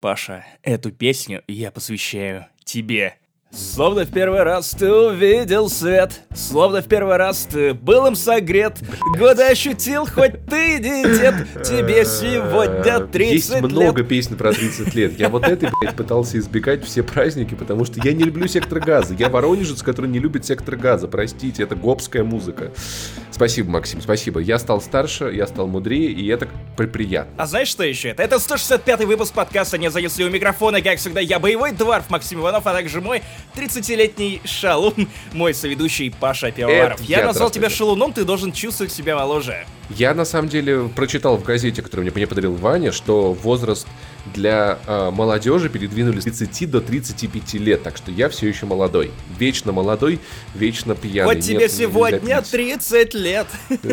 Паша, эту песню я посвящаю тебе. Словно в первый раз ты увидел свет, Словно в первый раз ты был им согрет, Годы ощутил, хоть ты не дед, Тебе сегодня 30 Есть лет. много песен про 30 лет. Я вот этой, блядь, пытался избегать все праздники, потому что я не люблю сектор газа. Я воронежец, который не любит сектор газа. Простите, это гопская музыка. Спасибо, Максим, спасибо. Я стал старше, я стал мудрее, и это при- приятно. А знаешь, что еще это? Это 165 выпуск подкаста «Не занесли у микрофона». Как всегда, я боевой дворф Максим Иванов, а также мой 30-летний шалун, мой соведущий Паша Пивоваров. Это Я назвал тебя шалуном, ты должен чувствовать себя моложе. Я на самом деле прочитал в газете, которую мне мне подарил Ваня, что возраст для э, молодежи передвинули с 30 до 35 лет, так что я все еще молодой. Вечно молодой, вечно пьяный. вот тебе Нет, сегодня пить. 30 лет.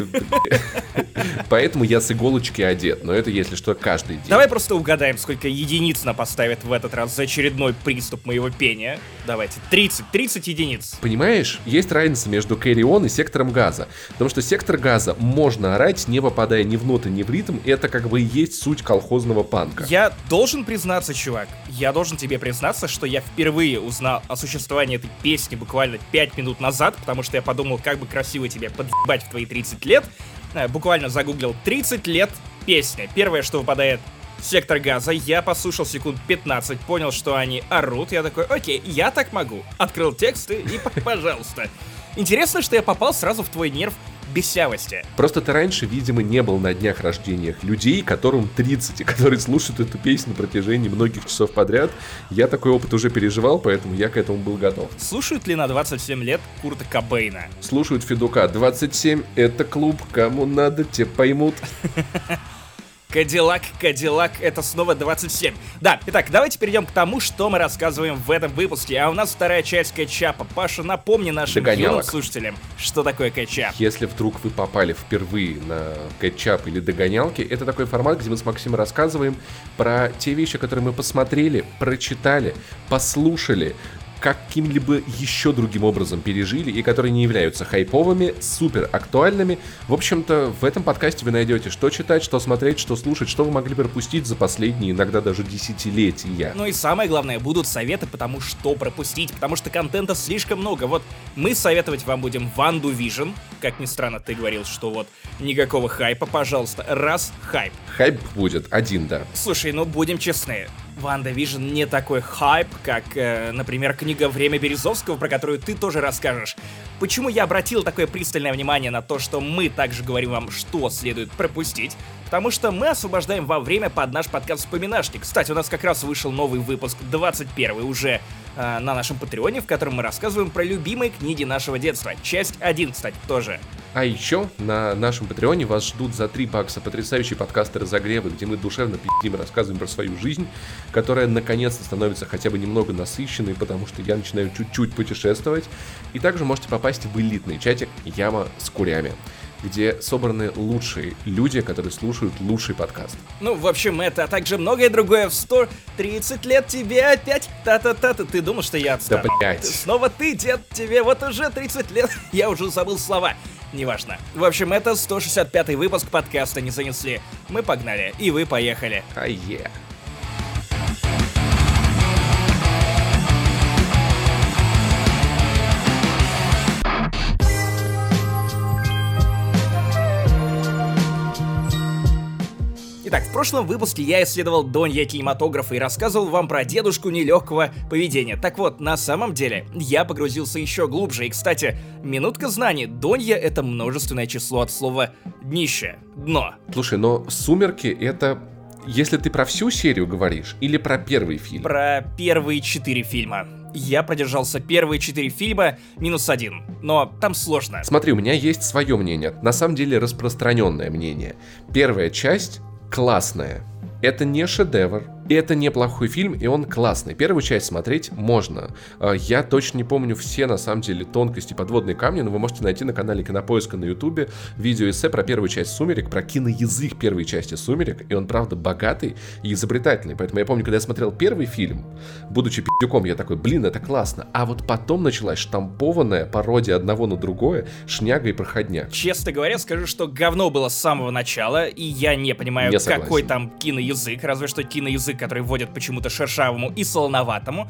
Поэтому я с иголочки одет, но это, если что, каждый день. Давай просто угадаем, сколько единиц нам поставят в этот раз за очередной приступ моего пения. Давайте, 30, 30 единиц. Понимаешь, есть разница между Carry и сектором газа. Потому что сектор газа можно орать, не попадая ни в ноты, ни в ритм. Это как бы и есть суть колхозного панка. Я должен признаться, чувак, я должен тебе признаться, что я впервые узнал о существовании этой песни буквально 5 минут назад, потому что я подумал, как бы красиво тебе подъебать в твои 30 лет. Э, Буквально загуглил 30 лет песня. Первое, что выпадает Сектор газа, я послушал секунд 15, понял, что они орут, я такой, окей, я так могу. Открыл текст и, пожалуйста. Интересно, что я попал сразу в твой нерв бесявости. Просто ты раньше, видимо, не был на днях рождениях людей, которым 30, и которые слушают эту песню на протяжении многих часов подряд. Я такой опыт уже переживал, поэтому я к этому был готов. Слушают ли на 27 лет Курта Кобейна? Слушают Федука 27, это клуб, кому надо, те поймут. Кадиллак, Кадиллак, это снова 27. Да, итак, давайте перейдем к тому, что мы рассказываем в этом выпуске. А у нас вторая часть кэтчапа. Паша, напомни нашим юным слушателям, что такое кэтчап. Если вдруг вы попали впервые на кетчап или догонялки, это такой формат, где мы с Максимом рассказываем про те вещи, которые мы посмотрели, прочитали, послушали, каким-либо еще другим образом пережили и которые не являются хайповыми, супер актуальными. В общем-то, в этом подкасте вы найдете, что читать, что смотреть, что слушать, что вы могли пропустить за последние, иногда даже десятилетия. Ну и самое главное, будут советы, потому что пропустить, потому что контента слишком много. Вот мы советовать вам будем Ванду Вижн. Как ни странно, ты говорил, что вот никакого хайпа, пожалуйста. Раз, хайп. Хайп будет один, да. Слушай, ну будем честны. WandaVision не такой хайп, как, э, например, книга «Время Березовского», про которую ты тоже расскажешь. Почему я обратил такое пристальное внимание на то, что мы также говорим вам, что следует пропустить? Потому что мы освобождаем вам время под наш подкаст «Вспоминашки». Кстати, у нас как раз вышел новый выпуск, 21 уже э, на нашем Патреоне, в котором мы рассказываем про любимые книги нашего детства. Часть 1, кстати, тоже. А еще на нашем Патреоне вас ждут за 3 бакса потрясающие подкасты разогревы, где мы душевно и рассказываем про свою жизнь, которая наконец-то становится хотя бы немного насыщенной, потому что я начинаю чуть-чуть путешествовать. И также можете попасть в элитный чатик Яма с курями, где собраны лучшие люди, которые слушают лучший подкаст. Ну, в общем, это, а также многое другое в 130 лет тебе опять. Та-та-та-та, ты думал, что я отстану? Да, блядь. Снова ты, дед, тебе вот уже 30 лет. Я уже забыл слова. Неважно. В общем, это 165 выпуск подкаста «Не занесли». Мы погнали, и вы поехали. А е. Итак, в прошлом выпуске я исследовал донья кинематографа и рассказывал вам про дедушку нелегкого поведения. Так вот, на самом деле, я погрузился еще глубже. И, кстати, минутка знаний. Донья — это множественное число от слова «днище», «дно». Слушай, но «Сумерки» — это... Если ты про всю серию говоришь или про первый фильм? Про первые четыре фильма. Я продержался первые четыре фильма минус один. Но там сложно. Смотри, у меня есть свое мнение. На самом деле распространенное мнение. Первая часть классная. Это не шедевр, это неплохой фильм, и он классный. Первую часть смотреть можно. А, Я точно не помню все, на самом деле, тонкости подводные камни, но вы можете найти на канале Кинопоиска на Ютубе видео-эссе про первую часть «Сумерек», про киноязык первой части «Сумерек», и он, правда, богатый и изобретательный. Поэтому я помню, когда я смотрел первый фильм, будучи пи***ком, я такой, блин, это классно. А вот потом началась штампованная пародия одного на другое, шняга и проходняк. Честно говоря, скажу, что говно было с самого начала, и я не понимаю, Не согласен. какой там киноязык, разве что киноязык который вводят почему-то шершавому и солоноватому.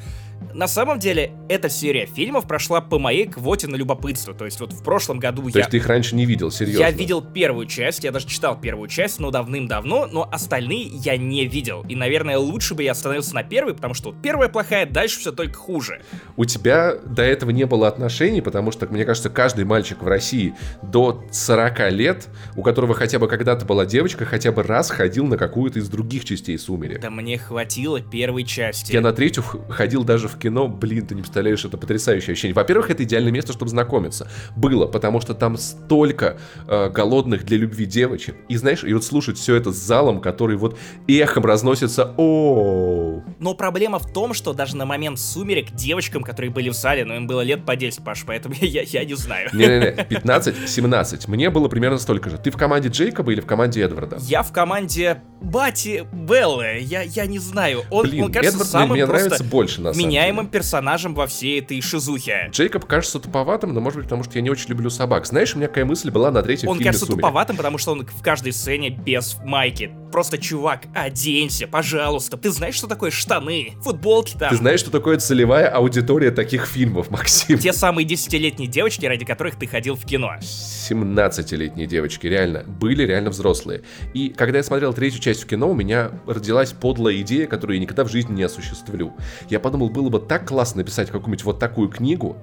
На самом деле, эта серия фильмов прошла по моей квоте на любопытство. То есть вот в прошлом году То я... есть ты их раньше не видел, серьезно? Я видел первую часть, я даже читал первую часть, но давным-давно, но остальные я не видел. И, наверное, лучше бы я остановился на первой, потому что вот первая плохая, дальше все только хуже. У тебя до этого не было отношений, потому что, мне кажется, каждый мальчик в России до 40 лет, у которого хотя бы когда-то была девочка, хотя бы раз ходил на какую-то из других частей «Сумерек». Да мне хватило первой части. Я на третью ходил даже в кино, блин, ты не представляешь, это потрясающее ощущение. Во-первых, это идеальное место, чтобы знакомиться. Было, потому что там столько э, голодных для любви девочек. И знаешь, и вот слушать все это с залом, который вот эхом разносится, о Но проблема в том, что даже на момент «Сумерек» девочкам, которые были в зале, ну им было лет по 10, Паш, поэтому я, я не знаю. Не-не-не, 15-17. Мне было примерно столько же. Ты в команде Джейкоба или в команде Эдварда? Я в команде Бати Беллы, я, я не знаю. Он, Блин, он кажется Эдвард мне- самым мне просто нравится больше, на самом меняемым деле. персонажем во всей этой шизухе. Джейкоб кажется туповатым, но может быть потому, что я не очень люблю собак. Знаешь, у меня какая мысль была на третьем Он фильме кажется «Сумерек». туповатым, потому что он в каждой сцене без майки. Просто, чувак, оденься, пожалуйста. Ты знаешь, что такое штаны, футболки там? Ты знаешь, что такое целевая аудитория таких фильмов, Максим? Те самые десятилетние девочки, ради которых ты ходил в кино. 17-летние девочки, реально, были реально взрослые. И когда я смотрел третью часть в кино, у меня родилась подлая идея, которую я никогда в жизни не осуществлю. Я подумал, было бы так классно написать какую-нибудь вот такую книгу,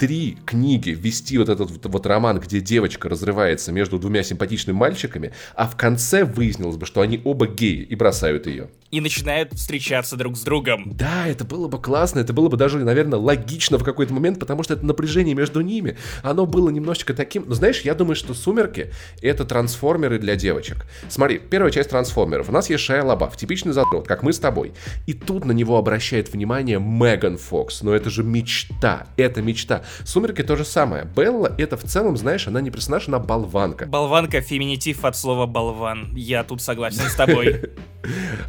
три книги ввести вот этот вот, вот роман, где девочка разрывается между двумя симпатичными мальчиками, а в конце выяснилось бы, что они оба геи и бросают ее. И начинают встречаться друг с другом. Да, это было бы классно, это было бы даже, наверное, логично в какой-то момент, потому что это напряжение между ними, оно было немножечко таким... Но знаешь, я думаю, что «Сумерки» — это трансформеры для девочек. Смотри, первая часть трансформеров. У нас есть Шайа Лабаф, типичный задрот, как мы с тобой. И тут на него обращает внимание Меган Фокс. Но это же мечта, это мечта. «Сумерки» то же самое. Белла — это в целом, знаешь, она не персонаж, она болванка. Болванка феминитив от слова болван. Я тут согласен с тобой.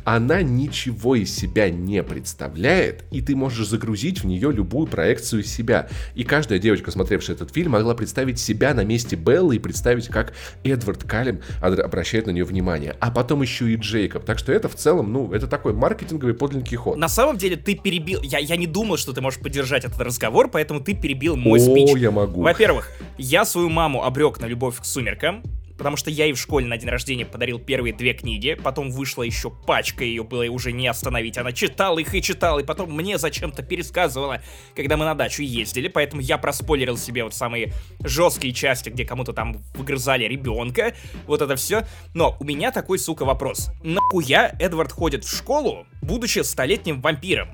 Она ничего из себя не представляет, и ты можешь загрузить в нее любую проекцию себя. И каждая девочка, смотревшая этот фильм, могла представить себя на месте Беллы и представить, как Эдвард адр- обращает на нее внимание. А потом еще и Джейкоб. Так что это в целом, ну, это такой маркетинговый подлинный ход. На самом деле ты перебил... Я, я не думал, что ты можешь поддержать этот разговор, поэтому ты перебил мой О, спич. я могу. Во-первых, я свою маму обрек на любовь к сумеркам, потому что я ей в школе на день рождения подарил первые две книги, потом вышла еще пачка, ее было уже не остановить. Она читала их и читала, и потом мне зачем-то пересказывала, когда мы на дачу ездили, поэтому я проспойлерил себе вот самые жесткие части, где кому-то там выгрызали ребенка, вот это все. Но у меня такой, сука, вопрос. Нахуя Эдвард ходит в школу, будучи столетним вампиром?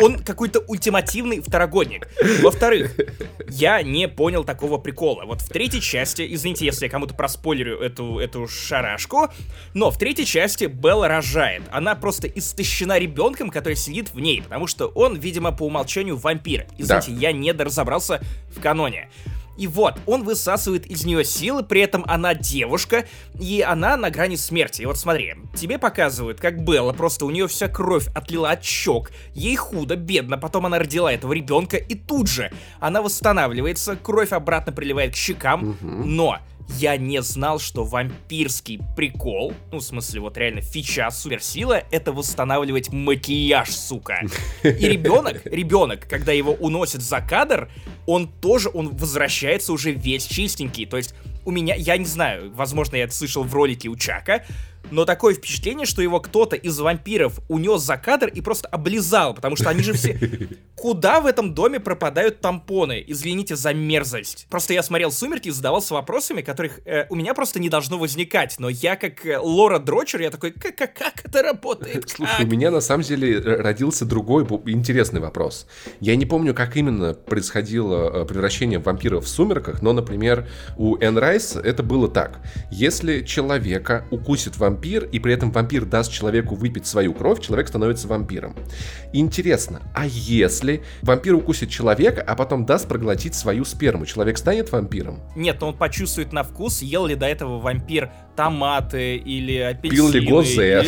Он какой-то ультимативный второгодник. Во-вторых, я не понял такого прикола. Вот в третьей части, извините, если я кому-то проспойлерю эту, эту шарашку, но в третьей части Белла рожает. Она просто истощена ребенком, который сидит в ней, потому что он, видимо, по умолчанию вампир. Извините, я не доразобрался в каноне. И вот, он высасывает из нее силы, при этом она девушка, и она на грани смерти. И вот смотри, тебе показывают, как Белла, просто у нее вся кровь отлила от щек, ей худо, бедно, потом она родила этого ребенка, и тут же она восстанавливается, кровь обратно приливает к щекам, но я не знал, что вампирский прикол, ну, в смысле, вот реально фича суперсила, это восстанавливать макияж, сука. И ребенок, ребенок, когда его уносят за кадр, он тоже, он возвращается уже весь чистенький. То есть у меня, я не знаю, возможно, я это слышал в ролике у Чака, но такое впечатление, что его кто-то из вампиров унес за кадр и просто облизал, потому что они же все... Куда в этом доме пропадают тампоны? Извините за мерзость. Просто я смотрел «Сумерки» и задавался вопросами, которых э, у меня просто не должно возникать, но я как э, Лора Дрочер, я такой, как, как, как это работает? Слушай, Как?» у меня на самом деле родился другой интересный вопрос. Я не помню, как именно происходило э, превращение вампира в сумерках, но, например, у Энн Райс это было так. Если человека укусит вампир, и при этом вампир даст человеку выпить свою кровь, человек становится вампиром. Интересно, а если вампир укусит человека, а потом даст проглотить свою сперму, человек станет вампиром? Нет, но он почувствует на вкус, ел ли до этого вампир томаты или апельсины. Пил ли Гозе?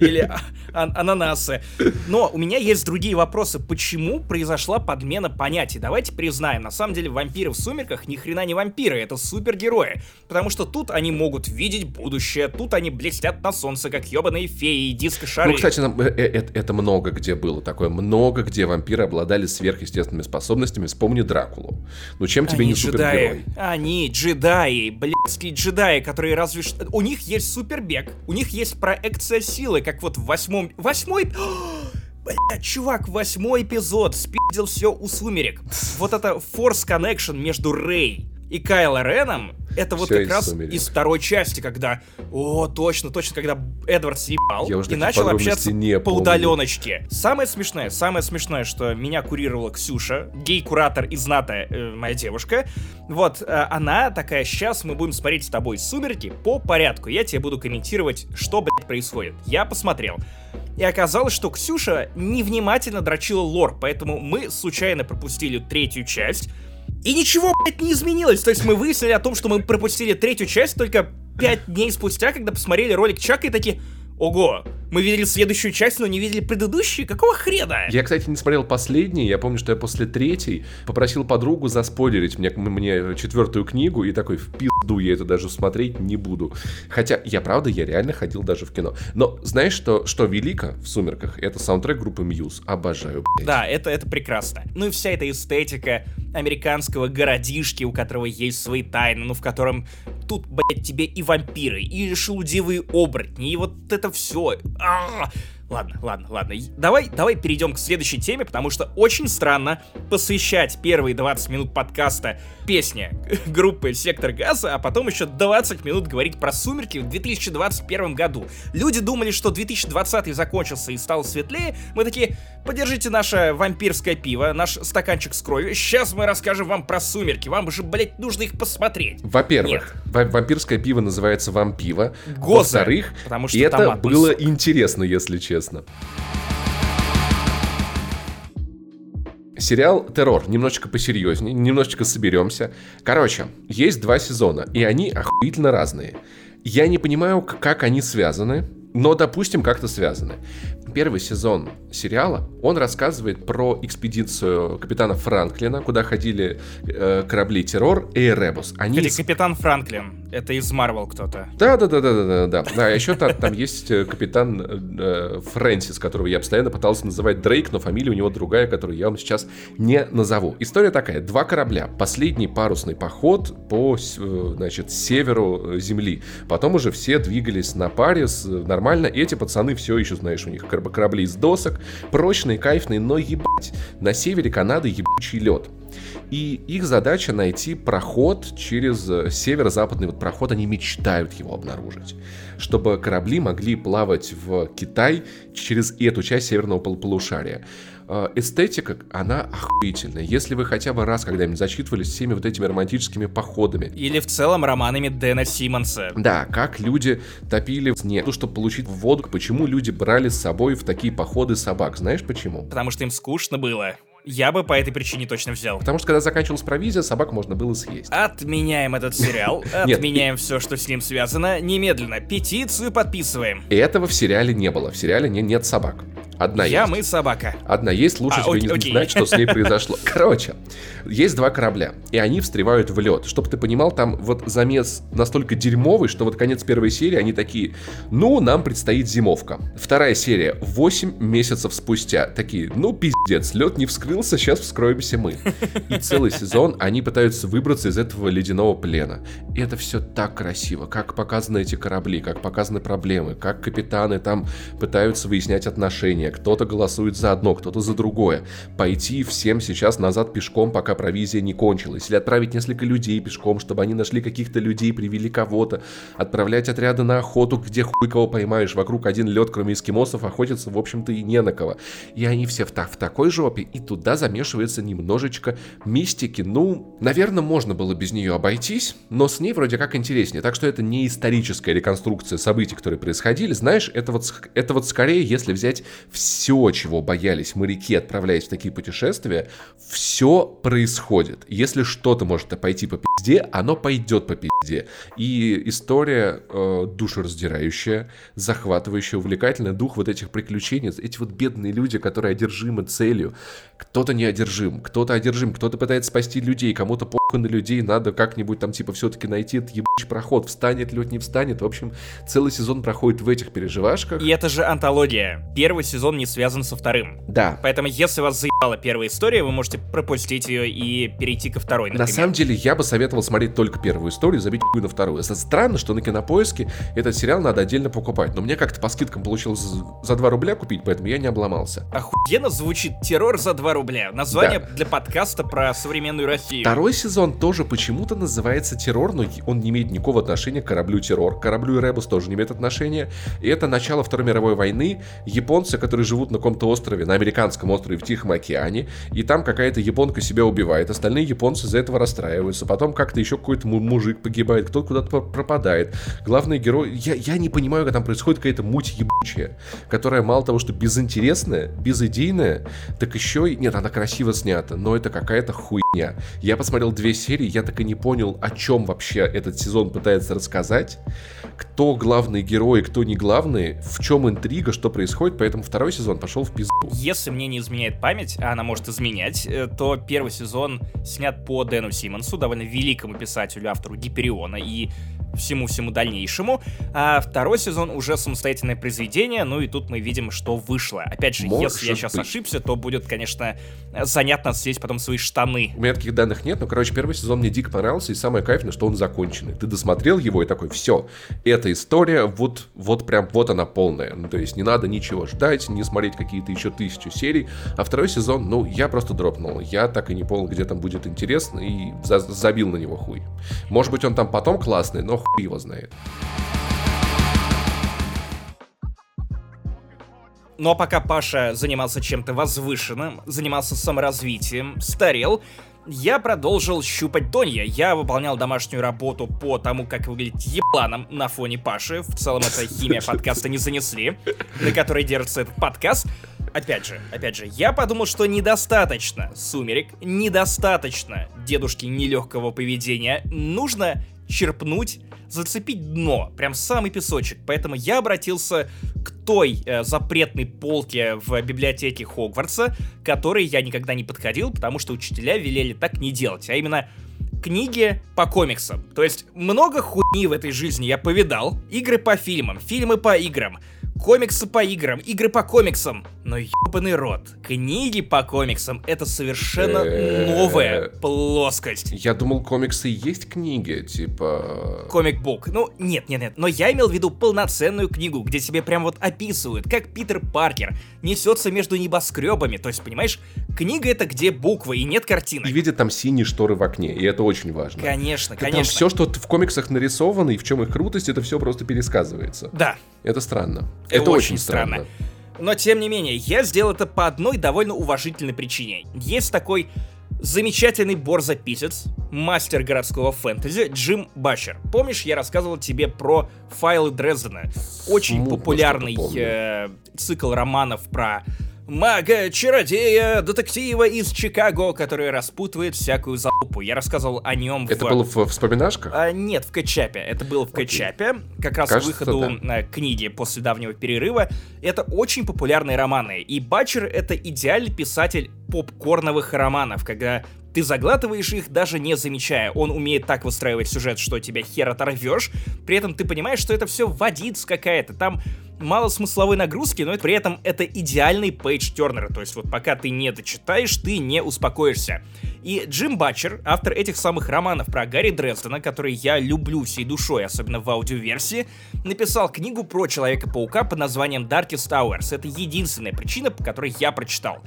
Или, или ан- ананасы. Но у меня есть другие вопросы. Почему произошла подмена понятий? Давайте признаем, на самом деле вампиры в «Сумерках» ни хрена не вампиры, это супергерои. Потому что тут они могут видеть будущее, тут они блестят на солнце, как ебаные феи и диско-шары. Ну, кстати, нам, э, э, это много где было такое. Много где вампиры обладали сверхъестественными способностями. Вспомни Дракулу. Ну, чем тебе Они не супергерой? джедаи. Они джедаи, блядские джедаи, которые разве что... У них есть супербег, у них есть проекция силы, как вот в восьмом... Восьмой... Блять, чувак, восьмой эпизод спиздил все у сумерек. Вот это Force Connection между Рэй и Кайло Реном, это вот Всё как раз «Сумерек». из второй части, когда, о, точно, точно, когда Эдвард съебал и начал общаться не по помню. удаленочке. Самое смешное, самое смешное, что меня курировала Ксюша, гей-куратор из НАТО, э, моя девушка. Вот, э, она такая, сейчас мы будем смотреть с тобой «Сумерки» по порядку. Я тебе буду комментировать, что, блядь, происходит. Я посмотрел. И оказалось, что Ксюша невнимательно дрочила лор, поэтому мы случайно пропустили третью часть. И ничего, блядь, не изменилось. То есть мы выяснили о том, что мы пропустили третью часть только пять дней спустя, когда посмотрели ролик Чака и такие... Ого, мы видели следующую часть, но не видели предыдущую? Какого хрена? Я, кстати, не смотрел последний. Я помню, что я после третьей попросил подругу заспойлерить мне, мне четвертую книгу и такой, в пизду я это даже смотреть не буду. Хотя, я правда, я реально ходил даже в кино. Но знаешь, что, что велико в «Сумерках»? Это саундтрек группы Muse. Обожаю, блядь. Да, это, это прекрасно. Ну и вся эта эстетика американского городишки, у которого есть свои тайны, ну в котором тут, блядь, тебе и вампиры, и шелудивые оборотни, и вот это все. Ладно, ладно, ладно. Давай, давай перейдем к следующей теме, потому что очень странно посвящать первые 20 минут подкаста песне группы «Сектор газа», а потом еще 20 минут говорить про «Сумерки» в 2021 году. Люди думали, что 2020 закончился и стал светлее. Мы такие, подержите наше вампирское пиво, наш стаканчик с кровью. Сейчас мы расскажем вам про «Сумерки». Вам же, блядь, нужно их посмотреть. Во-первых, ва- вампирское пиво называется вампиво. Во-вторых, это было интересно, если честно. Сериал «Террор». Немножечко посерьезнее, немножечко соберемся. Короче, есть два сезона, и они охуительно разные. Я не понимаю, как они связаны, но, допустим, как-то связаны. Первый сезон сериала, он рассказывает про экспедицию капитана Франклина, куда ходили э, корабли «Террор» и «Эребус». Они Кстати, Капитан Франклин. Это из Марвел кто-то. да, да, да, да, да, да, да. Да, а еще там, там есть э, капитан э, Фрэнсис, которого я постоянно пытался называть Дрейк, но фамилия у него другая, которую я вам сейчас не назову. История такая: два корабля, последний парусный поход по, э, значит, северу э, Земли. Потом уже все двигались на паре с, нормально. И эти пацаны все еще, знаешь, у них корабли из досок, прочные, кайфные, но ебать. На севере Канады ебучий лед. И их задача найти проход через э, северо-западный вот проход. Они мечтают его обнаружить. Чтобы корабли могли плавать в Китай через эту часть северного пол- полушария. Э, Эстетика, она охуительная. Если вы хотя бы раз когда-нибудь зачитывались всеми вот этими романтическими походами, Или в целом романами Дэна Симмонса. да, как люди топили снег, ну, чтобы получить воду, почему люди брали с собой в такие походы собак, знаешь почему? Потому что им скучно было. Я бы по этой причине точно взял. Потому что когда заканчивалась провизия, собак можно было съесть. Отменяем этот сериал, отменяем все, что с ним связано, немедленно. Петицию подписываем. И этого в сериале не было. В сериале не, нет собак. Одна Я, есть. мы, собака. Одна есть, лучше А, тебе окей, не окей. знать, что с ней произошло. Короче, есть два корабля, и они встревают в лед. Чтобы ты понимал, там вот замес настолько дерьмовый, что вот конец первой серии, они такие, ну, нам предстоит зимовка. Вторая серия, 8 месяцев спустя, такие, ну, пиздец, лед не вскрылся, сейчас вскроемся мы. И целый сезон они пытаются выбраться из этого ледяного плена. И это все так красиво, как показаны эти корабли, как показаны проблемы, как капитаны там пытаются выяснять отношения, кто-то голосует за одно, кто-то за другое. Пойти всем сейчас назад пешком, пока провизия не кончилась, или отправить несколько людей пешком, чтобы они нашли каких-то людей, привели кого-то, отправлять отряды на охоту, где хуй кого поймаешь, вокруг один лед, кроме эскимосов, охотиться, в общем-то, и не на кого. И они все в, та- в такой жопе, и туда замешивается немножечко мистики. Ну, наверное, можно было без нее обойтись, но с ней вроде как интереснее. Так что это не историческая реконструкция событий, которые происходили. Знаешь, это вот, это вот скорее, если взять все, чего боялись моряки, отправляясь в такие путешествия, все происходит. Если что-то может пойти по пизде, оно пойдет по пизде. И история э, душераздирающая, захватывающая, увлекательная, дух вот этих приключений, эти вот бедные люди, которые одержимы целью. Кто-то не одержим, кто-то одержим, кто-то пытается спасти людей, кому-то похуй на людей, надо как-нибудь там типа все-таки найти этот ебучий проход, встанет ли он, не встанет. В общем, целый сезон проходит в этих переживашках. И это же антология. Первый сезон не связан со вторым. Да. Поэтому, если вас заебала первая история, вы можете пропустить ее и перейти ко второй, например. На самом деле, я бы советовал смотреть только первую историю, забить хуй на вторую. Это странно, что на кинопоиске этот сериал надо отдельно покупать. Но мне как-то по скидкам получилось за 2 рубля купить, поэтому я не обломался. Охуенно звучит террор за 2 рубля. Название да. для подкаста про современную Россию. Второй сезон тоже почему-то называется террор, но он не имеет никакого отношения к кораблю террор. К кораблю Ребус тоже не имеет отношения. И это начало Второй мировой войны. Японцы, которые живут на каком-то острове, на американском острове в Тихом океане, и там какая-то японка себя убивает. Остальные японцы из-за этого расстраиваются. Потом как-то еще какой-то мужик погибает, кто-то куда-то пропадает. Главный герой... Я, я не понимаю, как там происходит какая-то муть ебучая, которая мало того, что безинтересная, безыдейная, так еще и... Нет, она красиво снята, но это какая-то хуйня. Я посмотрел две серии, я так и не понял, о чем вообще этот сезон пытается рассказать, кто главный герой, кто не главный, в чем интрига, что происходит, поэтому второй сезон пошел в пизду. Если мне не изменяет память, а она может изменять, э, то первый сезон снят по Дэну Симмонсу, довольно великому писателю, автору Гипериона, и всему-всему дальнейшему. А второй сезон уже самостоятельное произведение, ну и тут мы видим, что вышло. Опять же, Может если я сейчас быть. ошибся, то будет, конечно, занятно съесть потом свои штаны. У меня таких данных нет, но, короче, первый сезон мне дико понравился, и самое кайфное, что он законченный. Ты досмотрел его и такой, все, эта история, вот, вот прям, вот она полная. Ну, то есть не надо ничего ждать, не смотреть какие-то еще тысячу серий. А второй сезон, ну, я просто дропнул. Я так и не понял, где там будет интересно, и за забил на него хуй. Может быть, он там потом классный, но хуй его знает. Ну а пока Паша занимался чем-то возвышенным, занимался саморазвитием, старел, я продолжил щупать Донья. Я выполнял домашнюю работу по тому, как выглядит ебланом на фоне Паши. В целом, это химия подкаста не занесли, на которой держится этот подкаст. Опять же, опять же, я подумал, что недостаточно сумерек, недостаточно дедушки нелегкого поведения. Нужно черпнуть зацепить дно, прям самый песочек. Поэтому я обратился к той э, запретной полке в библиотеке Хогвартса, которой я никогда не подходил, потому что учителя велели так не делать, а именно книги по комиксам. То есть много хуйни в этой жизни я повидал, игры по фильмам, фильмы по играм, комиксы по играм, игры по комиксам. Но ебаный рот, книги по комиксам — это совершенно новая плоскость. Я думал, комиксы есть книги, типа... Комик-бук. Ну, нет, нет, нет. Но я имел в виду полноценную книгу, где тебе прям вот описывают, как Питер Паркер несется между небоскребами. То есть, понимаешь, книга — это где буквы и нет картинок. И видят там синие шторы в окне, и это очень важно. Конечно, Ты конечно. Там все, что в комиксах нарисовано и в чем их крутость, это все просто пересказывается. Да. Это странно. Это, очень, очень странно. странно. Но тем не менее, я сделал это по одной довольно уважительной причине. Есть такой замечательный борзописец, мастер городского фэнтези Джим Бачер. Помнишь, я рассказывал тебе про файлы Дрездена? Очень Смутно популярный э, цикл романов про мага, чародея, детектива из Чикаго, который распутывает всякую залупу. Я рассказывал о нем Это в... было в вспоминашках? А, нет, в Кэтчапе. Это было в Кэтчапе, как раз Кажется, к выходу да. книги после давнего перерыва. Это очень популярные романы. И Батчер — это идеальный писатель попкорновых романов, когда ты заглатываешь их, даже не замечая. Он умеет так выстраивать сюжет, что тебя хер оторвешь. При этом ты понимаешь, что это все водиц какая-то. Там мало смысловой нагрузки, но при этом это идеальный пейдж-тернер. То есть вот пока ты не дочитаешь, ты не успокоишься. И Джим Батчер, автор этих самых романов про Гарри Дрездена, которые я люблю всей душой, особенно в аудиоверсии, написал книгу про Человека-паука под названием Darkest Hours. Это единственная причина, по которой я прочитал.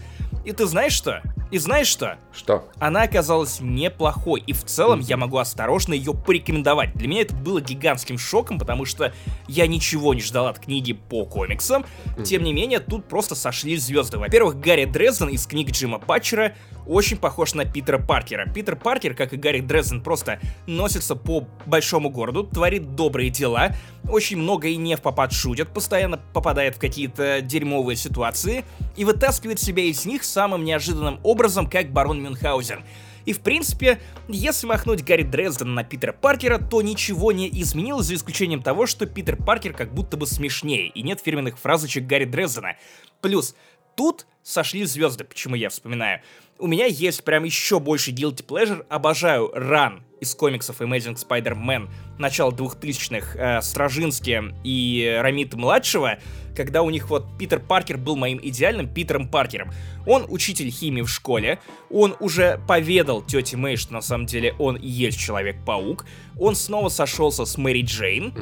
И ты знаешь что? И знаешь что? Что? Она оказалась неплохой, и в целом я могу осторожно ее порекомендовать. Для меня это было гигантским шоком, потому что я ничего не ждал от книги по комиксам. Тем не менее, тут просто сошли звезды. Во-первых, Гарри Дрезден из книг Джима Батчера очень похож на Питера Паркера. Питер Паркер, как и Гарри Дрезден, просто носится по большому городу, творит добрые дела, очень много и не в попад шутит, постоянно попадает в какие-то дерьмовые ситуации и вытаскивает себя из них самым неожиданным образом, как барон Мюнхгаузен. И в принципе, если махнуть Гарри Дрездена на Питера Паркера, то ничего не изменилось, за исключением того, что Питер Паркер как будто бы смешнее, и нет фирменных фразочек Гарри Дрездена. Плюс, тут сошли звезды, почему я вспоминаю. У меня есть прям еще больше guilty pleasure, обожаю ран из комиксов Amazing Spider-Man начала 2000-х, э, Стражински и Рамита-младшего, когда у них вот Питер Паркер был моим идеальным Питером Паркером. Он учитель химии в школе, он уже поведал тете Мэй, что на самом деле он и есть Человек-паук, он снова сошелся с Мэри Джейн,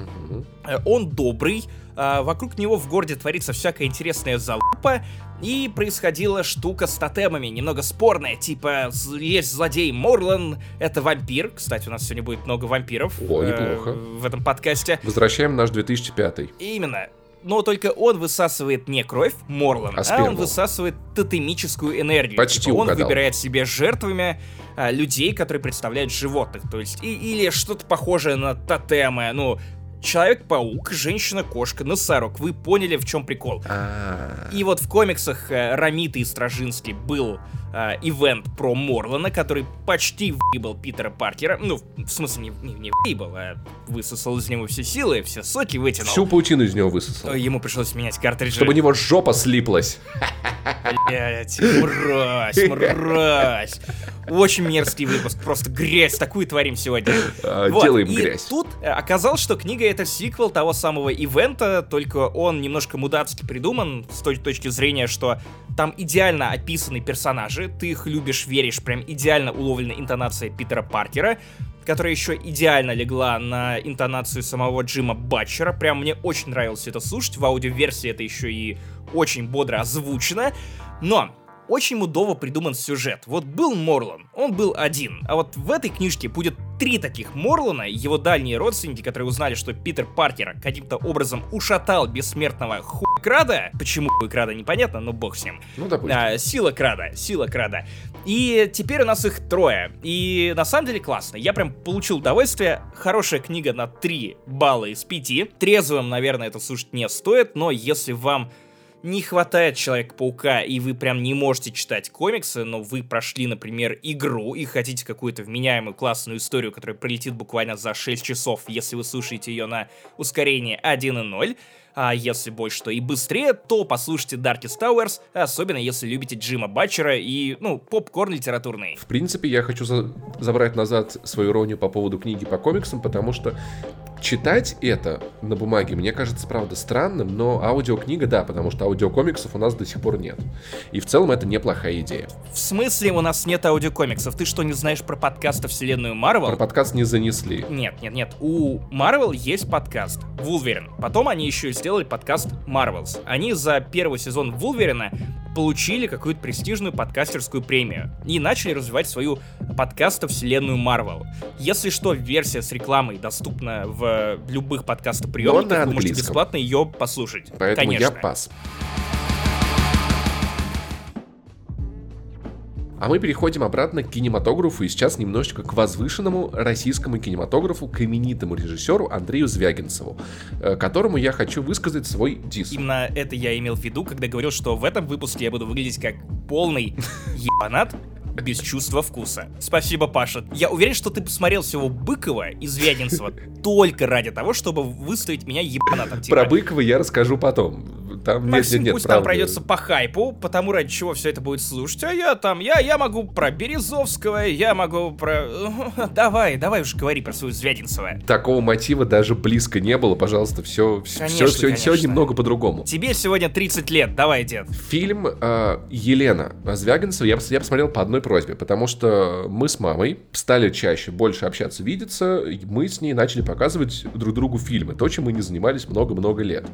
э, он добрый, э, вокруг него в городе творится всякая интересная залупа, и происходила штука с тотемами, немного спорная, типа есть злодей Морлан, это вампир, кстати, у нас сегодня будет много вампиров О, неплохо. э, в этом подкасте. Возвращаем наш 2005. Именно. Но только он высасывает не кровь Морлан, А а, он высасывает тотемическую энергию. Почти Типа он угадал. выбирает себе жертвами а, людей, которые представляют животных. То есть, и- или что-то похожее на тотемы. Ну, Человек-паук, женщина-кошка, носорог. Вы поняли, в чем прикол. А, И вот в комиксах э, Рамита и Стражинский был э, ивент про Морлана, который почти выебал Питера Паркера. Ну, в смысле, не, не, не выебал, а высосал из него все силы, все соки вытянул. всю паутину из него высосал. Ему пришлось менять картриджи. Чтобы у него жопа слиплась. Блять, мразь, мразь. Очень мерзкий выпуск, просто грязь такую творим сегодня. А, Вот, Делаем и грязь. тут э, оказалось, что книга это сиквел того самого ивента, только он немножко мудацки придуман с той точки зрения, что там идеально описаны персонажи, ты их любишь, веришь, прям идеально уловлена интонация Питера Паркера, которая еще идеально легла на интонацию самого Джима Батчера. Прям мне очень нравилось это слушать. В аудиоверсии это еще и очень бодро озвучено. Но очень мудово придуман сюжет. Вот был Морлан, он был один. А вот в этой книжке будет три таких Морлана, его дальние родственники, которые узнали, что Питер Паркер каким-то образом ушатал бессмертного хуйкрада. Почему хуйкрада, непонятно, но бог с ним. Ну, допустим. А, сила крада, сила крада. И теперь у нас их трое. И на самом деле классно. Я прям получил удовольствие. Хорошая книга на 3 балла из 5. Трезвым, наверное, это слушать не стоит, но если вам не хватает Человека-паука, и вы прям не можете читать комиксы, но вы прошли, например, игру и хотите какую-то вменяемую классную историю, которая пролетит буквально за 6 часов, если вы слушаете ее на ускорении 1.0, а если больше, то и быстрее, то послушайте Darkest Towers, особенно если любите Джима Батчера и, ну, попкорн литературный. В принципе, я хочу за- забрать назад свою иронию по поводу книги по комиксам, потому что читать это на бумаге, мне кажется, правда, странным, но аудиокнига, да, потому что аудиокомиксов у нас до сих пор нет. И в целом это неплохая идея. В смысле у нас нет аудиокомиксов? Ты что, не знаешь про подкасты вселенную Марвел? Про подкаст не занесли. Нет, нет, нет. У Marvel есть подкаст Вулверин. Потом они еще и сделали подкаст Marvels. Они за первый сезон Вулверина получили какую-то престижную подкастерскую премию и начали развивать свою подкасту вселенную Marvel. Если что, версия с рекламой доступна в любых подкастоприемниках, вы можете бесплатно ее послушать. Поэтому Конечно. я пас. А мы переходим обратно к кинематографу и сейчас немножечко к возвышенному российскому кинематографу, к именитому режиссеру Андрею Звягинцеву, э, которому я хочу высказать свой дис. Именно это я имел в виду, когда говорил, что в этом выпуске я буду выглядеть как полный ебанат без чувства вкуса. Спасибо, Паша. Я уверен, что ты посмотрел всего Быкова и Звягинцева только ради того, чтобы выставить меня ебанатом. Про Быкова я расскажу потом. Там нет, нет, нет, пусть там пройдется по хайпу, потому ради чего все это будет слушать. А я там, я, я могу про Березовского, я могу про... Давай, давай уж говори про свою Звягинцева. Такого мотива даже близко не было, пожалуйста, все, все, Конечно, все, конечно. немного по-другому. Тебе сегодня 30 лет, давай, дед. Фильм э, Елена Звягинцева я, я посмотрел по одной просьбе, потому что мы с мамой стали чаще, больше общаться, видеться, мы с ней начали показывать друг другу фильмы, то, чем мы не занимались много-много лет.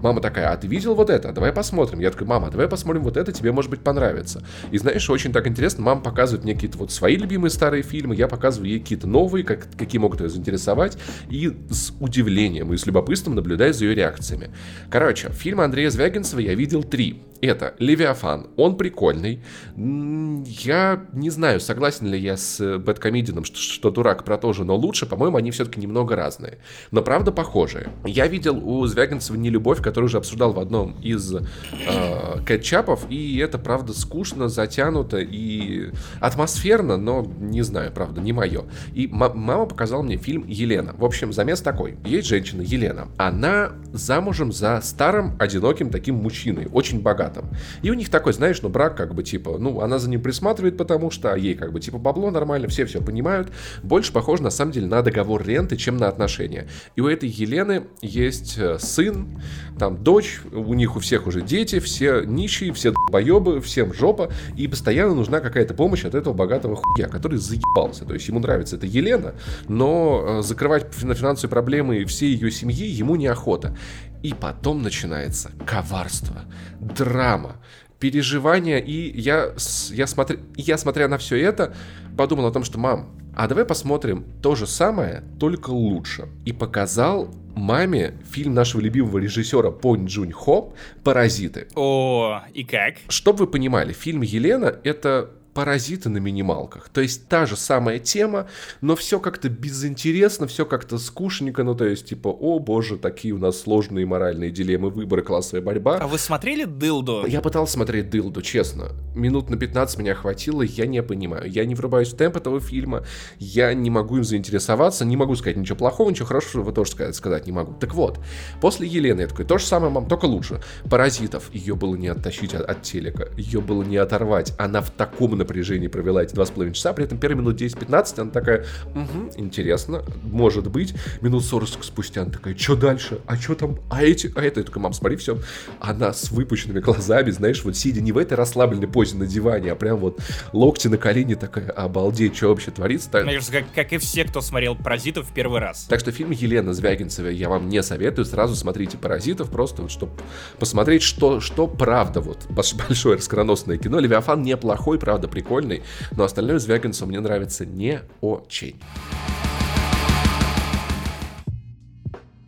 Мама такая, а ты видел вот это? Давай посмотрим. Я такой, мама, давай посмотрим вот это, тебе, может быть, понравится. И знаешь, очень так интересно, мама показывает мне какие-то вот свои любимые старые фильмы, я показываю ей какие-то новые, как, какие могут ее заинтересовать, и с удивлением и с любопытством наблюдаю за ее реакциями. Короче, фильмы Андрея Звягинцева я видел три. Это Левиафан. Он прикольный. Я не знаю, согласен ли я с Бэткомедианом, что, что дурак про то же, но лучше, по-моему, они все-таки немного разные. Но правда похожие. Я видел у Звягинцева не любовь, которую уже обсуждал в одном из э, кетчапов, и это правда скучно, затянуто и атмосферно, но не знаю, правда, не мое. И мама показала мне фильм Елена. В общем, замес такой. Есть женщина Елена. Она замужем за старым, одиноким таким мужчиной, очень богатым. И у них такой, знаешь, ну брак как бы типа, ну она за ним присматривает, потому что, ей как бы типа бабло нормально, все все понимают. Больше похоже на самом деле на договор ренты, чем на отношения. И у этой Елены есть э, сын, там дочь, у них у всех уже дети, все нищие, все боебы, всем жопа, и постоянно нужна какая-то помощь от этого богатого хуя, который заебался. То есть ему нравится эта Елена, но э, закрывать финансовые проблемы всей ее семьи ему неохота. И потом начинается коварство, драма, переживания, и я, я, смотря, я, смотря на все это, подумал о том, что, мам, а давай посмотрим то же самое, только лучше. И показал маме фильм нашего любимого режиссера Пон Джунь Хо «Паразиты». О, и как? Чтобы вы понимали, фильм «Елена» — это паразиты на минималках. То есть та же самая тема, но все как-то безинтересно, все как-то скучненько, ну то есть типа, о боже, такие у нас сложные моральные дилеммы, выборы, классовая борьба. А вы смотрели Дылду? Я пытался смотреть Дылду, честно. Минут на 15 меня хватило, я не понимаю. Я не врубаюсь в темп этого фильма, я не могу им заинтересоваться, не могу сказать ничего плохого, ничего хорошего вы тоже сказать, сказать не могу. Так вот, после Елены я такой, то же самое, мам, только лучше. Паразитов, ее было не оттащить от, от телека, ее было не оторвать, она в таком напряжении провела эти два с половиной часа, при этом первые минут 10-15 она такая, угу, интересно, может быть, минут 40 спустя она такая, что дальше, а что там, а эти, а это, я такая, мам, смотри, все, она с выпущенными глазами, знаешь, вот сидя не в этой расслабленной позе на диване, а прям вот локти на колени, такая, обалдеть, что вообще творится. Так... Мне кажется, как, как и все, кто смотрел «Паразитов» в первый раз. Так что фильм Елена Звягинцева я вам не советую, сразу смотрите «Паразитов», просто вот, чтобы посмотреть, что, что правда, вот, большое раскроносное кино. Левиафан неплохой, правда, прикольный, но остальное Звягинцу мне нравится не очень.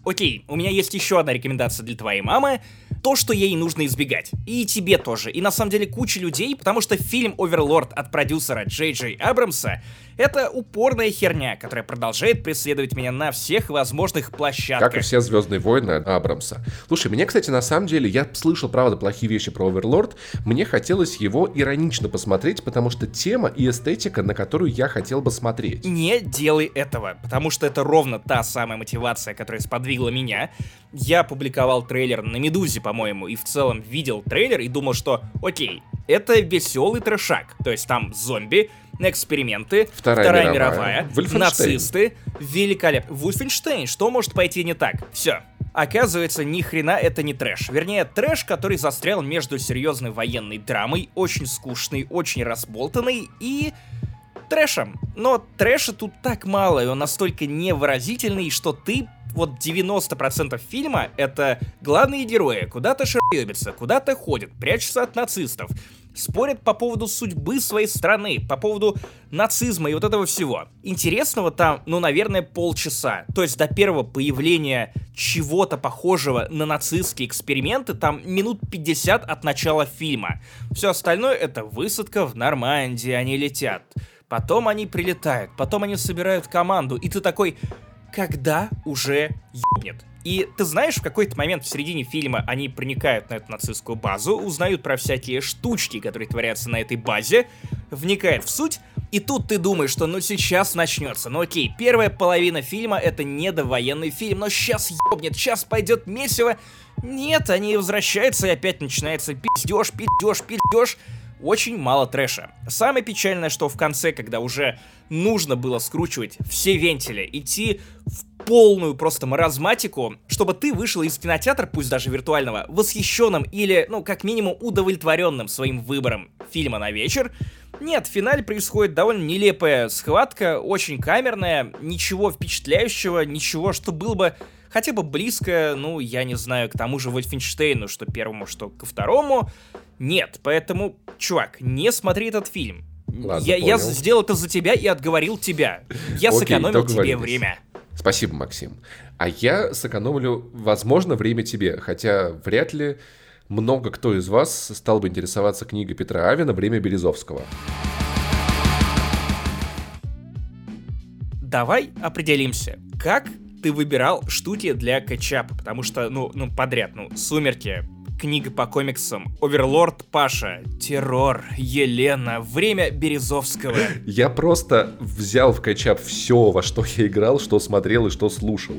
Окей, у меня есть еще одна рекомендация для твоей мамы то, что ей нужно избегать. И тебе тоже. И на самом деле куча людей, потому что фильм «Оверлорд» от продюсера Джей Джей Абрамса это упорная херня, которая продолжает преследовать меня на всех возможных площадках. Как и все Звездные войны Абрамса. Слушай, мне, кстати, на самом деле, я слышал, правда, плохие вещи про Оверлорд. Мне хотелось его иронично посмотреть, потому что тема и эстетика, на которую я хотел бы смотреть. Не делай этого, потому что это ровно та самая мотивация, которая сподвигла меня. Я публиковал трейлер на Медузе, по-моему, и в целом видел трейлер и думал, что окей, это веселый трешак. То есть там зомби, эксперименты, Вторая, Вторая мировая, мировая нацисты, великолепно. Вульфенштейн, что может пойти не так? Все. Оказывается, ни хрена это не трэш. Вернее, трэш, который застрял между серьезной военной драмой, очень скучной, очень разболтанной и трэшем. Но трэша тут так мало, и он настолько невыразительный, что ты вот 90% фильма это главные герои куда-то шаребятся, куда-то ходят, прячутся от нацистов, спорят по поводу судьбы своей страны, по поводу нацизма и вот этого всего. Интересного там, ну, наверное, полчаса. То есть до первого появления чего-то похожего на нацистские эксперименты там минут 50 от начала фильма. Все остальное это высадка в Нормандии, они летят. Потом они прилетают, потом они собирают команду, и ты такой, когда уже ебнет. И ты знаешь, в какой-то момент в середине фильма они проникают на эту нацистскую базу, узнают про всякие штучки, которые творятся на этой базе, вникают в суть, и тут ты думаешь, что ну сейчас начнется. Ну окей, первая половина фильма это не довоенный фильм, но сейчас ебнет, сейчас пойдет месиво. Нет, они возвращаются и опять начинается пиздеж, пиздеж, пиздеж очень мало трэша. Самое печальное, что в конце, когда уже нужно было скручивать все вентили, идти в полную просто маразматику, чтобы ты вышел из кинотеатра, пусть даже виртуального, восхищенным или, ну, как минимум, удовлетворенным своим выбором фильма на вечер, нет, в финале происходит довольно нелепая схватка, очень камерная, ничего впечатляющего, ничего, что было бы хотя бы близко, ну, я не знаю, к тому же Вольфенштейну, что первому, что ко второму. Нет, поэтому, чувак, не смотри этот фильм. Ладно, я, я сделал это за тебя и отговорил тебя. Я Окей, сэкономил тебе время. Спасибо, Максим. А я сэкономлю, возможно, время тебе, хотя вряд ли много кто из вас стал бы интересоваться книгой Петра Авина «Время Березовского». Давай определимся, как ты выбирал штуки для кетчапа, потому что, ну, ну, подряд, ну, «Сумерки», книга по комиксам, Оверлорд Паша, Террор, Елена, Время Березовского. Я просто взял в качап все, во что я играл, что смотрел и что слушал.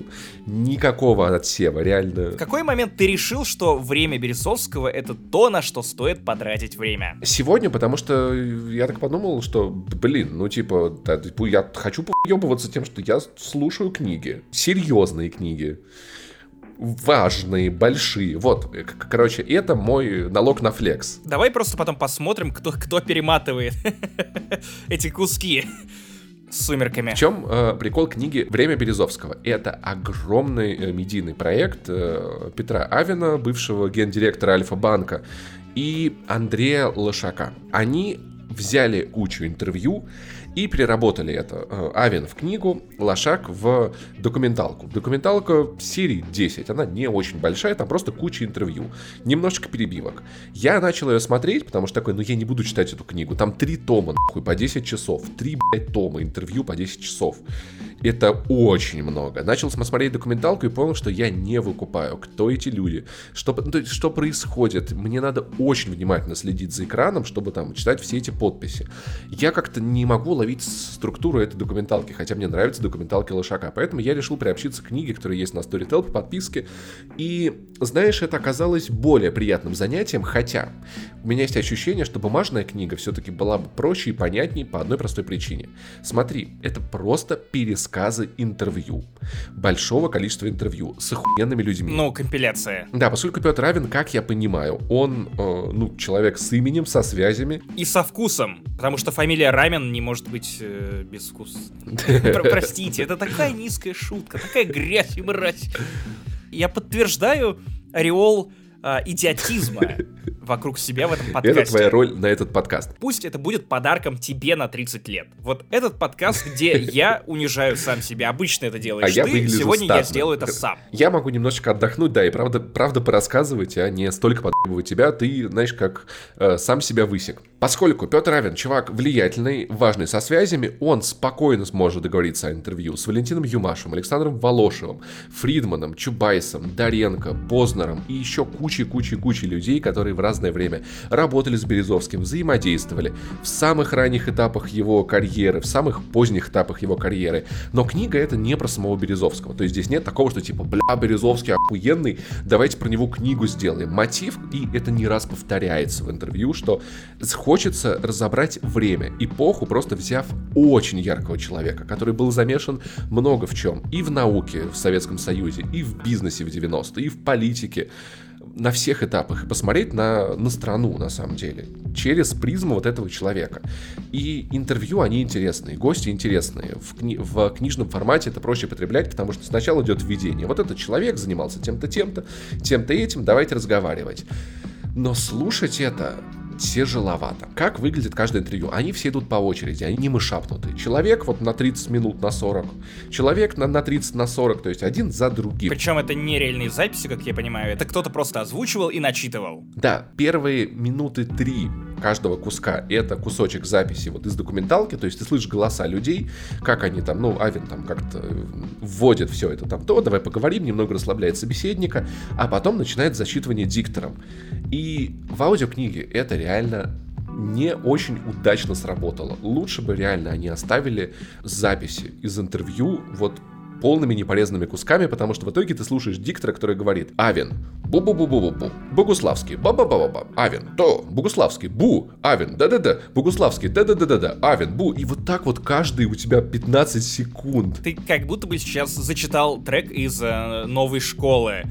Никакого отсева, реально. В какой момент ты решил, что Время Березовского это то, на что стоит потратить время? Сегодня, потому что я так подумал, что, блин, ну типа, да, я хочу поебываться тем, что я слушаю книги. Серьезные книги важные, большие. Вот, короче, это мой налог на флекс. Давай просто потом посмотрим, кто, кто перематывает эти куски с сумерками. В чем э, прикол книги «Время Березовского»? Это огромный э, медийный проект э, Петра Авина, бывшего гендиректора Альфа-банка, и Андрея Лошака. Они взяли кучу интервью и переработали это. Э, Авен в книгу, Лошак в документалку. Документалка серии 10, она не очень большая, там просто куча интервью, немножечко перебивок. Я начал ее смотреть, потому что такой, ну я не буду читать эту книгу, там три тома, нахуй, по 10 часов, три, блядь, тома интервью по 10 часов. Это очень много. Начал смотреть документалку и понял, что я не выкупаю, кто эти люди, что, ну, что происходит. Мне надо очень внимательно следить за экраном, чтобы там читать все эти подписи. Я как-то не могу ловить структуру этой документалки, хотя мне нравятся документалки Лошака. Поэтому я решил приобщиться к книге, которая есть на Storytel по подписке. И, знаешь, это оказалось более приятным занятием, хотя у меня есть ощущение, что бумажная книга все-таки была бы проще и понятнее по одной простой причине. Смотри, это просто пересказы интервью. Большого количества интервью с охуенными людьми. Ну, компиляция. Да, поскольку Петр Равин, как я понимаю, он, э, ну, человек с именем, со связями. И со вкусом, потому что фамилия Рамен не может быть э, без вкуса. Простите, это такая низкая шутка, такая грязь и мразь. Я подтверждаю ореол э, идиотизма вокруг себя в этом подкасте. Это твоя роль на этот подкаст. Пусть это будет подарком тебе на 30 лет. Вот этот подкаст, где я унижаю сам себя. Обычно это делаешь а я ты, сегодня статно. я сделаю это сам. Я могу немножечко отдохнуть, да, и правда, правда порассказывать, а не столько подъебывать тебя. Ты, знаешь, как э, сам себя высек. Поскольку Петр Равен, чувак влиятельный, важный, со связями, он спокойно сможет договориться о интервью с Валентином Юмашем, Александром Волошевым, Фридманом, Чубайсом, Даренко, Познером и еще кучей-кучей-кучей людей, которые в разное время работали с Березовским, взаимодействовали в самых ранних этапах его карьеры, в самых поздних этапах его карьеры. Но книга это не про самого Березовского. То есть здесь нет такого, что типа, бля, Березовский охуенный, давайте про него книгу сделаем. Мотив, и это не раз повторяется в интервью, что хочется разобрать время, эпоху, просто взяв очень яркого человека, который был замешан много в чем. И в науке в Советском Союзе, и в бизнесе в 90-е, и в политике на всех этапах посмотреть на, на страну, на самом деле, через призму вот этого человека. И интервью, они интересные, гости интересные. В, кни- в книжном формате это проще потреблять, потому что сначала идет введение. Вот этот человек занимался тем-то, тем-то, тем-то этим, давайте разговаривать. Но слушать это тяжеловато. Как выглядит каждое интервью? Они все идут по очереди, они не мышапнуты. Человек вот на 30 минут, на 40. Человек на, на 30, на 40, то есть один за другим. Причем это не реальные записи, как я понимаю, это кто-то просто озвучивал и начитывал. Да, первые минуты три каждого куска это кусочек записи вот из документалки, то есть ты слышишь голоса людей, как они там, ну, Авен там как-то вводит все это там, то, давай поговорим, немного расслабляет собеседника, а потом начинает зачитывание диктором. И в аудиокниге это реально не очень удачно сработало. Лучше бы реально они оставили записи из интервью вот полными неполезными кусками, потому что в итоге ты слушаешь диктора, который говорит Авен, бу-бу-бу-бу-бу-бу, Богуславский, ба-ба-ба-ба-ба, Авен, то, Богуславский, бу, Авен, да-да-да, Богуславский, да-да-да-да-да, Авен, бу, и вот так вот каждый у тебя 15 секунд. Ты как будто бы сейчас зачитал трек из э, новой школы.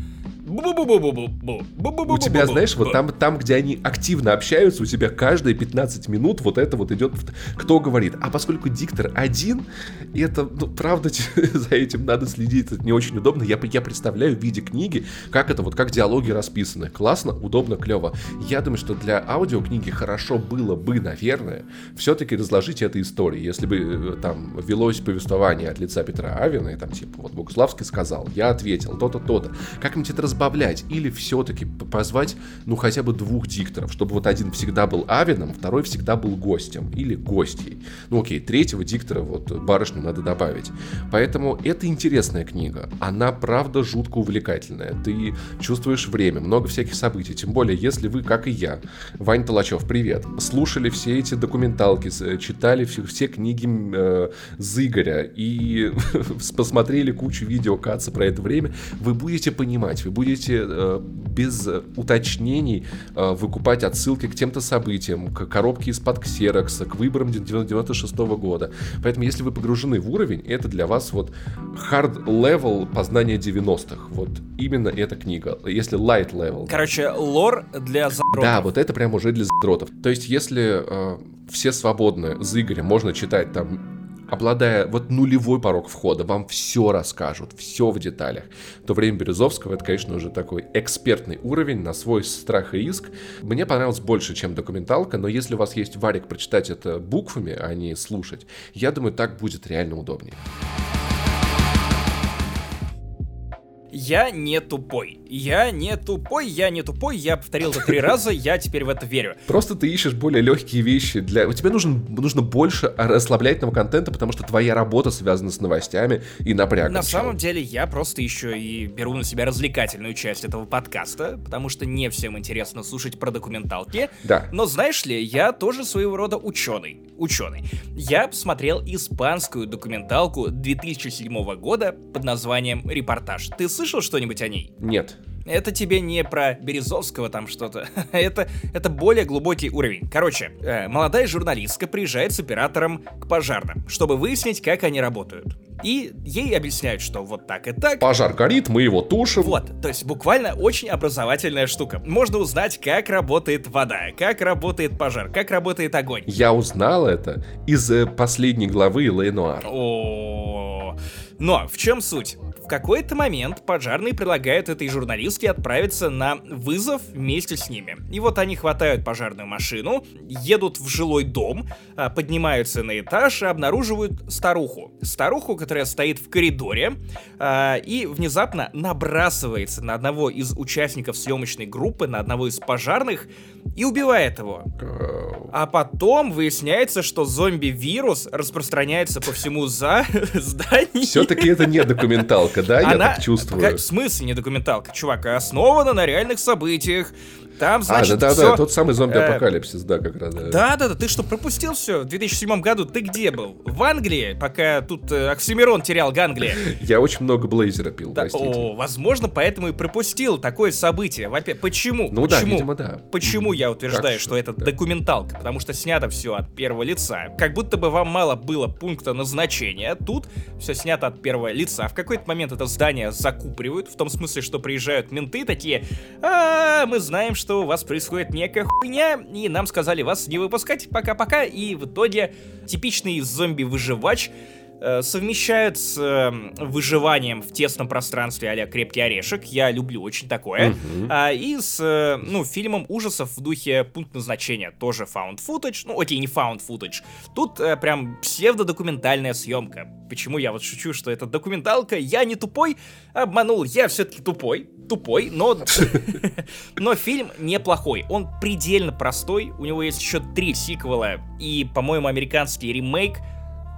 У тебя, знаешь, вот там, там, где они активно общаются, у тебя каждые 15 минут вот это вот идет, кто говорит. А поскольку диктор один, и это, ну, правда, за этим надо следить, это не очень удобно. Я, я представляю в виде книги, как это вот, как диалоги расписаны. Классно, удобно, клево. Я думаю, что для аудиокниги хорошо было бы, наверное, все-таки разложить эту историю. Если бы э, там велось повествование от лица Петра Авина, и там типа вот Богуславский сказал, я ответил, то-то, то-то. Как-нибудь это разбавлять или все-таки позвать, ну, хотя бы двух дикторов, чтобы вот один всегда был Авином, второй всегда был гостем или гостьей. Ну, окей, третьего диктора, вот, барышню надо добавить. Поэтому это интересная книга. Она, правда, жутко увлекательная. Ты чувствуешь время, много всяких событий. Тем более, если вы, как и я, Вань Толачев, привет, слушали все эти документалки, читали все, все книги э, Зыгоря и посмотрели кучу видео Каца про это время, вы будете понимать, вы будете э, без уточнений э, выкупать отсылки к тем-то событиям, к коробке из-под ксерокса, к выборам 96 -го года. Поэтому, если вы погружены в уровень, это для вас вот hard level познания 90-х. Вот именно эта книга. Если light level. Короче, лор для задротов. Да, вот это прям уже для задротов. То есть, если э, все свободны за Игоря, можно читать там обладая вот нулевой порог входа, вам все расскажут, все в деталях, то время Березовского это, конечно, уже такой экспертный уровень на свой страх и риск. Мне понравилось больше, чем документалка, но если у вас есть варик прочитать это буквами, а не слушать, я думаю, так будет реально удобнее. Я не тупой. Я не тупой, я не тупой, я повторил это три раза, я теперь в это верю. Просто ты ищешь более легкие вещи. Для... У тебя нужен, нужно больше расслабляющего контента, потому что твоя работа связана с новостями и напрягом. На самом деле, я просто еще и беру на себя развлекательную часть этого подкаста, потому что не всем интересно слушать про документалки. Да. Но знаешь ли, я тоже своего рода ученый. Ученый. Я посмотрел испанскую документалку 2007 года под названием «Репортаж». Ты слышал слышал что-нибудь о ней? Нет. Это тебе не про Березовского там что-то. это, это более глубокий уровень. Короче, э, молодая журналистка приезжает с оператором к пожарным, чтобы выяснить, как они работают. И ей объясняют, что вот так и так. Пожар горит, мы его тушим. Вот, то есть буквально очень образовательная штука. Можно узнать, как работает вода, как работает пожар, как работает огонь. Я узнал это из э, последней главы Ленуар. О, но в чем суть? В какой-то момент пожарные предлагают этой журналистке отправиться на вызов вместе с ними. И вот они хватают пожарную машину, едут в жилой дом, а, поднимаются на этаж и обнаруживают старуху. Старуху, которая стоит в коридоре а, и внезапно набрасывается на одного из участников съемочной группы, на одного из пожарных, и убивает его. А потом выясняется, что зомби-вирус распространяется по всему за зданию. Все-таки это не документалка, да? Я так чувствую. В смысле не документалка? Чувак, основана на реальных событиях. Там, а, значит, а, да, да, все... да, тот самый зомби-апокалипсис, э... да, как раз. Да. да, да, ты что, пропустил все? В 2007 году ты где был? В Англии, пока тут э, Оксимирон терял Ганглия. Я очень много Блейзера пил, да, простите. О, возможно, поэтому и пропустил такое событие. Во-первых, почему? Ну почему? да, видимо, да. Почему я утверждаю, что это да. документалка? Потому что снято все от первого лица. Как будто бы вам мало было пункта назначения. Тут все снято от первого лица. В какой-то момент это здание закупоривают, в том смысле, что приезжают менты такие, а, мы знаем, что у вас происходит некая хуйня, и нам сказали вас не выпускать, пока-пока, и в итоге типичный зомби-выживач совмещают с э, выживанием в тесном пространстве а крепкий орешек. Я люблю очень такое. Uh-huh. А, и с, э, ну, фильмом ужасов в духе пункт назначения. Тоже found footage. Ну, окей, не found footage. Тут а, прям псевдодокументальная съемка. Почему я вот шучу, что это документалка? Я не тупой, обманул. Я все-таки тупой. Тупой, но... но фильм неплохой. Он предельно простой. У него есть еще три сиквела. И, по-моему, американский ремейк —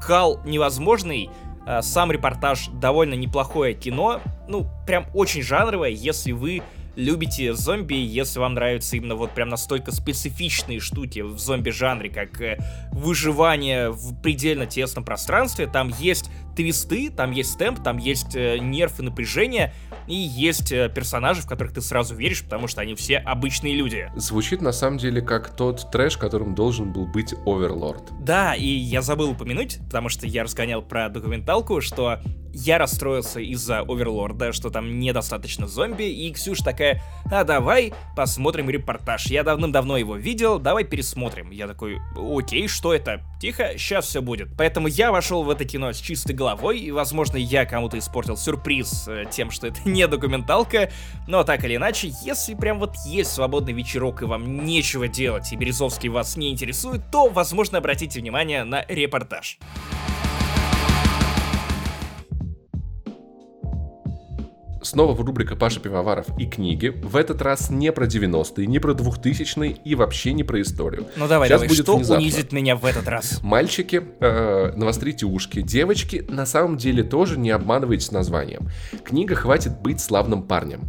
кал невозможный. А, сам репортаж довольно неплохое кино. Ну, прям очень жанровое, если вы любите зомби, если вам нравятся именно вот прям настолько специфичные штуки в зомби-жанре, как э, выживание в предельно тесном пространстве, там есть твисты, там есть темп, там есть э, нерв и напряжение, и есть э, персонажи, в которых ты сразу веришь, потому что они все обычные люди. Звучит на самом деле как тот трэш, которым должен был быть Оверлорд. Да, и я забыл упомянуть, потому что я разгонял про документалку, что я расстроился из-за Оверлорда, что там недостаточно зомби, и Ксюш такая, а давай посмотрим репортаж. Я давным-давно его видел, давай пересмотрим. Я такой, окей, что это? Тихо, сейчас все будет. Поэтому я вошел в это кино с чистой головой, и, возможно, я кому-то испортил сюрприз э, тем, что это не документалка, но так или иначе, если прям вот есть свободный вечерок и вам нечего делать, и Березовский вас не интересует, то, возможно, обратите внимание на репортаж. Снова в рубрика Паша Пивоваров и книги. В этот раз не про 90-е, не про 2000-е и вообще не про историю. Ну давай, Сейчас давай, будет что внезапно. унизит меня в этот раз? Мальчики, э, навострите ушки. Девочки, на самом деле тоже не обманывайтесь названием. Книга «Хватит быть славным парнем».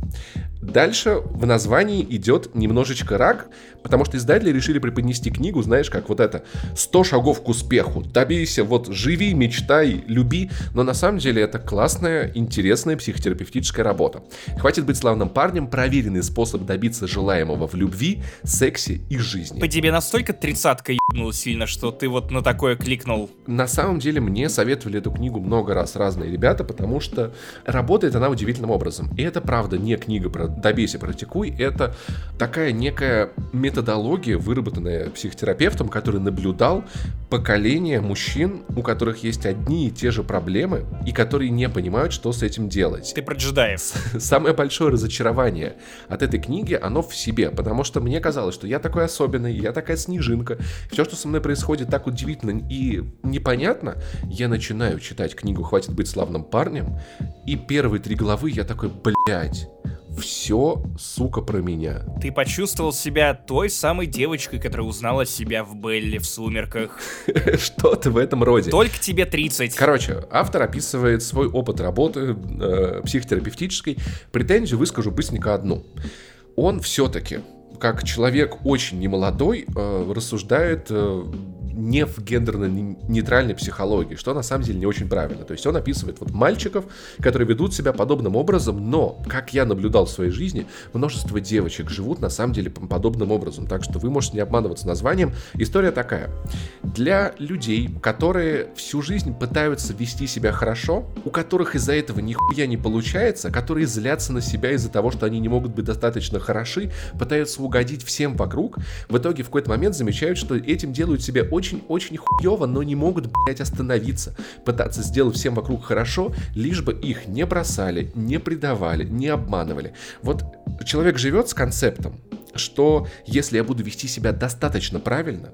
Дальше в названии идет немножечко рак, потому что издатели решили преподнести книгу, знаешь, как вот это «100 шагов к успеху». Добейся, вот живи, мечтай, люби. Но на самом деле это классная, интересная психотерапевтическая работа. «Хватит быть славным парнем» — проверенный способ добиться желаемого в любви, сексе и жизни. По тебе настолько тридцатка ебнула сильно, что ты вот на такое кликнул. На самом деле мне советовали эту книгу много раз разные ребята, потому что работает она удивительным образом. И это правда не книга про добейся, практикуй, это такая некая методология, выработанная психотерапевтом, который наблюдал поколение мужчин, у которых есть одни и те же проблемы, и которые не понимают, что с этим делать. Ты про джедаев. Самое большое разочарование от этой книги, оно в себе, потому что мне казалось, что я такой особенный, я такая снежинка, все, что со мной происходит так удивительно и непонятно, я начинаю читать книгу «Хватит быть славным парнем», и первые три главы я такой, блядь, все, сука, про меня. Ты почувствовал себя той самой девочкой, которая узнала себя в Белле в «Сумерках». Что-то в этом роде. Только тебе 30. Короче, автор описывает свой опыт работы э, психотерапевтической. Претензию выскажу быстренько одну. Он все-таки, как человек очень немолодой, э, рассуждает э, не в гендерно-нейтральной психологии, что на самом деле не очень правильно. То есть он описывает вот мальчиков, которые ведут себя подобным образом, но, как я наблюдал в своей жизни, множество девочек живут на самом деле подобным образом. Так что вы можете не обманываться названием. История такая. Для людей, которые всю жизнь пытаются вести себя хорошо, у которых из-за этого нихуя не получается, которые злятся на себя из-за того, что они не могут быть достаточно хороши, пытаются угодить всем вокруг, в итоге в какой-то момент замечают, что этим делают себя очень-очень хуево, но не могут, блядь, остановиться, пытаться сделать всем вокруг хорошо, лишь бы их не бросали, не предавали, не обманывали. Вот человек живет с концептом, что если я буду вести себя достаточно правильно,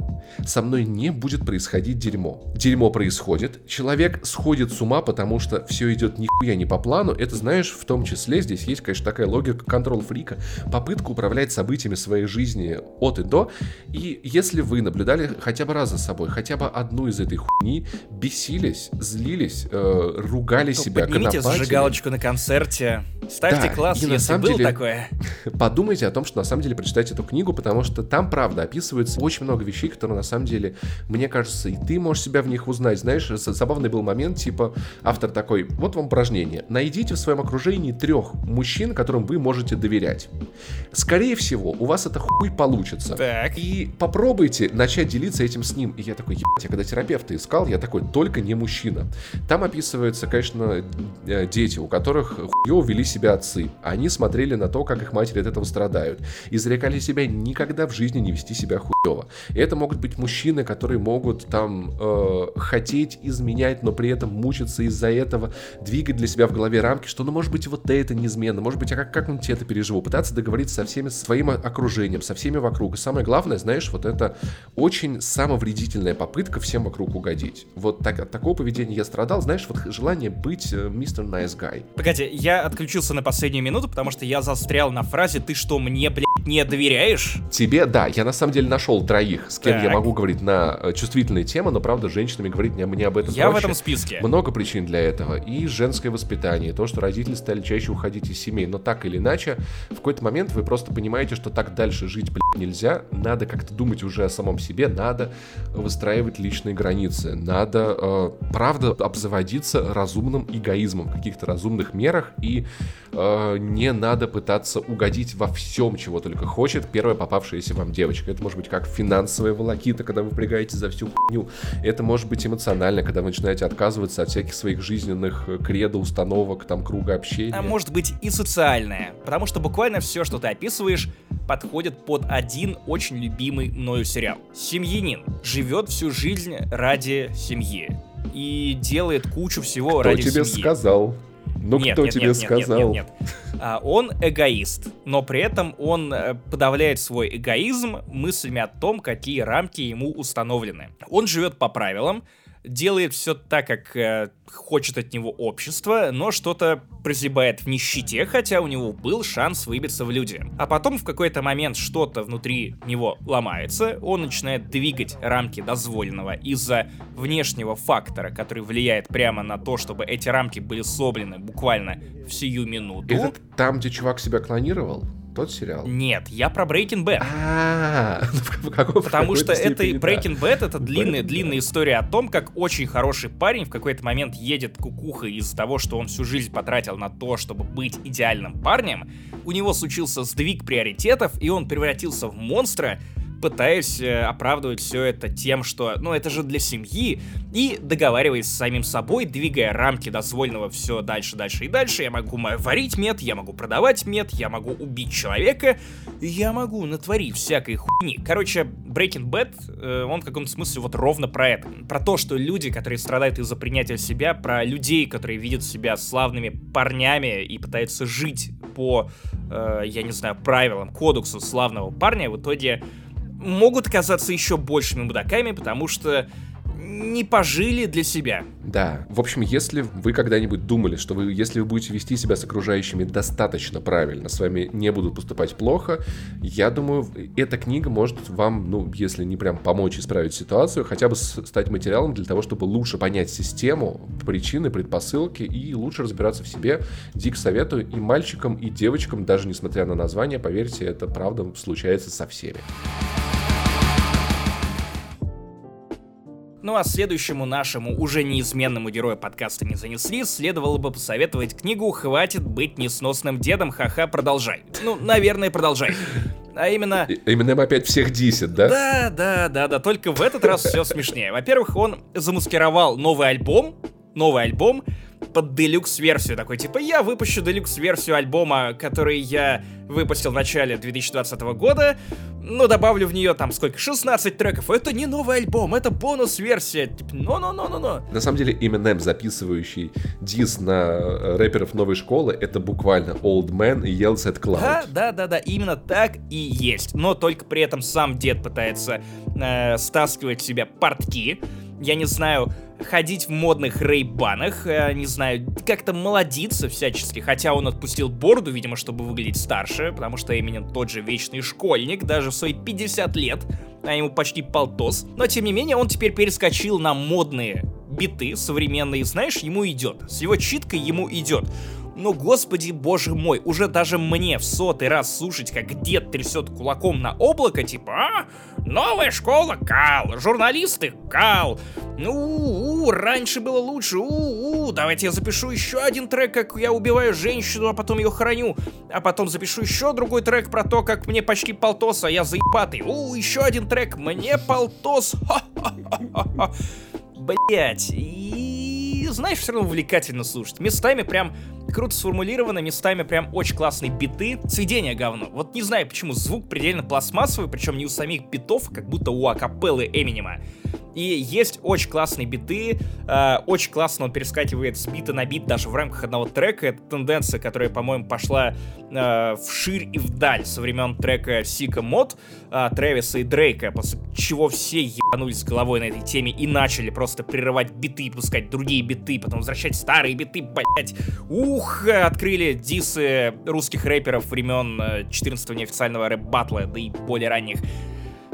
со мной не будет происходить дерьмо. Дерьмо происходит, человек сходит с ума, потому что все идет нихуя не по плану. Это, знаешь, в том числе здесь есть, конечно, такая логика контрол-фрика, попытка управлять событиями своей жизни от и до. И если вы наблюдали хотя бы раз за собой, хотя бы одну из этой хуйни, бесились, злились, э, ругали То себя, поднимите конопатили, зажигалочку на концерте. Ставьте Да, класс, и на если самом было деле- такое. подумайте о том, что на самом деле прочитайте эту книгу, потому что там, правда, описывается очень много вещей, которые на самом деле, мне кажется, и ты можешь себя в них узнать. Знаешь, забавный был момент, типа, автор такой, вот вам упражнение. Найдите в своем окружении трех мужчин, которым вы можете доверять. Скорее всего, у вас это хуй получится. Так. И попробуйте начать делиться этим с ним. И я такой, ебать, я когда терапевта искал, я такой, только не мужчина. Там описываются, конечно, э, дети, у которых хуево вели себя отцы. Они смотрели на то, как их матери от этого страдают. И зарекали себя никогда в жизни не вести себя хуево. Это могут быть мужчины, которые могут там э, хотеть изменять, но при этом мучиться из-за этого, двигать для себя в голове рамки, что, ну, может быть, вот это неизменно, может быть, а как, как-нибудь это переживу. Пытаться договориться со всеми своим окружением, со всеми вокруг. И самое главное, знаешь, вот это очень самовредительная попытка всем вокруг угодить. Вот так, от такого поведения я страдал, знаешь, вот желание быть э, мистер Nice Guy. Погоди, я отключился на последнюю минуту, потому что я застрял на фразе «Ты что, мне, блядь, не доверяешь?» Тебе, да, я на самом деле нашел троих, с кем я Так. могу говорить на э, чувствительные темы, но правда, с женщинами говорить мне, мне об этом Я в проще. этом списке. Много причин для этого. И женское воспитание, и то, что родители стали чаще уходить из семей. Но так или иначе, в какой-то момент вы просто понимаете, что так дальше жить, блядь, нельзя. Надо как-то думать уже о самом себе, надо выстраивать личные границы. Надо, э, правда, обзаводиться разумным эгоизмом, в каких-то разумных мерах. И э, не надо пытаться угодить во всем, чего только хочет первая попавшаяся вам девочка. Это может быть как финансовая волокита, когда вы впрягаете за всю хуйню. Это может быть эмоционально, когда вы начинаете отказываться от всяких своих жизненных э, кредо, установок, там, круга общения. А может быть и социальное, потому что буквально все, что ты описываешь, подходит под один очень любимый мною сериал. Семьянин живет всю жизнь ради семьи и делает кучу всего Кто ради тебе семьи. сказал? Ну, Нет, кто нет, тебе нет, нет, нет, сказал? нет, нет. А, он эгоист, но при этом он э, подавляет свой эгоизм мыслями о том, какие рамки ему установлены. Он живет по правилам, делает все так, как э, хочет от него общество, но что-то прозябает в нищете, хотя у него был шанс выбиться в люди. А потом в какой-то момент что-то внутри него ломается, он начинает двигать рамки дозволенного из-за внешнего фактора, который влияет прямо на то, чтобы эти рамки были соблены буквально в сию минуту. Это там, где чувак себя клонировал? Тот сериал? Нет, я про Breaking Bad. А, Потому что это Breaking Bad это длинная, длинная история о том, как очень хороший парень в какой-то момент едет кукуха из-за того, что он всю жизнь потратил на то, чтобы быть идеальным парнем. У него случился сдвиг приоритетов, и он превратился в монстра, пытаясь э, оправдывать все это тем, что, ну, это же для семьи, и договариваясь с самим собой, двигая рамки дозволенного все дальше, дальше и дальше. Я могу варить мед, я могу продавать мед, я могу убить человека, я могу натворить всякой хуйни. Короче, Breaking Bad, э, он в каком-то смысле вот ровно про это. Про то, что люди, которые страдают из-за принятия себя, про людей, которые видят себя славными парнями и пытаются жить по, э, я не знаю, правилам, кодексу славного парня, в итоге могут казаться еще большими мудаками, потому что не пожили для себя. Да. В общем, если вы когда-нибудь думали, что вы, если вы будете вести себя с окружающими достаточно правильно, с вами не будут поступать плохо, я думаю, эта книга может вам, ну, если не прям помочь исправить ситуацию, хотя бы стать материалом для того, чтобы лучше понять систему, причины, предпосылки и лучше разбираться в себе. Дик советую и мальчикам, и девочкам, даже несмотря на название, поверьте, это правда случается со всеми. Ну а следующему нашему уже неизменному герою подкаста не занесли, следовало бы посоветовать книгу «Хватит быть несносным дедом, ха-ха, продолжай». Ну, наверное, продолжай. А именно... Именно опять всех десят, да? Да, да, да, да, только в этот раз все смешнее. Во-первых, он замаскировал новый альбом, новый альбом, под делюкс-версию. Такой, типа, я выпущу делюкс-версию альбома, который я выпустил в начале 2020 года, но добавлю в нее там сколько? 16 треков. Это не новый альбом, это бонус-версия. Типа, но-но-но-но-но. На самом деле, Eminem, записывающий дис на э, рэперов новой школы, это буквально Old Man и Yells at Cloud. Да, да, да, да, именно так и есть. Но только при этом сам дед пытается э, стаскивать себе портки. Я не знаю, ходить в модных рейбанах, э, не знаю, как-то молодиться всячески, хотя он отпустил бороду, видимо, чтобы выглядеть старше, потому что Эминем тот же вечный школьник, даже в свои 50 лет, а ему почти полтос, но тем не менее он теперь перескочил на модные биты современные, знаешь, ему идет, с его читкой ему идет. Но, господи боже мой, уже даже мне в сотый раз слушать, как дед трясет кулаком на облако, типа, а, новая школа, кал, журналисты, кал, ну, раньше было лучше, у, у, давайте я запишу еще один трек, как я убиваю женщину, а потом ее храню, а потом запишу еще другой трек про то, как мне почти полтос, а я заебатый, у, еще один трек, мне полтос, блять, и знаешь, все равно увлекательно слушать, местами прям круто сформулировано, местами прям очень классные биты. Сведение говно. Вот не знаю, почему звук предельно пластмассовый, причем не у самих битов, как будто у акапеллы Эминема. И есть очень классные биты, э, очень классно он перескакивает с бита на бит даже в рамках одного трека. Это тенденция, которая, по-моему, пошла э, вширь и вдаль со времен трека Сика Мод, э, Трэвиса и Дрейка, после чего все ебанулись головой на этой теме и начали просто прерывать биты, пускать другие биты, потом возвращать старые биты, блять. Ух, открыли дисы русских рэперов времен 14-го неофициального рэп-батла, да и более ранних.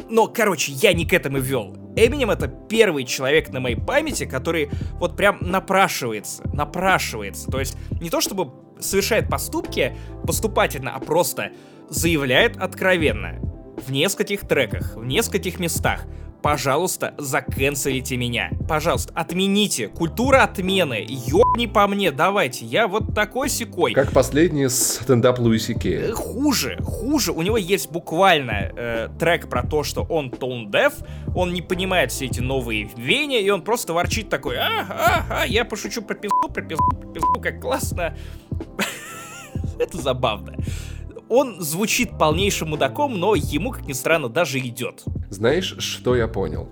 Но, короче, я не к этому вел. Эминем это первый человек на моей памяти, который вот прям напрашивается, напрашивается. То есть не то чтобы совершает поступки поступательно, а просто заявляет откровенно в нескольких треках, в нескольких местах пожалуйста, заканцелите меня. Пожалуйста, отмените. Культура отмены. Ёбни по мне, давайте. Я вот такой секой. Как последний стендап Луиси Кея. Э, хуже, хуже. У него есть буквально э, трек про то, что он tone deaf, он не понимает все эти новые веяния, и он просто ворчит такой, а, а, а, я пошучу про пизду, про пизду, про пизду, как классно. Это забавно он звучит полнейшим мудаком, но ему, как ни странно, даже идет. Знаешь, что я понял?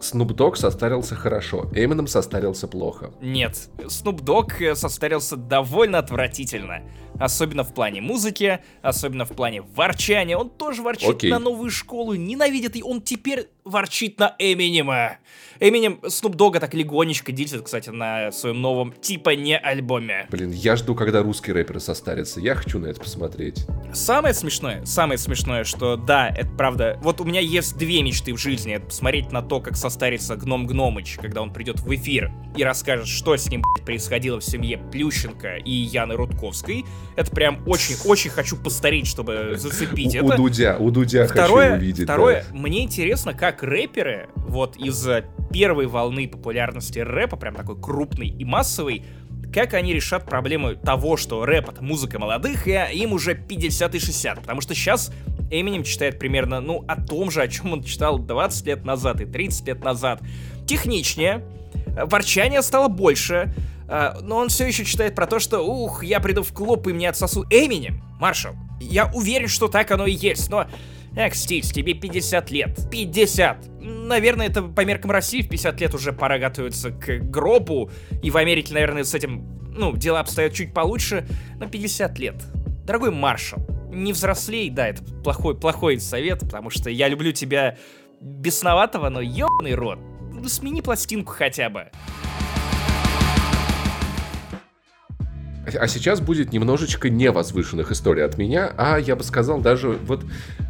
Snoop Dogg состарился хорошо, Эмином состарился плохо. Нет, Snoop Dogg состарился довольно отвратительно. Особенно в плане музыки, особенно в плане ворчания. Он тоже ворчит Окей. на новую школу, ненавидит, и он теперь ворчит на Эминема. Эминем Снуп Дога так легонечко дилсит, кстати, на своем новом типа не альбоме. Блин, я жду, когда русские рэперы состарятся. Я хочу на это посмотреть. Самое смешное, самое смешное, что да, это правда. Вот у меня есть две мечты в жизни. Это посмотреть на то, как состарится Гном Гномыч, когда он придет в эфир и расскажет, что с ним блядь, происходило в семье Плющенко и Яны Рудковской. Это прям очень-очень хочу постареть, чтобы зацепить у, это. У Дудя, у Дудя второе, хочу увидеть. Второе, да. мне интересно, как рэперы вот из первой волны популярности рэпа, прям такой крупный и массовый, как они решат проблему того, что рэп — это музыка молодых, и им уже 50 и 60. Потому что сейчас Эминем читает примерно, ну, о том же, о чем он читал 20 лет назад и 30 лет назад. Техничнее, ворчание стало больше, а, но он все еще читает про то, что «Ух, я приду в клуб и мне отсосут Эминем, Маршал». Я уверен, что так оно и есть, но... Эх, Стив, тебе 50 лет. 50! Наверное, это по меркам России в 50 лет уже пора готовиться к гробу. И в Америке, наверное, с этим, ну, дела обстоят чуть получше. Но 50 лет. Дорогой маршал, не взрослей, да, это плохой, плохой совет, потому что я люблю тебя бесноватого, но ёбаный рот. Ну, смени пластинку хотя бы. А сейчас будет немножечко невозвышенных историй от меня, а я бы сказал даже вот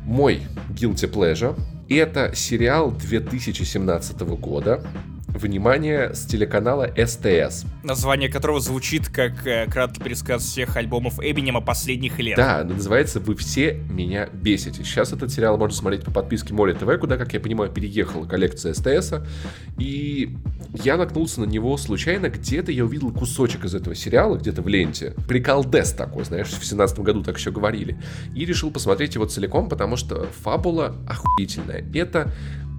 мой guilty pleasure. Это сериал 2017 года внимание, с телеканала СТС. Название которого звучит как э, краткий пересказ всех альбомов Эминема последних лет. Да, называется «Вы все меня бесите». Сейчас этот сериал можно смотреть по подписке Море ТВ, куда, как я понимаю, переехала коллекция СТС. И я наткнулся на него случайно, где-то я увидел кусочек из этого сериала, где-то в ленте. Приколдес такой, знаешь, в 17 году так еще говорили. И решил посмотреть его целиком, потому что фабула охуительная. Это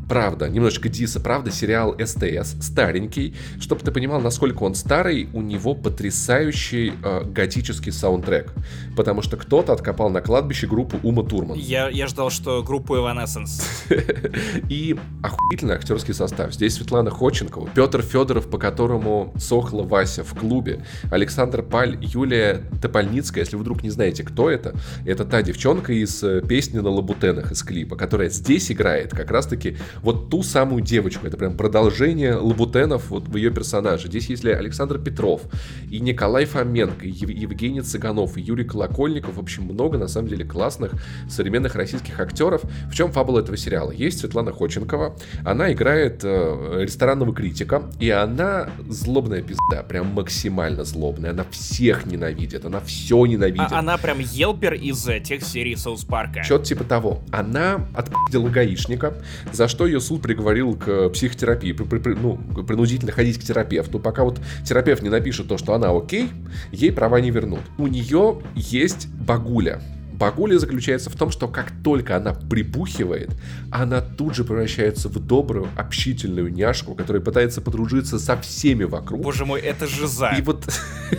правда, немножечко диса, правда, сериал СТС, старенький. Чтобы ты понимал, насколько он старый, у него потрясающий э, готический саундтрек. Потому что кто-то откопал на кладбище группу Ума Турман. Я, я ждал, что группу Evanescence. И охуительный актерский состав. Здесь Светлана Ходченкова, Петр Федоров, по которому сохла Вася в клубе, Александр Паль, Юлия Топольницкая. Если вы вдруг не знаете, кто это, это та девчонка из э, песни на лабутенах из клипа, которая здесь играет как раз-таки вот ту самую девочку. Это прям продолжение Лабутенов вот в ее персонаже. Здесь есть Александр Петров, и Николай Фоменко, и Евгений Цыганов, и Юрий Колокольников. В общем, много, на самом деле, классных современных российских актеров. В чем фабула этого сериала? Есть Светлана Ходченкова. Она играет э, ресторанного критика, и она злобная пизда, прям максимально злобная. Она всех ненавидит, она все ненавидит. А она прям елпер из тех серий Соус Парка. Что-то типа того. Она отпиздила гаишника, за что ее суд приговорил к психотерапии, при, при, ну, принудительно ходить к терапевту. Пока вот терапевт не напишет то, что она окей, ей права не вернут. У нее есть багуля. Багуля заключается в том, что как только она прибухивает, она тут же превращается в добрую, общительную няшку, которая пытается подружиться со всеми вокруг. Боже мой, это же за. И вот...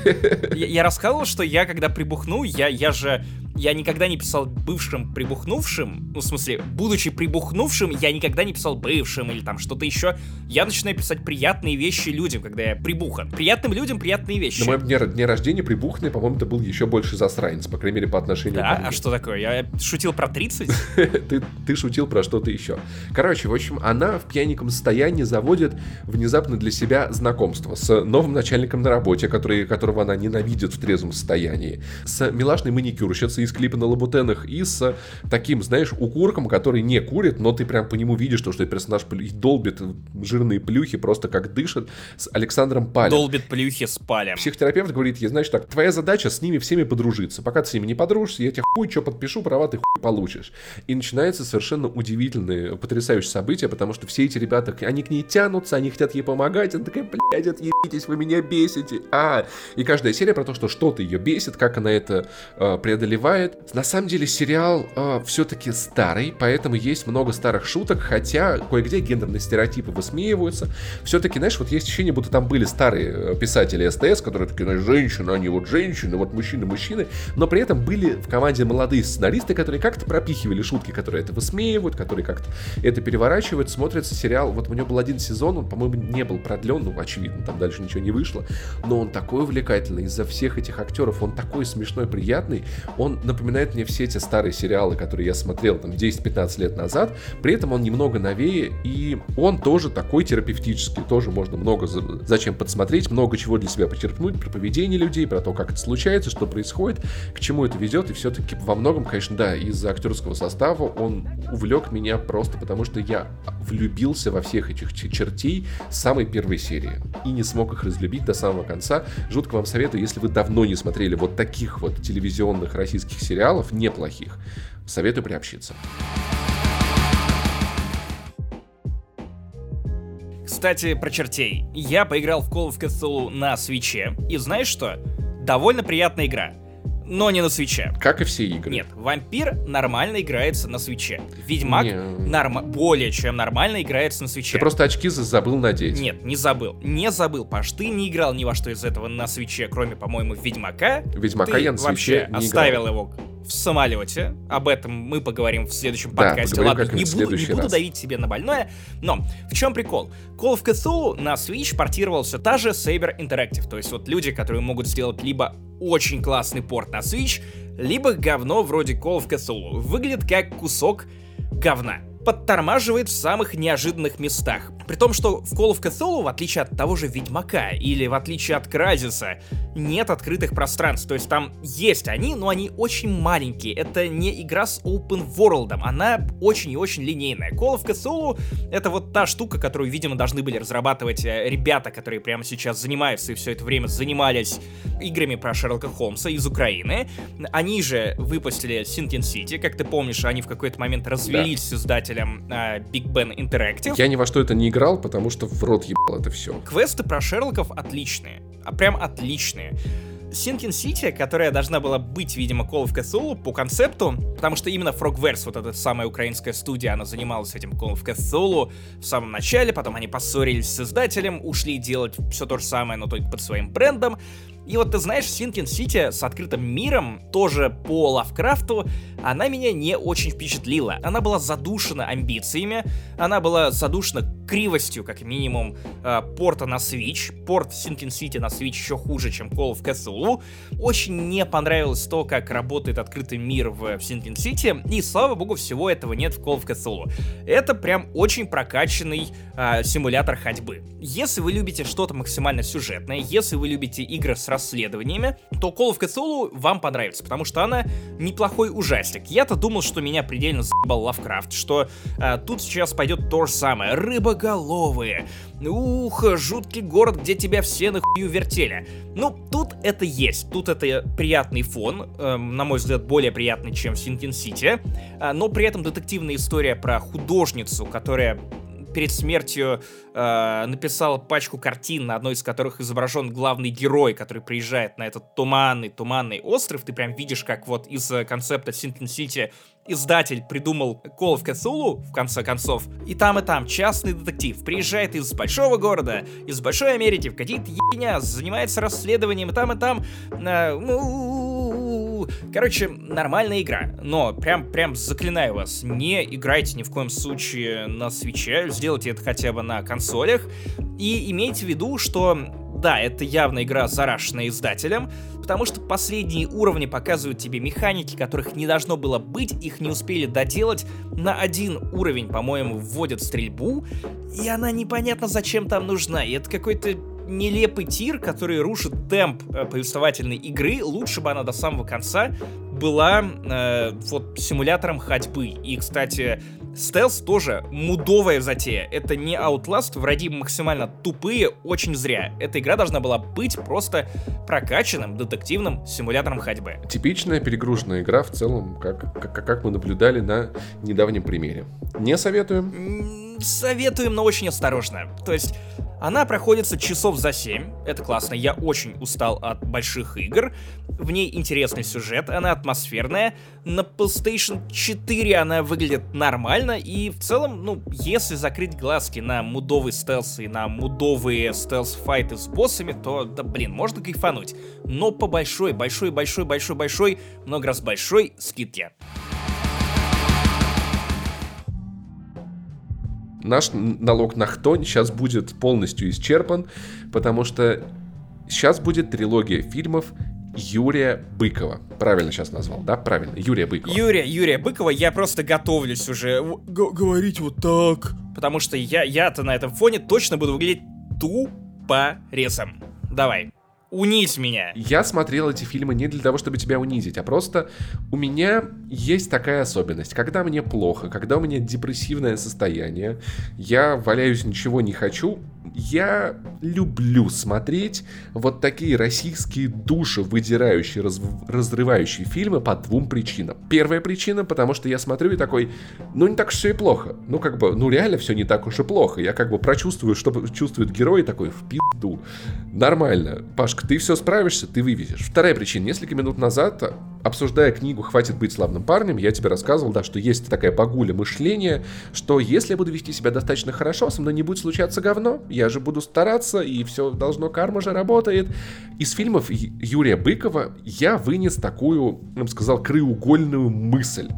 Я, я рассказывал, что я, когда прибухну, я, я же я никогда не писал бывшим прибухнувшим, ну, в смысле, будучи прибухнувшим, я никогда не писал бывшим или там что-то еще. Я начинаю писать приятные вещи людям, когда я прибухан. Приятным людям приятные вещи. На моем дне, дне рождения прибуханный, по-моему, это был еще больше засранец, по крайней мере, по отношению да? ко мне. а что такое? Я шутил про 30? ты, ты шутил про что-то еще. Короче, в общем, она в пьяненьком состоянии заводит внезапно для себя знакомство с новым начальником на работе, который, которого она ненавидит в трезвом состоянии, с милашной маникюрщицей из клипа на лабутенах и с таким, знаешь, укурком, который не курит, но ты прям по нему видишь, что, что персонаж долбит жирные плюхи, просто как дышит, с Александром Палем. Долбит плюхи с Палем. Психотерапевт говорит ей, знаешь, так, твоя задача с ними всеми подружиться. Пока ты с ними не подружишься, я тебе хуй что подпишу, права ты хуй получишь. И начинается совершенно удивительные, потрясающие события, потому что все эти ребята, они к ней тянутся, они хотят ей помогать, она такая, блядь, отъебитесь, вы меня бесите, а. И каждая серия про то, что что-то ее бесит, как она это э, преодолевает, бывает. На самом деле сериал э, все-таки старый, поэтому есть много старых шуток, хотя кое-где гендерные стереотипы высмеиваются. Все-таки, знаешь, вот есть ощущение, будто там были старые э, писатели СТС, которые такие, знаешь, женщины, они вот женщины, вот мужчины, мужчины, но при этом были в команде молодые сценаристы, которые как-то пропихивали шутки, которые это высмеивают, которые как-то это переворачивают, смотрится сериал, вот у него был один сезон, он, по-моему, не был продлен, ну, очевидно, там дальше ничего не вышло, но он такой увлекательный из-за всех этих актеров, он такой смешной, приятный, он напоминает мне все эти старые сериалы, которые я смотрел там 10-15 лет назад, при этом он немного новее, и он тоже такой терапевтический, тоже можно много за... зачем подсмотреть, много чего для себя почерпнуть про поведение людей, про то, как это случается, что происходит, к чему это ведет, и все-таки во многом, конечно, да, из-за актерского состава он увлек меня просто потому, что я влюбился во всех этих чертей с самой первой серии и не смог их разлюбить до самого конца. Жутко вам советую, если вы давно не смотрели вот таких вот телевизионных российских сериалов, неплохих, советую приобщиться. Кстати, про чертей. Я поиграл в Call of Cthulhu на свече, и знаешь что? Довольно приятная игра но не на свече. Как и все игры. Нет, вампир нормально играется на свече. Ведьмак норм... более чем нормально играется на свече. Ты просто очки забыл надеть. Нет, не забыл. Не забыл, Паш. Ты не играл ни во что из этого на свече, кроме, по-моему, Ведьмака. Ведьмака ты я на свече не оставил играл. его в самолете. Об этом мы поговорим в следующем да, подкасте. Ладно, не, буду, не буду давить себе на больное. Но в чем прикол? Call of Cthulhu на Switch портировался та же Saber Interactive. То есть вот люди, которые могут сделать либо очень классный порт на Switch, либо говно вроде Call of Cthulhu. Выглядит как кусок говна подтормаживает в самых неожиданных местах. При том, что в Call of Cthulhu, в отличие от того же Ведьмака или в отличие от Кразиса, нет открытых пространств. То есть там есть они, но они очень маленькие. Это не игра с open world, она очень и очень линейная. Call of Cthulhu — это вот та штука, которую, видимо, должны были разрабатывать э, ребята, которые прямо сейчас занимаются и все это время занимались играми про Шерлока Холмса из Украины. Они же выпустили Sinking City, как ты помнишь, они в какой-то момент развелись да. с издателем э, Big Ben Interactive. Я ни во что это не играл, потому что в рот ебал это все. Квесты про Шерлоков отличные, а прям отличные. Sinking City, которая должна была быть, видимо, Call of Cthulhu по концепту, потому что именно Frogverse, вот эта самая украинская студия, она занималась этим Call of Cthulhu в самом начале, потом они поссорились с издателем, ушли делать все то же самое, но только под своим брендом, и вот ты знаешь, Синкин Сити с открытым миром, тоже по Лавкрафту, она меня не очень впечатлила. Она была задушена амбициями, она была задушена кривостью, как минимум, э, порта на Switch. Порт Sinking City на Switch еще хуже, чем Call of Cthulhu. Очень не понравилось то, как работает открытый мир в Sinking City, и, слава богу, всего этого нет в Call of Cthulhu. Это прям очень прокачанный э, симулятор ходьбы. Если вы любите что-то максимально сюжетное, если вы любите игры с расследованиями, то Call of Cthulhu вам понравится, потому что она неплохой ужастик. Я-то думал, что меня предельно заебал Лавкрафт, что э, тут сейчас пойдет то же самое. Рыбоголовые. Ух, жуткий город, где тебя все на хую вертели. Ну, тут это есть. Тут это приятный фон, э, на мой взгляд, более приятный, чем в Синкин Сити. Э, но при этом детективная история про художницу, которая перед смертью э, написал пачку картин, на одной из которых изображен главный герой, который приезжает на этот туманный, туманный остров. Ты прям видишь, как вот из э, концепта Sinking City издатель придумал Call of Cthulhu, в конце концов. И там, и там частный детектив приезжает из большого города, из большой Америки, в какие-то ебеня, занимается расследованием, и там, и там... Э, Короче, нормальная игра, но прям, прям заклинаю вас, не играйте ни в коем случае на свече, сделайте это хотя бы на консолях, и имейте в виду, что да, это явно игра зарашенная издателем, потому что последние уровни показывают тебе механики, которых не должно было быть, их не успели доделать. На один уровень, по-моему, вводят стрельбу, и она непонятно зачем там нужна. И это какой-то нелепый тир, который рушит темп э, повествовательной игры, лучше бы она до самого конца была э, вот симулятором ходьбы. И, кстати, стелс тоже мудовая затея. Это не Outlast, враги максимально тупые, очень зря. Эта игра должна была быть просто прокачанным детективным симулятором ходьбы. Типичная перегруженная игра в целом, как, как, как мы наблюдали на недавнем примере. Не советуем? Советуем, но очень осторожно. То есть она проходится часов за 7. Это классно. Я очень устал от больших игр. В ней интересный сюжет, она атмосферная. На PlayStation 4 она выглядит нормально. И в целом, ну, если закрыть глазки на мудовый стелс и на мудовые стелс-файты с боссами, то, да блин, можно кайфануть. Но по большой, большой, большой, большой, большой, много раз большой скидке. Наш налог на хтонь сейчас будет полностью исчерпан, потому что сейчас будет трилогия фильмов Юрия Быкова. Правильно сейчас назвал, да? Правильно, Юрия Быкова. Юрия, Юрия Быкова, я просто готовлюсь уже г- говорить вот так. Потому что я, я-то на этом фоне точно буду выглядеть тупорезом. Давай унизь меня. Я смотрел эти фильмы не для того, чтобы тебя унизить, а просто у меня есть такая особенность. Когда мне плохо, когда у меня депрессивное состояние, я валяюсь, ничего не хочу, я люблю смотреть вот такие российские души, выдирающие, раз, разрывающие фильмы по двум причинам. Первая причина, потому что я смотрю и такой, ну не так уж все и плохо. Ну как бы, ну реально все не так уж и плохо. Я как бы прочувствую, что чувствует герой, такой, в пизду. Нормально. Пашка, ты все справишься, ты вывезешь. Вторая причина. Несколько минут назад, обсуждая книгу «Хватит быть славным парнем», я тебе рассказывал, да, что есть такая багуля мышления, что если я буду вести себя достаточно хорошо, со мной не будет случаться говно, я же буду стараться, и все должно, карма же работает. Из фильмов Юрия Быкова я вынес такую, я бы сказал, краеугольную мысль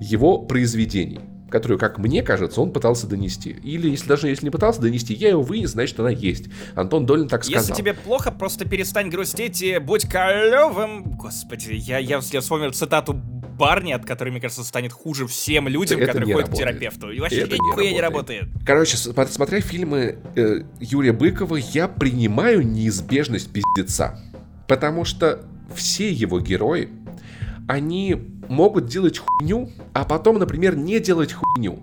его произведений которую, как мне кажется, он пытался донести. Или, если даже если не пытался донести, я его вынес, значит, она есть. Антон Долин так сказал. Если тебе плохо, просто перестань грустить и будь клевым. Господи, я, я, я вспомнил цитату Барни, от которой, мне кажется, станет хуже всем людям, это которые ходят работает. к терапевту. И вообще это нихуя не работает. не работает. Короче, смотря фильмы э, Юрия Быкова, я принимаю неизбежность пиздеца. Потому что все его герои, они могут делать хуйню, а потом, например, не делать хуйню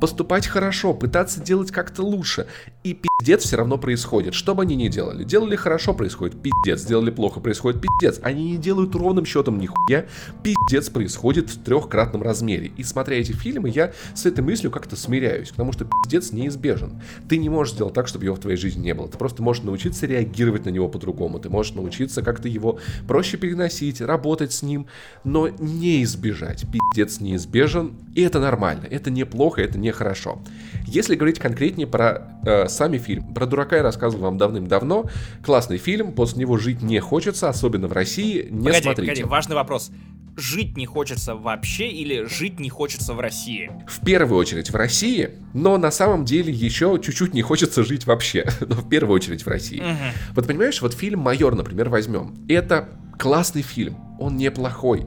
поступать хорошо, пытаться делать как-то лучше. И пиздец все равно происходит. Что бы они ни делали. Делали хорошо, происходит пиздец. Сделали плохо, происходит пиздец. Они не делают ровным счетом нихуя. Пиздец происходит в трехкратном размере. И смотря эти фильмы, я с этой мыслью как-то смиряюсь. Потому что пиздец неизбежен. Ты не можешь сделать так, чтобы его в твоей жизни не было. Ты просто можешь научиться реагировать на него по-другому. Ты можешь научиться как-то его проще переносить, работать с ним, но не избежать. Пиздец неизбежен, и это нормально. Это неплохо, это это нехорошо. Если говорить конкретнее про э, сами фильм, про дурака я рассказывал вам давным-давно. Классный фильм, после него жить не хочется, особенно в России. Не погоди, смотрите. Погоди, важный вопрос жить не хочется вообще или жить не хочется в России? В первую очередь в России, но на самом деле еще чуть-чуть не хочется жить вообще, но в первую очередь в России. Угу. Вот понимаешь, вот фильм «Майор», например, возьмем. Это классный фильм, он неплохой,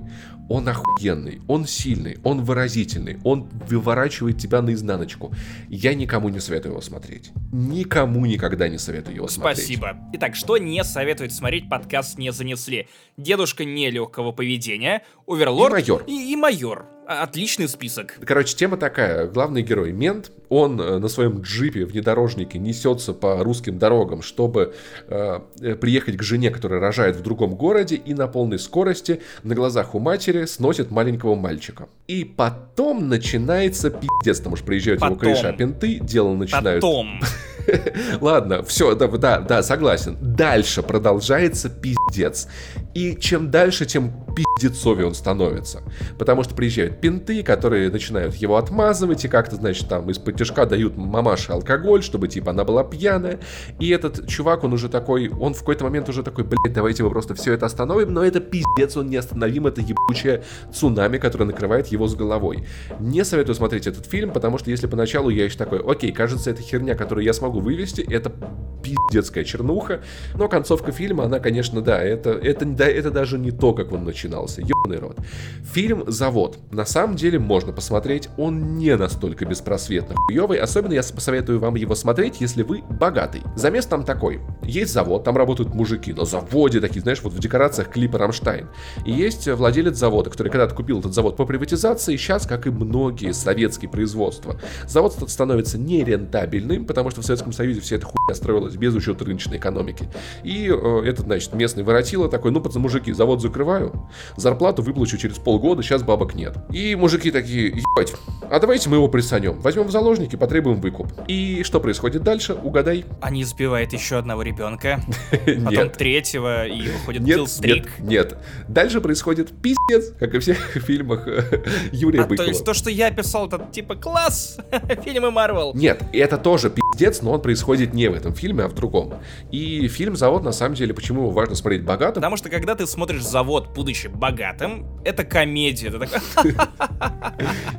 он охуенный, он сильный, он выразительный, он выворачивает тебя наизнаночку. Я никому не советую его смотреть. Никому никогда не советую его смотреть. Спасибо. Итак, что не советует смотреть, подкаст не занесли. Дедушка нелегкого поведения, Оверлорд и майор. И, и майор. Отличный список. Короче, тема такая. Главный герой мент, он э, на своем джипе внедорожнике несется по русским дорогам, чтобы э, приехать к жене, которая рожает в другом городе, и на полной скорости на глазах у матери сносит маленького мальчика. И потом начинается пиздец, потому что приезжают потом. его кореша пенты, дело начинают... Потом. Ладно, все, да, да, да, согласен. Дальше продолжается пиздец. И чем дальше, тем пиздецовее он становится. Потому что приезжают пинты, которые начинают его отмазывать, и как-то, значит, там из-под тяжка дают мамаше алкоголь, чтобы, типа, она была пьяная. И этот чувак, он уже такой, он в какой-то момент уже такой, блядь, давайте мы просто все это остановим, но это пиздец, он не остановим, это ебучее цунами, которое накрывает его с головой. Не советую смотреть этот фильм, потому что если поначалу я еще такой, окей, кажется, это херня, которую я смогу вывести, это пиздецкая чернуха, но концовка фильма, она, конечно, да, это, это, да, это даже не то, как он начинался, ебаный рот. Фильм «Завод» на самом деле можно посмотреть, он не настолько беспросветно хуёвый, особенно я посоветую вам его смотреть, если вы богатый. Замес там такой, есть завод, там работают мужики, на заводе такие, знаешь, вот в декорациях клипа «Рамштайн». И есть владелец завода, который когда-то купил этот завод по приватизации, сейчас, как и многие советские производства, завод становится нерентабельным, потому что в Советском Союзе вся эта хуйня строилась без учета рыночной экономики. И э, этот, значит, местный воротило такой, ну, пацаны, мужики, завод закрываю, зарплату выплачу через полгода, сейчас бабок нет. И мужики такие, ебать, а давайте мы его присанем, возьмем в заложники, потребуем выкуп. И что происходит дальше, угадай. Они сбивают еще одного ребенка, потом третьего, и выходит киллстрик. Нет, нет. Дальше происходит пиздец, как и в всех фильмах э, Юрия а, Быкова. То есть то, что я писал, это типа класс, фильмы Марвел. Нет, это тоже пиздец, но он происходит не в этом фильме, а в другом. И фильм «Завод», на самом деле, почему его важно смотреть богатым? Потому что когда ты смотришь «Завод», будучи богатым, это комедия.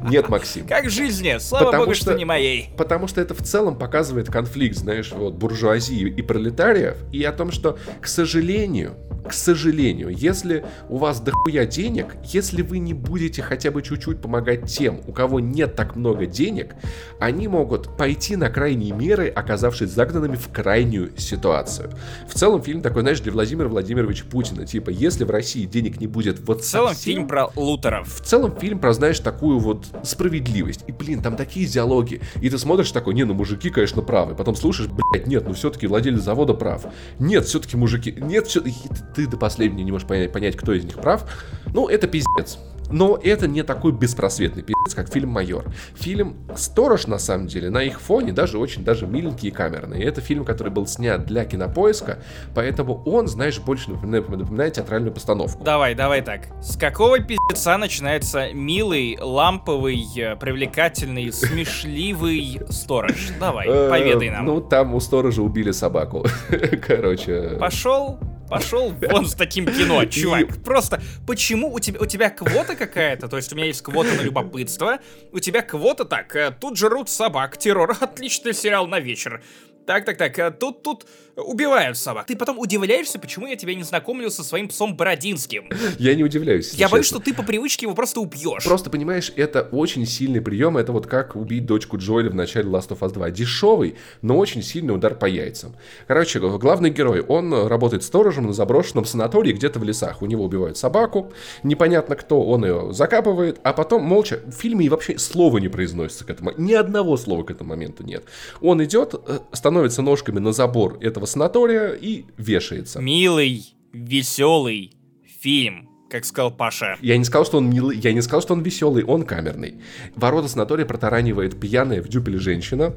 Нет, Максим. Как в жизни, слава богу, что- что не моей. Потому что это в целом показывает конфликт, знаешь, вот буржуазии и пролетариев, и о том, что, к сожалению, к сожалению, если у вас дохуя денег, если вы не будете хотя бы чуть-чуть помогать тем, у кого нет так много денег, они могут пойти на крайние меры, оказавшись загнанными в крайнюю ситуацию. В целом фильм такой, знаешь, для Владимира Владимировича Путина, типа, если в России денег не будет вот В целом совсем, фильм про лутеров. в целом фильм про, знаешь, такую вот справедливость. И, блин, там такие диалоги. И ты смотришь такой, не, ну мужики, конечно, правы. Потом слушаешь, блядь, нет, ну все-таки владелец завода прав. Нет, все-таки мужики, нет, все ты, ты до последнего не можешь понять, понять, кто из них прав. Ну, это пиздец. Но это не такой беспросветный пиздец, как фильм «Майор». Фильм «Сторож», на самом деле, на их фоне даже очень даже миленький и камерный. Это фильм, который был снят для кинопоиска, поэтому он, знаешь, больше напоминает, напоминает театральную постановку. Давай, давай так. С какого пиздеца начинается милый, ламповый, э, привлекательный, смешливый сторож? Давай, Э, поведай нам. Ну, там у сторожа убили собаку. Короче. Пошел, пошел вон с таким кино, чувак. Просто почему у тебя, у тебя квота какая-то? То есть у меня есть квота на любопытство, у тебя квота так, э, тут жрут собак, террор, отличный сериал на вечер. Так, так, так, э, тут, тут убивают собак. Ты потом удивляешься, почему я тебя не знакомлю со своим псом Бородинским. Я не удивляюсь. Я боюсь, что ты по привычке его просто убьешь. Просто, понимаешь, это очень сильный прием. Это вот как убить дочку Джоэля в начале Last of Us 2. Дешевый, но очень сильный удар по яйцам. Короче, главный герой, он работает сторожем на заброшенном санатории где-то в лесах. У него убивают собаку, непонятно кто, он ее закапывает, а потом молча, в фильме и вообще слова не произносится к этому. Ни одного слова к этому моменту нет. Он идет, э, становится ножками на забор этого санатория и вешается. Милый, веселый фильм, как сказал Паша. Я не сказал, что он милый, я не сказал, что он веселый, он камерный. Ворота санатория протаранивает пьяная в дюпеле женщина,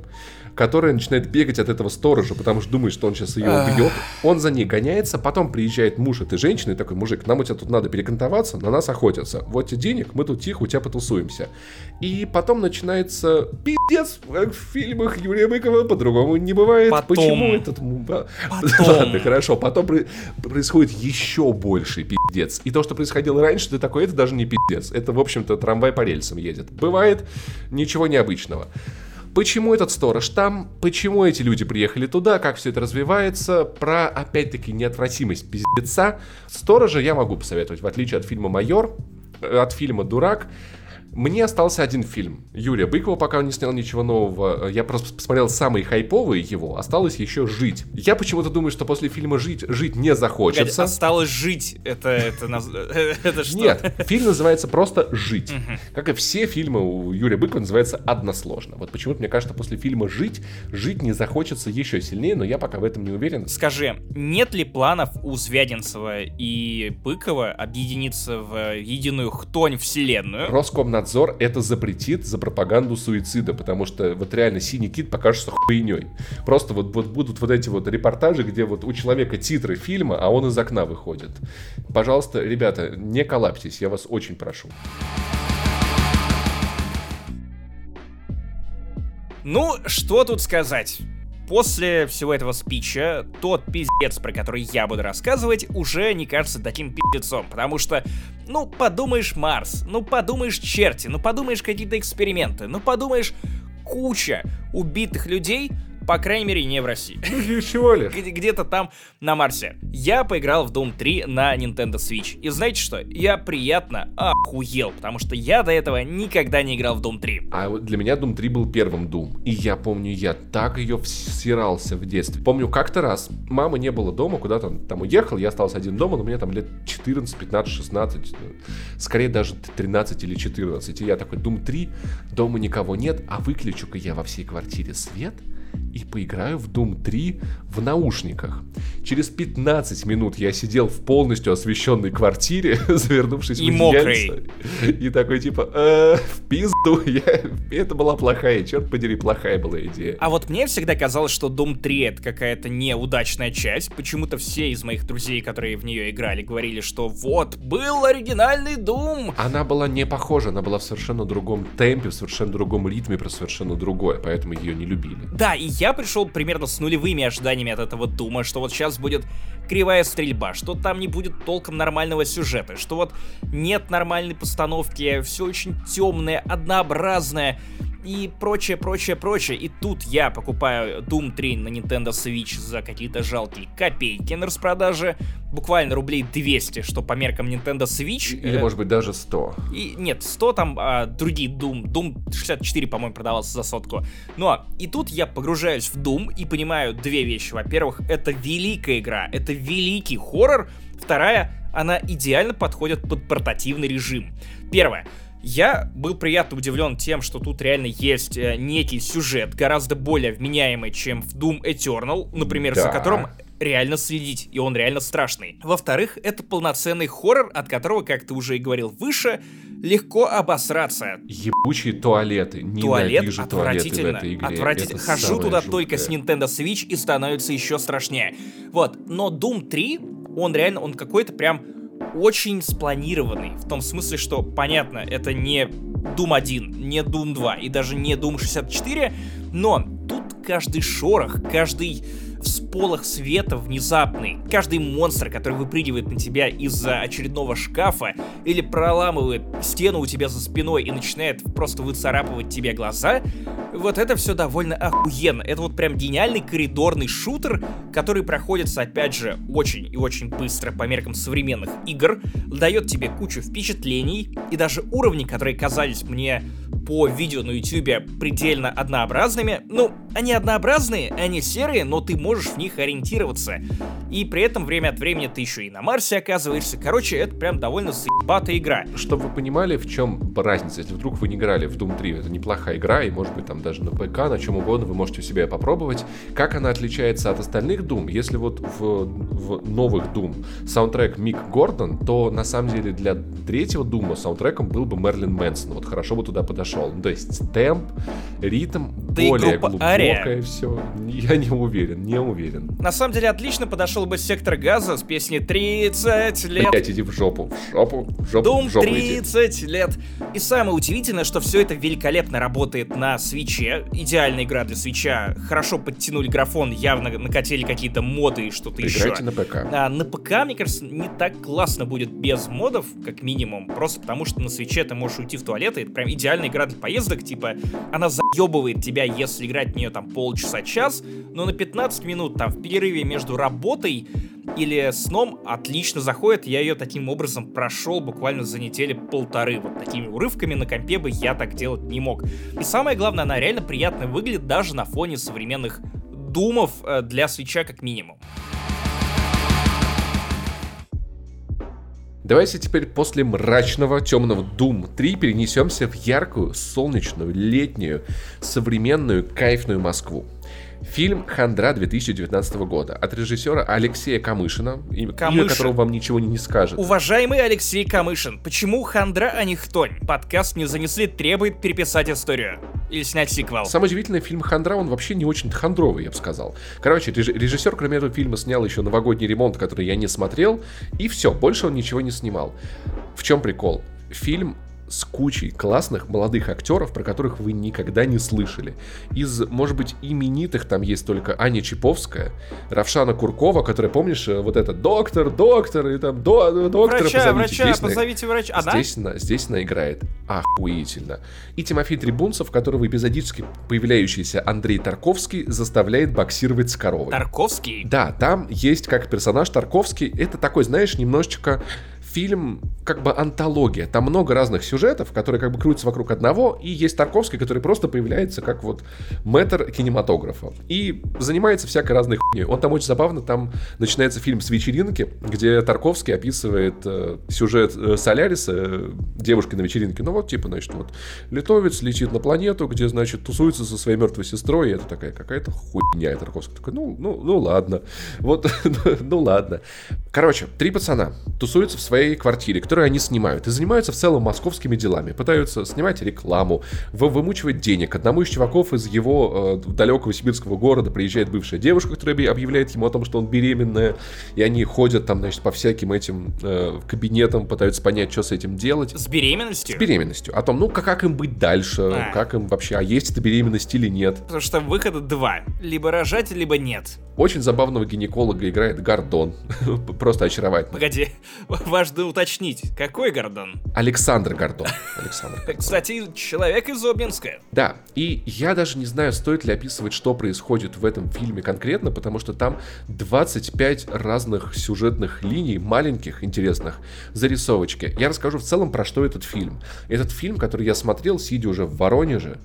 которая начинает бегать от этого сторожа, потому что думает, что он сейчас ее убьет. Он за ней гоняется, потом приезжает муж этой женщины такой, мужик, нам у тебя тут надо перекантоваться, на нас охотятся. Вот тебе денег, мы тут тихо у тебя потусуемся. И потом начинается пиздец, как в фильмах Юрия Быкова, по-другому не бывает. Потом. Почему этот... Потом. Ладно, хорошо, потом при- происходит еще больший пиздец. И то, что происходило раньше, ты такой, это даже не пиздец. Это, в общем-то, трамвай по рельсам едет. Бывает ничего необычного. Почему этот сторож там? Почему эти люди приехали туда? Как все это развивается? Про, опять-таки, неотвратимость пиздеца. Сторожа я могу посоветовать, в отличие от фильма «Майор», э, от фильма «Дурак». Мне остался один фильм. Юрия Быкова пока он не снял ничего нового. Я просто посмотрел самые хайповые его. Осталось еще «Жить». Я почему-то думаю, что после фильма «Жить» жить не Погоди, захочется. осталось жить. Это, это, это что? Нет, фильм называется просто «Жить». Как и все фильмы у Юрия Быкова называются односложно. Вот почему-то мне кажется, после фильма «Жить» жить не захочется еще сильнее, но я пока в этом не уверен. Скажи, нет ли планов у Звягинцева и Быкова объединиться в единую хтонь вселенную? Роскомнадзор это запретит за пропаганду суицида, потому что вот реально синий кит покажется хуйней. Просто вот, вот будут вот эти вот репортажи, где вот у человека титры фильма, а он из окна выходит. Пожалуйста, ребята, не коллапсись, я вас очень прошу. Ну, что тут сказать? После всего этого спича, тот пиздец, про который я буду рассказывать, уже не кажется таким пиздецом, потому что, ну, подумаешь Марс, ну, подумаешь черти, ну, подумаешь какие-то эксперименты, ну, подумаешь куча убитых людей, по крайней мере, не в России. Ну, чего ли? Где- где-то там на Марсе. Я поиграл в Doom 3 на Nintendo Switch. И знаете что? Я приятно охуел, потому что я до этого никогда не играл в Doom 3. А вот для меня Doom 3 был первым Doom. И я помню, я так ее всирался в детстве. Помню, как-то раз мамы не было дома, куда-то там уехал, я остался один дома, но мне там лет 14, 15, 16, ну, скорее даже 13 или 14. И я такой, Doom 3, дома никого нет, а выключу-ка я во всей квартире свет, и поиграю в Doom 3 в наушниках. Через 15 минут я сидел в полностью освещенной квартире, завернувшись и в мокрый. и такой типа, э, в пизду, я... это была плохая, черт подери, плохая была идея. А вот мне всегда казалось, что Doom 3 это какая-то неудачная часть. Почему-то все из моих друзей, которые в нее играли, говорили, что вот, был оригинальный Doom. Она была не похожа, она была в совершенно другом темпе, в совершенно другом ритме, про совершенно другое, поэтому ее не любили. Да, я пришел примерно с нулевыми ожиданиями от этого Дума, что вот сейчас будет кривая стрельба, что там не будет толком нормального сюжета, что вот нет нормальной постановки, все очень темное, однообразное и прочее, прочее, прочее. И тут я покупаю Doom 3 на Nintendo Switch за какие-то жалкие копейки на распродаже, буквально рублей 200, что по меркам Nintendo Switch. Или, э, может быть, даже 100. И, нет, 100 там а, другие Doom. Doom 64, по-моему, продавался за сотку. Но и тут я погружаюсь в Doom и понимаю две вещи. Во-первых, это великая игра, это великий хоррор. Вторая, она идеально подходит под портативный режим. Первое. Я был приятно удивлен тем, что тут реально есть э, некий сюжет, гораздо более вменяемый, чем в Doom Eternal, например, за Да. которым реально следить, и он реально страшный. Во-вторых, это полноценный хоррор, от которого, как ты уже и говорил выше, легко обосраться. Ебучие туалеты. Туалет Ненавижу туалеты в отвратительно. этой игре. Отвратительно. Это Хожу туда жуткое. только с Nintendo Switch и становится еще страшнее. Вот. Но Doom 3, он реально, он какой-то прям очень спланированный. В том смысле, что, понятно, это не Doom 1, не Doom 2 и даже не Doom 64, но тут каждый шорох, каждый всполох света внезапный, каждый монстр, который выпрыгивает на тебя из-за очередного шкафа или проламывает стену у тебя за спиной и начинает просто выцарапывать тебе глаза, вот это все довольно охуенно. Это вот прям гениальный коридорный шутер, который проходится, опять же, очень и очень быстро по меркам современных игр, дает тебе кучу впечатлений и даже уровни, которые казались мне по видео на ютюбе предельно однообразными. Ну, они однообразные, они серые, но ты можешь в них ориентироваться. И при этом время от времени ты еще и на Марсе оказываешься. Короче, это прям довольно заебатая игра. Чтобы вы понимали, в чем разница, если вдруг вы не играли в Doom 3, это неплохая игра, и может быть там даже на ПК, на чем угодно, вы можете у себя попробовать. Как она отличается от остальных Doom? Если вот в, в новых Doom саундтрек Мик Гордон, то на самом деле для третьего Дума саундтреком был бы Мерлин Мэнсон. Вот хорошо бы туда подошел. Ну, то есть темп, ритм, Да более глубокое Ария. все. Я не уверен, не уверен. На самом деле отлично подошел бы сектор газа с песней 30 лет. Блять, иди в жопу, в жопу, в жопу, Doom в жопу иди. 30 лет. И самое удивительное, что все это великолепно работает на свече. Идеальная игра для свеча. Хорошо подтянули графон, явно накатили какие-то моды и что-то еще. Играйте на ПК. А на ПК, мне кажется, не так классно будет без модов, как минимум. Просто потому, что на свече ты можешь уйти в туалет, и это прям идеальная игра для поездок. Типа, она заебывает тебя, если играть в нее там полчаса-час, но на 15 минут там в перерыве между работой или сном отлично заходит. Я ее таким образом прошел буквально за недели полторы. Вот такими урывками на компе бы я так делать не мог. И самое главное, она реально приятно выглядит даже на фоне современных думов э, для свеча как минимум. Давайте теперь после мрачного темного Doom 3 перенесемся в яркую, солнечную, летнюю, современную, кайфную Москву. Фильм «Хандра» 2019 года от режиссера Алексея Камышина, Камышин. имя которого вам ничего не скажет. Уважаемый Алексей Камышин, почему хандра, а не хтонь? Подкаст не занесли, требует переписать историю. Или снять сиквел. Самое удивительное, фильм «Хандра», он вообще не очень хандровый, я бы сказал. Короче, реж- режиссер, кроме этого фильма, снял еще «Новогодний ремонт», который я не смотрел, и все, больше он ничего не снимал. В чем прикол? Фильм с кучей классных молодых актеров, про которых вы никогда не слышали. Из, может быть, именитых там есть только Аня Чиповская, Равшана Куркова, которая, помнишь, э, вот это доктор, доктор, и там до, доктора Врача, позовите». врача, Здесь на- позовите врача. Она? Здесь она, здесь она играет охуительно. И Тимофей Трибунцев, которого эпизодически появляющийся Андрей Тарковский заставляет боксировать с коровой. Тарковский? Да, там есть как персонаж Тарковский. Это такой, знаешь, немножечко фильм как бы антология. Там много разных сюжетов, которые как бы крутятся вокруг одного, и есть Тарковский, который просто появляется как вот мэтр кинематографа. И занимается всякой разной хуйней. Он там очень забавно, там начинается фильм с вечеринки, где Тарковский описывает э, сюжет э, Соляриса, э, девушки на вечеринке. Ну вот, типа, значит, вот литовец летит на планету, где, значит, тусуется со своей мертвой сестрой, и это такая какая-то хуйня. И Тарковский такой, ну, ну, ну ладно. Вот, ну ладно. Короче, три пацана тусуются в своей квартире, которые они снимают, и занимаются в целом московскими делами. Пытаются снимать рекламу, вымучивать денег. Одному из чуваков из его э, далекого сибирского города приезжает бывшая девушка, которая объявляет ему о том, что он беременная, и они ходят там, значит, по всяким этим э, кабинетам, пытаются понять, что с этим делать. С беременностью? С беременностью. О том, ну, как, как им быть дальше, а. как им вообще, а есть это беременность или нет. Потому что выхода два. Либо рожать, либо нет. Очень забавного гинеколога играет Гордон. Просто очаровательно. Погоди, важно уточнить, какой Гордон? Александр Гордон. Александр Гордон. Кстати, человек из Обнинска. Да, и я даже не знаю, стоит ли описывать, что происходит в этом фильме конкретно, потому что там 25 разных сюжетных линий, маленьких, интересных, зарисовочки. Я расскажу в целом, про что этот фильм. Этот фильм, который я смотрел, сидя уже в Воронеже,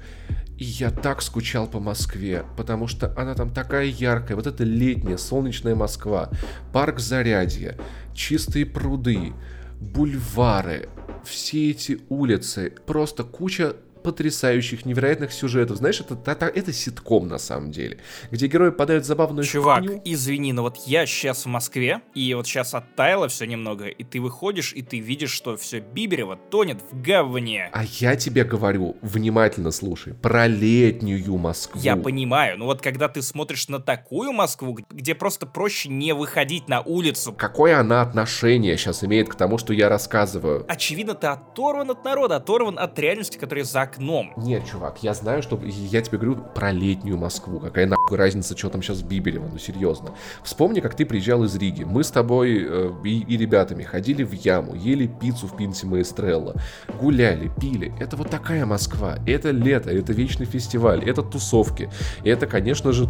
и я так скучал по Москве, потому что она там такая яркая. Вот это летняя, солнечная Москва, парк Зарядье, чистые пруды, бульвары, все эти улицы, просто куча потрясающих, невероятных сюжетов. Знаешь, это, это, это ситком на самом деле, где герои подают забавную Чувак, хуйню. извини, но вот я сейчас в Москве, и вот сейчас оттаяло все немного, и ты выходишь, и ты видишь, что все Биберево тонет в говне. А я тебе говорю, внимательно слушай, про летнюю Москву. Я понимаю, но вот когда ты смотришь на такую Москву, где просто проще не выходить на улицу. Какое она отношение сейчас имеет к тому, что я рассказываю? Очевидно, ты оторван от народа, оторван от реальности, которая за окном. Нет, чувак, я знаю, что... Я тебе говорю про летнюю Москву. Какая нахуй разница, что там сейчас в Биберево, ну серьезно. Вспомни, как ты приезжал из Риги. Мы с тобой э, и, и ребятами ходили в яму, ели пиццу в Пинсе Маэстрелло, гуляли, пили. Это вот такая Москва. Это лето, это вечный фестиваль, это тусовки. И это, конечно же,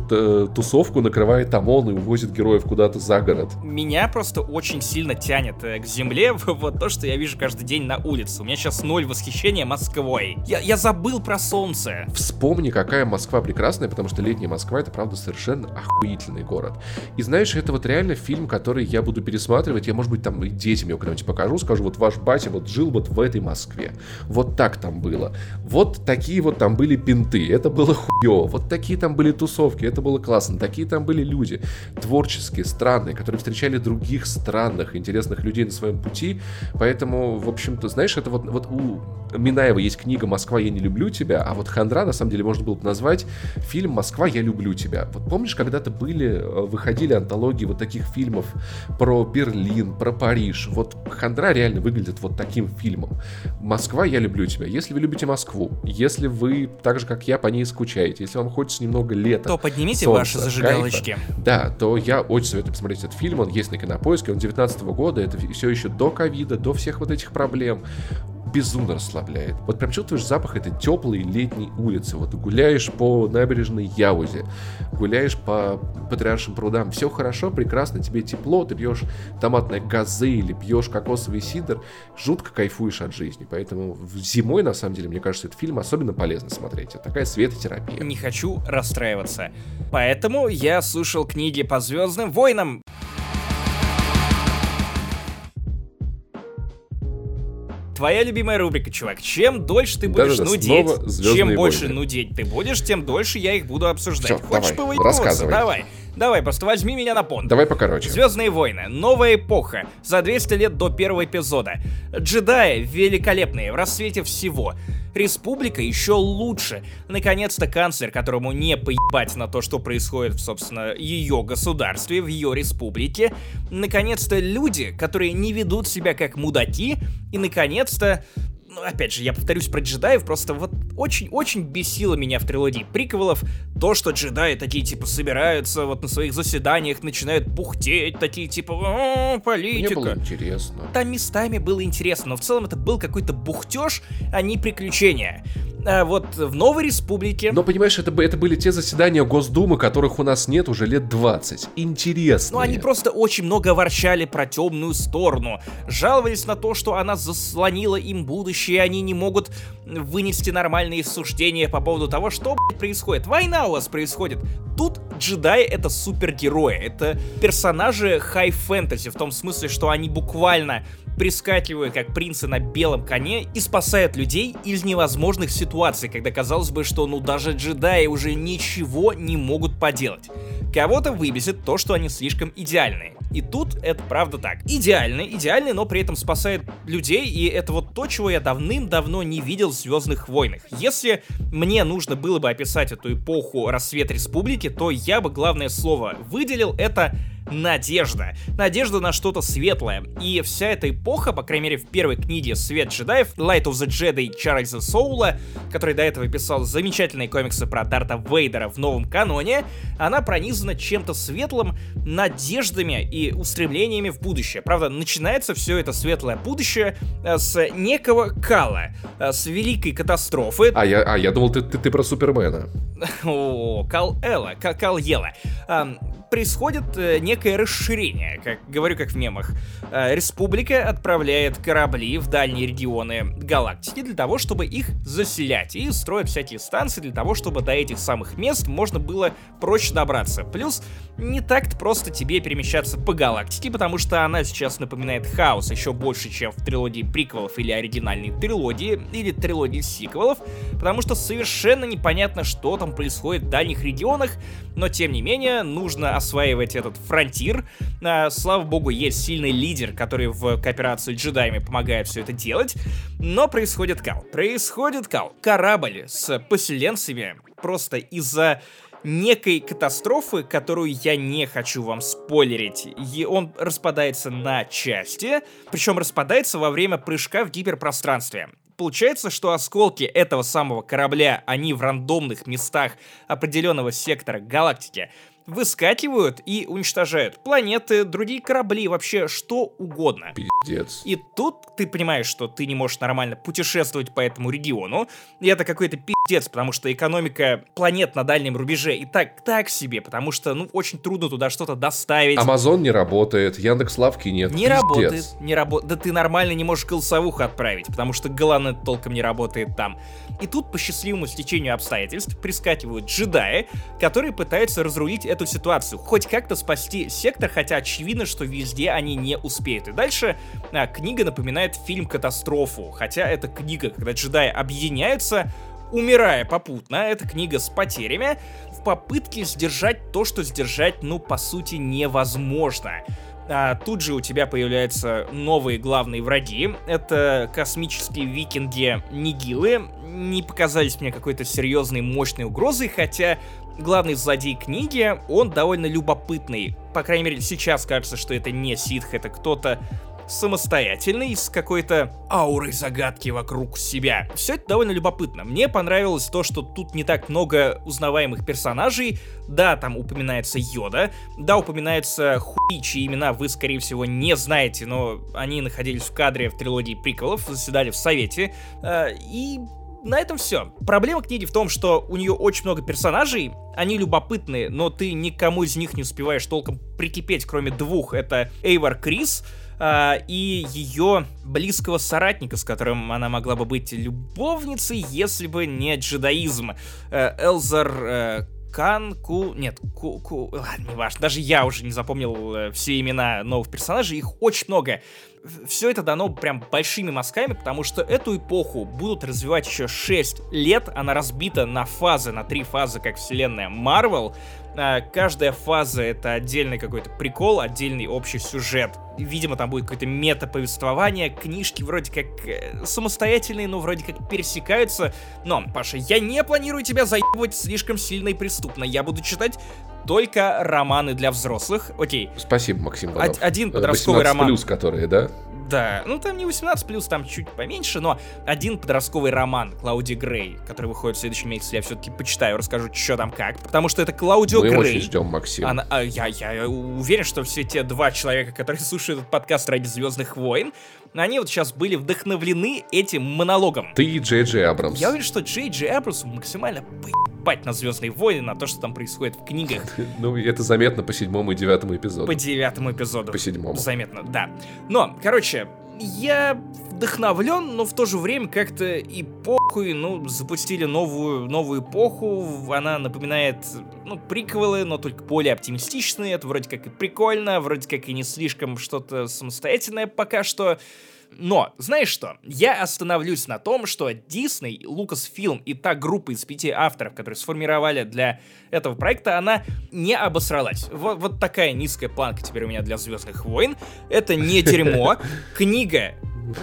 тусовку накрывает ОМОН и увозит героев куда-то за город. Меня просто очень сильно тянет э, к земле вот то, что я вижу каждый день на улице. У меня сейчас ноль восхищения Москвой. Я, я забыл про солнце. Вспомни, какая Москва прекрасная, потому что летняя Москва это правда совершенно охуительный город. И знаешь, это вот реально фильм, который я буду пересматривать. Я, может быть, там и детям его когда-нибудь покажу, скажу, вот ваш батя вот жил вот в этой Москве. Вот так там было. Вот такие вот там были пинты. Это было хуё. Вот такие там были тусовки. Это было классно. Такие там были люди. Творческие, странные, которые встречали других странных, интересных людей на своем пути. Поэтому, в общем-то, знаешь, это вот, вот у Минаева есть книга «Москва, я не люблю тебя», а вот «Хандра» на самом деле можно было бы назвать фильм «Москва, я люблю тебя». Вот помнишь, когда-то были, э, выходили антологии вот таких фильмов про Берлин, про Париж. Вот «Хандра» реально выглядит вот таким фильмом. «Москва, я люблю тебя». Если вы любите Москву, если вы так же, как я, по ней скучаете, если вам хочется немного лета, то поднимите солнца, ваши зажигалочки. Кайфа, да, то я очень советую посмотреть этот фильм. Он есть на Кинопоиске, он 19 года, это все еще до ковида, до всех вот этих проблем безумно расслабляет. Вот прям чувствуешь запах этой теплой летней улицы. Вот гуляешь по набережной Яузе, гуляешь по Патриаршим прудам, все хорошо, прекрасно, тебе тепло, ты пьешь томатное газы или пьешь кокосовый сидр, жутко кайфуешь от жизни. Поэтому зимой, на самом деле, мне кажется, этот фильм особенно полезно смотреть. Это такая светотерапия. Не хочу расстраиваться. Поэтому я слушал книги по Звездным войнам. Твоя любимая рубрика, чувак. Чем дольше ты будешь да, да, нудеть, чем больше войны. нудеть ты будешь, тем дольше я их буду обсуждать. Всё, Хочешь давай, рассказывай. Давай. Давай, просто возьми меня на понт. Давай покороче. Звездные войны. Новая эпоха. За 200 лет до первого эпизода. Джедаи великолепные, в рассвете всего. Республика еще лучше. Наконец-то канцлер, которому не поебать на то, что происходит в, собственно, ее государстве, в ее республике. Наконец-то люди, которые не ведут себя как мудаки. И, наконец-то, ну, опять же, я повторюсь про джедаев, просто вот очень-очень бесило меня в трилогии приквелов то, что джедаи такие, типа, собираются вот на своих заседаниях, начинают бухтеть, такие, типа, о, политика. Мне было интересно. Там местами было интересно, но в целом это был какой-то бухтеж, а не приключения. а вот в Новой Республике... Но, понимаешь, это, это были те заседания Госдумы, которых у нас нет уже лет 20. Интересно. Ну, они просто очень много ворчали про темную сторону. Жаловались на то, что она заслонила им будущее, и они не могут вынести нормальные суждения по поводу того, что блядь, происходит. Война у вас происходит. Тут джедаи это супергерои. Это персонажи хай-фэнтези, в том смысле, что они буквально прискакивают как принцы на белом коне и спасают людей из невозможных ситуаций, когда казалось бы, что ну даже джедаи уже ничего не могут поделать. Кого-то выбесит то, что они слишком идеальные. И тут это правда так. Идеальный, идеальный, но при этом спасает людей, и это вот то, чего я давным-давно не видел в Звездных войнах. Если мне нужно было бы описать эту эпоху рассвет республики, то я бы главное слово выделил это надежда. Надежда на что-то светлое. И вся эта эпоха, по крайней мере в первой книге «Свет джедаев» Light of the Jedi Чарльза Соула, который до этого писал замечательные комиксы про Дарта Вейдера в новом каноне, она пронизана чем-то светлым, надеждами и устремлениями в будущее. Правда, начинается все это светлое будущее э, с некого Кала, э, с великой катастрофы. А я, а я думал, ты, ты, ты про Супермена. О, Кал Элла, Кал Ела происходит э, некое расширение, как говорю как в мемах. Э, республика отправляет корабли в дальние регионы галактики для того, чтобы их заселять, и строят всякие станции для того, чтобы до этих самых мест можно было проще добраться. Плюс не так-то просто тебе перемещаться по галактике, потому что она сейчас напоминает хаос еще больше, чем в трилогии приквелов или оригинальной трилогии, или трилогии сиквелов, потому что совершенно непонятно, что там происходит в дальних регионах, но тем не менее нужно осваивать этот фронтир. А, слава богу, есть сильный лидер, который в кооперации с джедаями помогает все это делать. Но происходит кал. Происходит кал. Корабль с поселенцами просто из-за некой катастрофы, которую я не хочу вам спойлерить. И он распадается на части, причем распадается во время прыжка в гиперпространстве. Получается, что осколки этого самого корабля, они в рандомных местах определенного сектора галактики выскакивают и уничтожают планеты, другие корабли, вообще что угодно. Пиздец. И тут ты понимаешь, что ты не можешь нормально путешествовать по этому региону, и это какой-то пиздец, потому что экономика планет на дальнем рубеже и так, так себе, потому что, ну, очень трудно туда что-то доставить. Амазон не работает, Яндекс Лавки нет. Не пиздец. работает, не работает. Да ты нормально не можешь голосовуху отправить, потому что Галанет толком не работает там. И тут по счастливому стечению обстоятельств прискакивают джедаи, которые пытаются разрулить эту ситуацию, хоть как-то спасти сектор, хотя очевидно, что везде они не успеют. И дальше а, книга напоминает фильм «Катастрофу», хотя это книга, когда джедаи объединяются, умирая попутно, это книга с потерями, в попытке сдержать то, что сдержать, ну, по сути, невозможно. А тут же у тебя появляются новые главные враги. Это космические викинги Нигилы. Не показались мне какой-то серьезной мощной угрозой, хотя главный злодей книги, он довольно любопытный. По крайней мере, сейчас кажется, что это не ситх, это кто-то самостоятельный, с какой-то аурой загадки вокруг себя. Все это довольно любопытно. Мне понравилось то, что тут не так много узнаваемых персонажей. Да, там упоминается Йода, да, упоминается хуи, чьи имена вы, скорее всего, не знаете, но они находились в кадре в трилогии приколов, заседали в совете. Э, и на этом все. Проблема книги в том, что у нее очень много персонажей, они любопытные, но ты никому из них не успеваешь толком прикипеть, кроме двух. Это Эйвар Крис, э, и ее близкого соратника, с которым она могла бы быть любовницей, если бы не джедаизм. Э, Элзар э, Кан, Ку... Нет, Ку... Ку... Ладно, не важно. Даже я уже не запомнил э, все имена новых персонажей. Их очень много. Все это дано прям большими мазками, потому что эту эпоху будут развивать еще 6 лет. Она разбита на фазы, на три фазы, как вселенная Марвел. А, каждая фаза это отдельный какой-то прикол, отдельный общий сюжет. Видимо, там будет какое-то мета-повествование, книжки вроде как э, самостоятельные, но вроде как пересекаются. Но, Паша, я не планирую тебя заебывать слишком сильно и преступно. Я буду читать только романы для взрослых. Окей. Спасибо, Максим Иванов. Один подростковый роман. плюс, которые, да? Да, ну там не 18+, там чуть поменьше, но один подростковый роман Клауди Грей, который выходит в следующем месяце, я все-таки почитаю, расскажу, что там как, потому что это Клаудио Мы Грей. очень ждем, Максим. Она, а, я, я уверен, что все те два человека, которые слушают этот подкаст ради Звездных войн, они вот сейчас были вдохновлены этим монологом. Ты и Джей Джей Абрамс. Я уверен, что Джей Джей Абрамс максимально поебать на Звездные войны, на то, что там происходит в книгах. Ну, это заметно по седьмому и девятому эпизоду. По девятому эпизоду. По седьмому. Заметно, да. Но, короче, я вдохновлен, но в то же время как-то и похуй, ну, запустили новую, новую эпоху, она напоминает, ну, приквелы, но только более оптимистичные, это вроде как и прикольно, вроде как и не слишком что-то самостоятельное пока что, но, знаешь что, я остановлюсь на том, что Disney, Lucasfilm и та группа из пяти авторов, которые сформировали для этого проекта, она не обосралась. Вот, вот такая низкая планка теперь у меня для Звездных войн. Это не дерьмо. Книга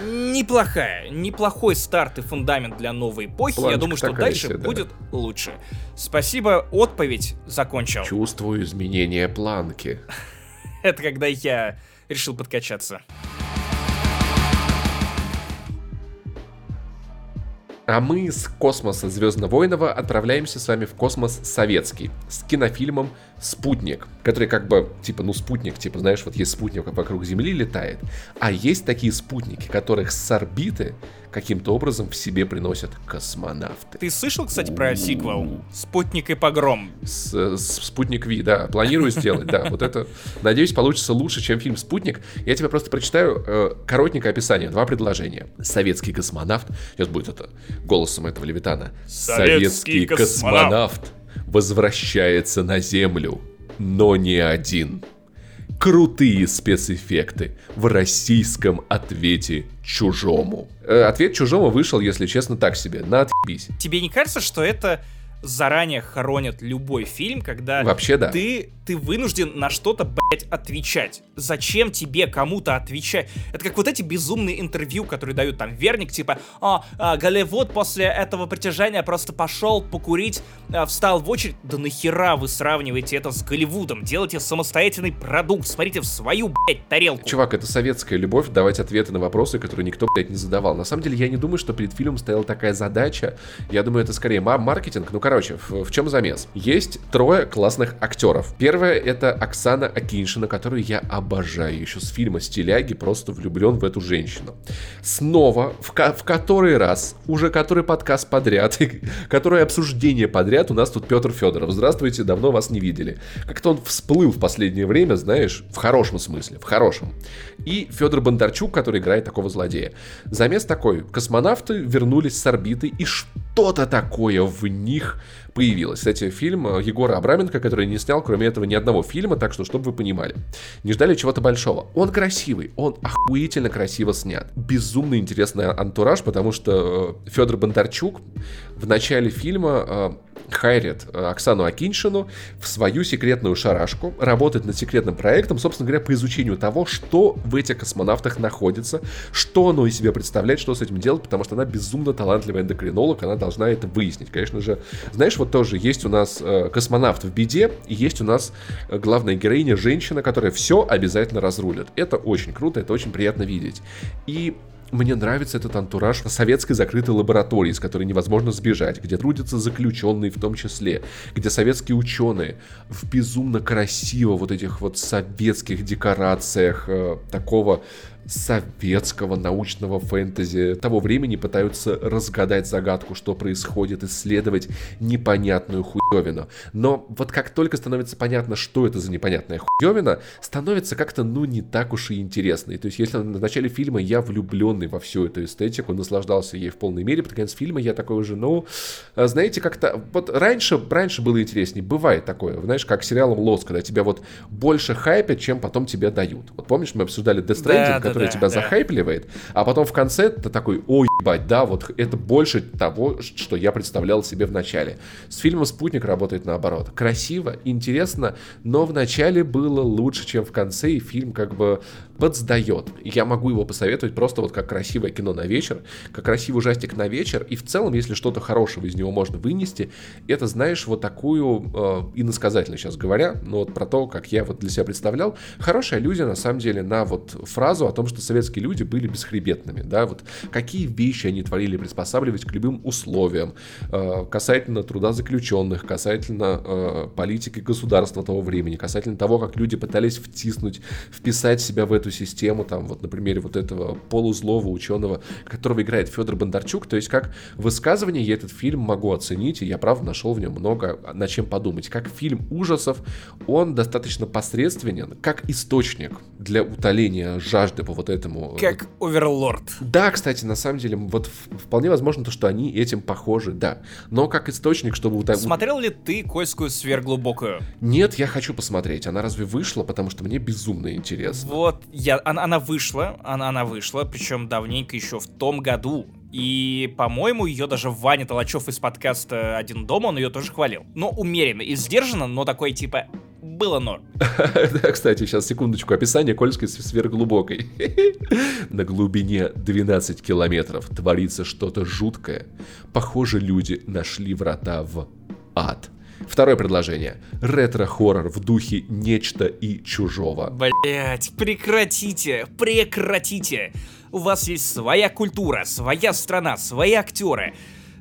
неплохая, неплохой старт и фундамент для новой эпохи. Планочка Я думаю, что дальше себе, будет да. лучше. Спасибо, отповедь закончил. Чувствую изменение планки. Это когда я решил подкачаться. А мы с космоса Звездно-Воинова отправляемся с вами в космос советский, с кинофильмом «Спутник», который как бы, типа, ну спутник, типа, знаешь, вот есть спутник, вокруг Земли летает, а есть такие спутники, которых с орбиты каким-то образом в себе приносят космонавты. Ты слышал, кстати, про сиквел «Спутник и погром»? С, с, спутник Ви, да, планирую сделать, да, вот это, надеюсь, получится лучше, чем фильм «Спутник». Я тебе просто прочитаю э, коротенькое описание, два предложения. Советский космонавт, сейчас будет это голосом этого Левитана. Советский, Советский космонавт. космонавт возвращается на Землю, но не один крутые спецэффекты в российском ответе чужому. Э, ответ чужому вышел, если честно, так себе. На отъебись. Тебе не кажется, что это заранее хоронят любой фильм, когда Вообще, да. ты, ты вынужден на что-то, блядь, отвечать. Зачем тебе кому-то отвечать? Это как вот эти безумные интервью, которые дают там Верник, типа, а, а Голливуд после этого притяжения просто пошел покурить, а, встал в очередь. Да нахера вы сравниваете это с Голливудом? Делайте самостоятельный продукт, смотрите в свою, блядь, тарелку. Чувак, это советская любовь давать ответы на вопросы, которые никто, блядь, не задавал. На самом деле, я не думаю, что перед фильмом стояла такая задача. Я думаю, это скорее маркетинг, ну, короче, в, в чем замес? Есть трое классных актеров. Первая это Оксана Акиншина, которую я обожаю еще с фильма «Стиляги», просто влюблен в эту женщину. Снова, в, в который раз, уже который подкаст подряд, которое обсуждение подряд, у нас тут Петр Федоров. Здравствуйте, давно вас не видели. Как-то он всплыл в последнее время, знаешь, в хорошем смысле, в хорошем. И Федор Бондарчук, который играет такого злодея. Замес такой, космонавты вернулись с орбиты, и что-то такое в них появилась. Кстати, фильм э, Егора Абраменко, который не снял, кроме этого, ни одного фильма, так что, чтобы вы понимали. Не ждали чего-то большого. Он красивый, он охуительно красиво снят. Безумно интересный антураж, потому что э, Федор Бондарчук в начале фильма э, хайрит Оксану Акиншину в свою секретную шарашку, работает над секретным проектом, собственно говоря, по изучению того, что в этих космонавтах находится, что оно из себя представляет, что с этим делать, потому что она безумно талантливая эндокринолог, она должна это выяснить. Конечно же, знаешь, вот тоже есть у нас э, космонавт в беде, и есть у нас э, главная героиня, женщина, которая все обязательно разрулит. Это очень круто, это очень приятно видеть. И мне нравится этот антураж советской закрытой лаборатории, из которой невозможно сбежать, где трудятся заключенные в том числе, где советские ученые в безумно красиво вот этих вот советских декорациях э, такого советского научного фэнтези того времени пытаются разгадать загадку, что происходит, исследовать непонятную хуевину. Но вот как только становится понятно, что это за непонятная хуевина, становится как-то, ну, не так уж и интересно. И то есть, если на начале фильма я влюбленный во всю эту эстетику, наслаждался ей в полной мере, под конец фильма я такой уже, ну, знаете, как-то, вот раньше, раньше было интереснее, бывает такое, знаешь, как сериалом Lost, когда тебя вот больше хайпят, чем потом тебе дают. Вот помнишь, мы обсуждали Death Stranding, да, который да, тебя да. захайпливает, а потом в конце ты такой, ой, ебать, да, вот это больше того, что я представлял себе в начале. С фильмом «Спутник» работает наоборот. Красиво, интересно, но в начале было лучше, чем в конце, и фильм как бы подсдает. Я могу его посоветовать просто вот как красивое кино на вечер, как красивый ужастик на вечер, и в целом, если что-то хорошего из него можно вынести, это, знаешь, вот такую, э, иносказательно сейчас говоря, но вот про то, как я вот для себя представлял, хорошая аллюзия, на самом деле, на вот фразу о том, что советские люди были бесхребетными, да, вот какие вещи они творили, приспосабливать к любым условиям, э, касательно труда заключенных, касательно э, политики государства того времени, касательно того, как люди пытались втиснуть, вписать себя в эту систему, там, вот на примере вот этого полузлого ученого, которого играет Федор Бондарчук, то есть как высказывание я этот фильм могу оценить, и я, правда, нашел в нем много над чем подумать. Как фильм ужасов, он достаточно посредственен, как источник для утоления жажды по вот этому... Как Оверлорд. Да, кстати, на самом деле, вот вполне возможно то, что они этим похожи, да. Но как источник, чтобы... Смотрел ли ты Койскую сверхглубокую? Нет, я хочу посмотреть. Она разве вышла? Потому что мне безумно интересно. Вот, я, она, она вышла, она, она вышла, причем давненько еще в том году. И, по-моему, ее даже Ваня Толачев из подкаста «Один дома», он ее тоже хвалил. Но умеренно и сдержанно, но такой типа было норм. Да, кстати, сейчас секундочку. Описание Кольской сверхглубокой. На глубине 12 километров творится что-то жуткое. Похоже, люди нашли врата в ад. Второе предложение. Ретро-хоррор в духе нечто и чужого. Блять, прекратите, прекратите. У вас есть своя культура, своя страна, свои актеры,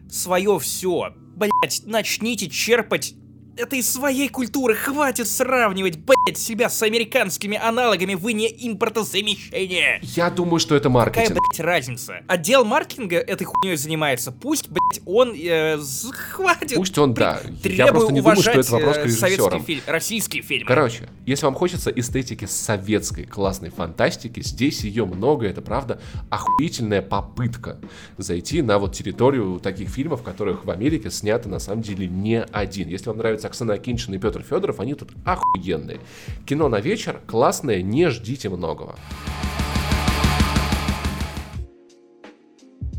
свое все. Блять, начните черпать это из своей культуры, хватит сравнивать, блять, себя с американскими аналогами, вы не импортозамещение. Я думаю, что это маркетинг. Какая, блять, разница? Отдел маркетинга этой хуйней занимается, пусть, блять, он, э, хватит. Пусть он, да. Я просто не думаю, что это вопрос к э, режиссерам. Фильм, российский фильм. Короче, если вам хочется эстетики советской классной фантастики, здесь ее много, это правда охуительная попытка зайти на вот территорию таких фильмов, которых в Америке снято на самом деле не один. Если вам нравится Оксана Акиншина и Петр Федоров, они тут охуенные. Кино на вечер классное, не ждите многого.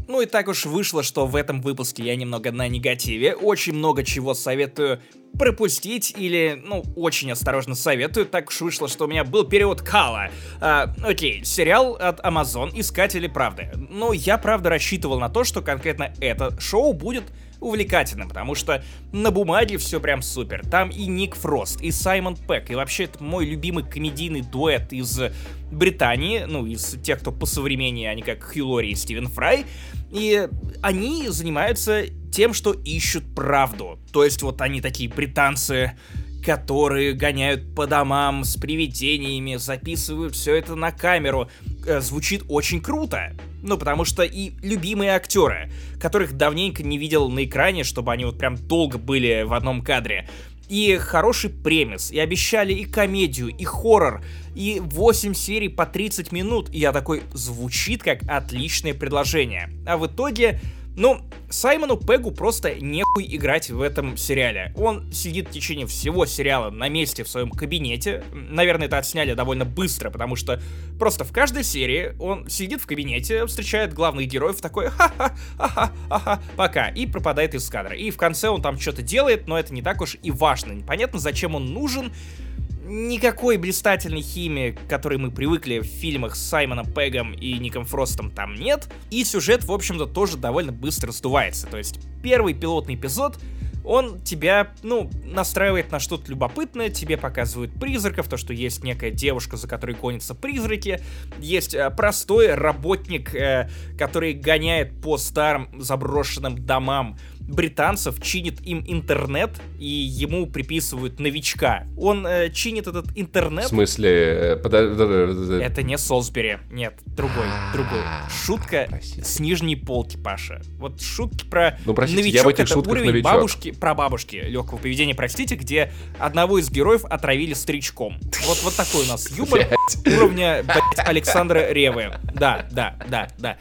Ну и так уж вышло, что в этом выпуске я немного на негативе. Очень много чего советую пропустить или, ну, очень осторожно советую. Так уж вышло, что у меня был период кала. А, окей, сериал от Amazon «Искатели правды». Но я, правда, рассчитывал на то, что конкретно это шоу будет увлекательным, потому что на бумаге все прям супер. Там и Ник Фрост, и Саймон Пэк, и вообще это мой любимый комедийный дуэт из Британии, ну, из тех, кто по современнее, они как Хью Лори и Стивен Фрай. И они занимаются тем, что ищут правду. То есть вот они такие британцы, которые гоняют по домам с привидениями, записывают все это на камеру. Э, звучит очень круто. Ну, потому что и любимые актеры, которых давненько не видел на экране, чтобы они вот прям долго были в одном кадре. И хороший премис, и обещали и комедию, и хоррор, и 8 серий по 30 минут. И я такой, звучит как отличное предложение. А в итоге ну, Саймону Пегу просто нехуй играть в этом сериале. Он сидит в течение всего сериала на месте в своем кабинете. Наверное, это отсняли довольно быстро, потому что просто в каждой серии он сидит в кабинете, встречает главных героев, такой ха-ха, ага, ага, пока, и пропадает из кадра. И в конце он там что-то делает, но это не так уж и важно. Непонятно, зачем он нужен, никакой блистательной химии, к которой мы привыкли в фильмах с Саймоном Пегом и Ником Фростом, там нет. И сюжет, в общем-то, тоже довольно быстро сдувается. То есть первый пилотный эпизод он тебя, ну, настраивает на что-то любопытное, тебе показывают призраков, то, что есть некая девушка, за которой гонятся призраки, есть э, простой работник, э, который гоняет по старым заброшенным домам, британцев, чинит им интернет, и ему приписывают новичка. Он э, чинит этот интернет... В смысле... Э, подожди, Это не Солсбери. Нет, другой, другой. Шутка с нижней полки, Паша. Вот шутки про ну, простите, новичок, это уровень новичок. бабушки, про бабушки легкого поведения, простите, где одного из героев отравили старичком. Вот, вот такой у нас юмор уровня, блядь, Александра Ревы. Да, да, да, да.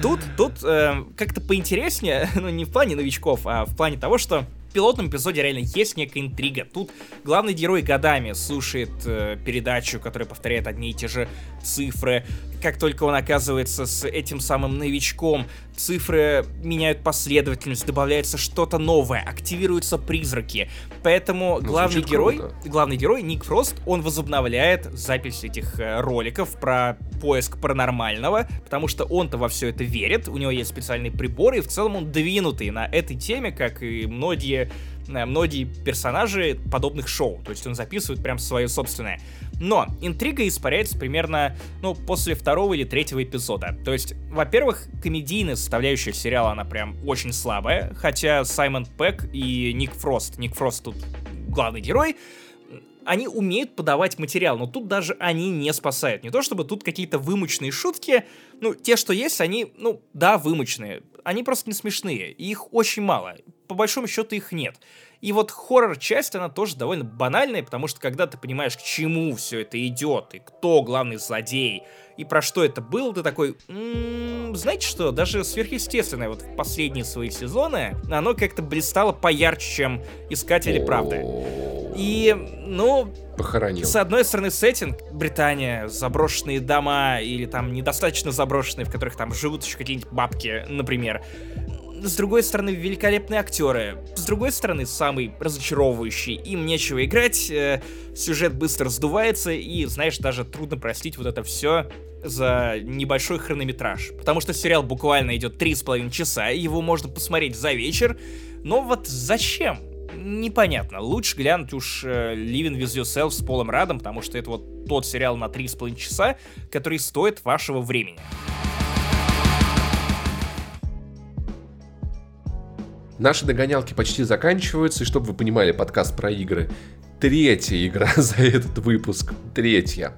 Тут, тут э, как-то поинтереснее, ну не в плане новичков, а в плане того, что в пилотном эпизоде реально есть некая интрига. Тут главный герой годами слушает э, передачу, которая повторяет одни и те же цифры. Как только он оказывается с этим самым новичком, цифры меняют последовательность, добавляется что-то новое, активируются призраки. Поэтому ну, главный герой, круто. главный герой Ник Фрост, он возобновляет запись этих э, роликов про поиск паранормального, потому что он-то во все это верит, у него есть специальные приборы, и в целом он двинутый на этой теме, как и многие Э, многие персонажи подобных шоу, то есть он записывает прям свое собственное. Но интрига испаряется примерно, ну, после второго или третьего эпизода. То есть, во-первых, комедийная составляющая сериала, она прям очень слабая, хотя Саймон Пэк и Ник Фрост, Ник Фрост тут главный герой, они умеют подавать материал, но тут даже они не спасают. Не то чтобы тут какие-то вымученные шутки, ну, те, что есть, они, ну, да, вымученные. Они просто не смешные, и их очень мало. По большому счету их нет. И вот хоррор-часть, она тоже довольно банальная, потому что когда ты понимаешь, к чему все это идет, и кто главный злодей, и про что это было, ты такой, м-м, знаете что, даже сверхъестественное вот в последние свои сезоны, оно как-то блистало поярче, чем Искатели правды. И, ну, Похоронил. С одной стороны, сеттинг Британия, заброшенные дома или там недостаточно заброшенные, в которых там живут еще какие-нибудь бабки, например с другой стороны, великолепные актеры. С другой стороны, самый разочаровывающий. Им нечего играть, э, сюжет быстро сдувается, и, знаешь, даже трудно простить вот это все за небольшой хронометраж. Потому что сериал буквально идет три с половиной часа, и его можно посмотреть за вечер. Но вот зачем? Непонятно. Лучше глянуть уж э, Living With Yourself с Полом Радом, потому что это вот тот сериал на три с половиной часа, который стоит вашего времени. Наши догонялки почти заканчиваются, и чтобы вы понимали, подкаст про игры. Третья игра за этот выпуск. Третья.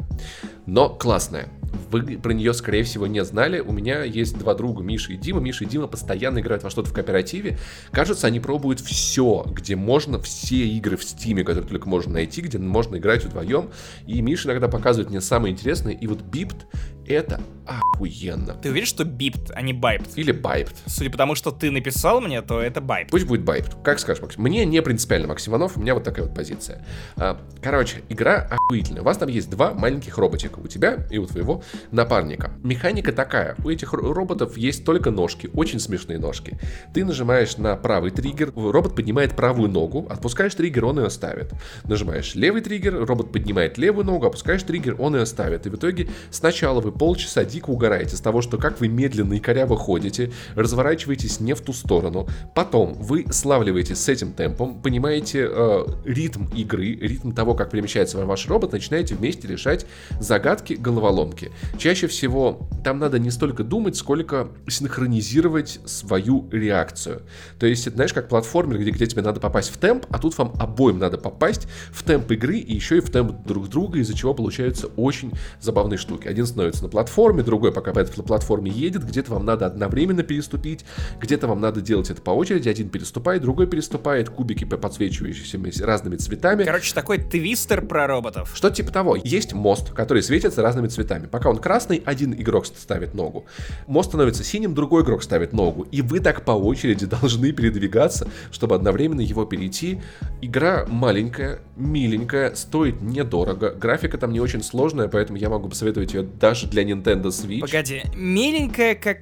Но классная. Вы про нее, скорее всего, не знали. У меня есть два друга, Миша и Дима. Миша и Дима постоянно играют во что-то в кооперативе. Кажется, они пробуют все, где можно, все игры в Стиме, которые только можно найти, где можно играть вдвоем. И Миша иногда показывает мне самые интересные. И вот Бипт это охуенно. Ты уверен, что бипт, а не Biped? Или Biped. Судя по тому, что ты написал мне, то это Biped. Пусть будет Biped. Как скажешь, Максим. Мне не принципиально, Максим Иванов, у меня вот такая вот позиция. А, короче, игра охуительная. У вас там есть два маленьких роботика. У тебя и у твоего напарника. Механика такая. У этих роботов есть только ножки. Очень смешные ножки. Ты нажимаешь на правый триггер, робот поднимает правую ногу, отпускаешь триггер, он ее ставит. Нажимаешь левый триггер, робот поднимает левую ногу, опускаешь триггер, он ее ставит. И в итоге сначала вы полчаса дико угораете с того, что как вы медленно и коряво ходите, разворачиваетесь не в ту сторону, потом вы славливаетесь с этим темпом, понимаете э, ритм игры, ритм того, как перемещается ваш робот, начинаете вместе решать загадки, головоломки. Чаще всего там надо не столько думать, сколько синхронизировать свою реакцию. То есть, это, знаешь, как платформер, где, где тебе надо попасть в темп, а тут вам обоим надо попасть в темп игры и еще и в темп друг друга, из-за чего получаются очень забавные штуки. Один становится на платформе, другой пока по этой платформе едет, где-то вам надо одновременно переступить, где-то вам надо делать это по очереди, один переступает, другой переступает, кубики подсвечивающиеся разными цветами. Короче, такой твистер про роботов. Что типа того. Есть мост, который светится разными цветами. Пока он красный, один игрок ставит ногу. Мост становится синим, другой игрок ставит ногу. И вы так по очереди должны передвигаться, чтобы одновременно его перейти. Игра маленькая, миленькая, стоит недорого. Графика там не очень сложная, поэтому я могу посоветовать ее даже для Nintendo Switch. Погоди, миленькая, как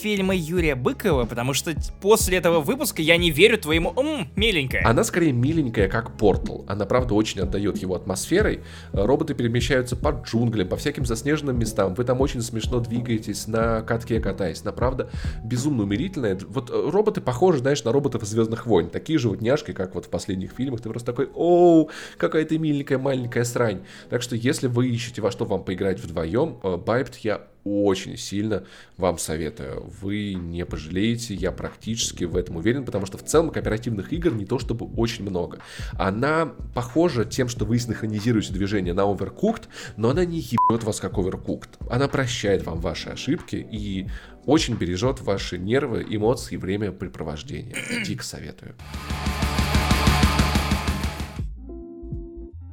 фильма Юрия Быкова, потому что после этого выпуска я не верю твоему «Ммм, миленькая». Она скорее миленькая, как Портал. Она, правда, очень отдает его атмосферой. Роботы перемещаются по джунглям, по всяким заснеженным местам. Вы там очень смешно двигаетесь, на катке катаясь. На правда, безумно умерительная. Вот э, роботы похожи, знаешь, на роботов Звездных войн. Такие же вот няшки, как вот в последних фильмах. Ты просто такой, оу, какая ты миленькая маленькая срань. Так что, если вы ищете во что вам поиграть вдвоем, Байпт э, я очень сильно вам советую. Вы не пожалеете, я практически в этом уверен, потому что в целом кооперативных игр не то чтобы очень много. Она похожа тем, что вы синхронизируете движение на Overcooked, но она не ебет вас как Overcooked. Она прощает вам ваши ошибки и очень бережет ваши нервы, эмоции и время препровождения. Дико советую.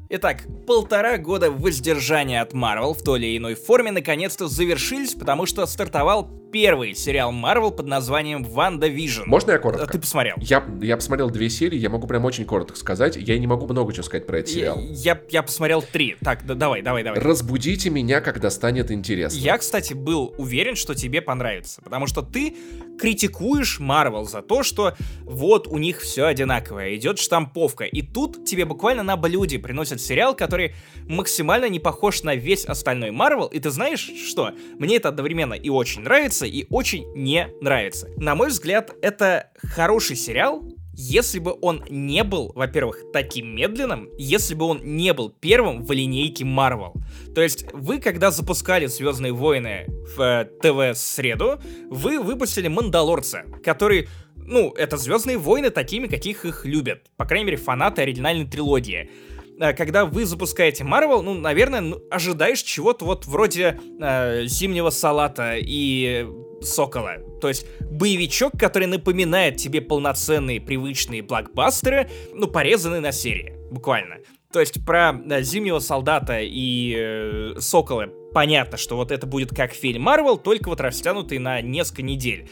Итак, полтора года воздержания от Marvel в той или иной форме наконец-то завершились, потому что стартовал первый сериал Марвел под названием WandaVision. Можно я коротко? Ты посмотрел? Я, я посмотрел две серии, я могу прям очень коротко сказать. Я не могу много чего сказать про этот сериал. Я, я, я посмотрел три. Так, да, давай, давай, давай. Разбудите меня, когда станет интересно. Я, кстати, был уверен, что тебе понравится, потому что ты критикуешь Марвел за то, что вот у них все одинаковое, идет штамповка, и тут тебе буквально на блюде приносят сериал, который максимально не похож на весь остальной Марвел, и ты знаешь что? Мне это одновременно и очень нравится, и очень не нравится. На мой взгляд, это хороший сериал, если бы он не был, во-первых, таким медленным, если бы он не был первым в линейке Marvel. То есть вы, когда запускали Звездные войны в э, ТВ среду, вы выпустили Мандалорца, который ну, это Звездные войны такими, каких их любят. По крайней мере, фанаты оригинальной трилогии. Э, когда вы запускаете Marvel, ну, наверное, ну, ожидаешь чего-то вот вроде э, Зимнего салата и Сокола. То есть боевичок, который напоминает тебе полноценные привычные блокбастеры, ну, порезанные на серии, буквально. То есть про да, Зимнего солдата и э, Сокола понятно, что вот это будет как фильм Марвел, только вот растянутый на несколько недель.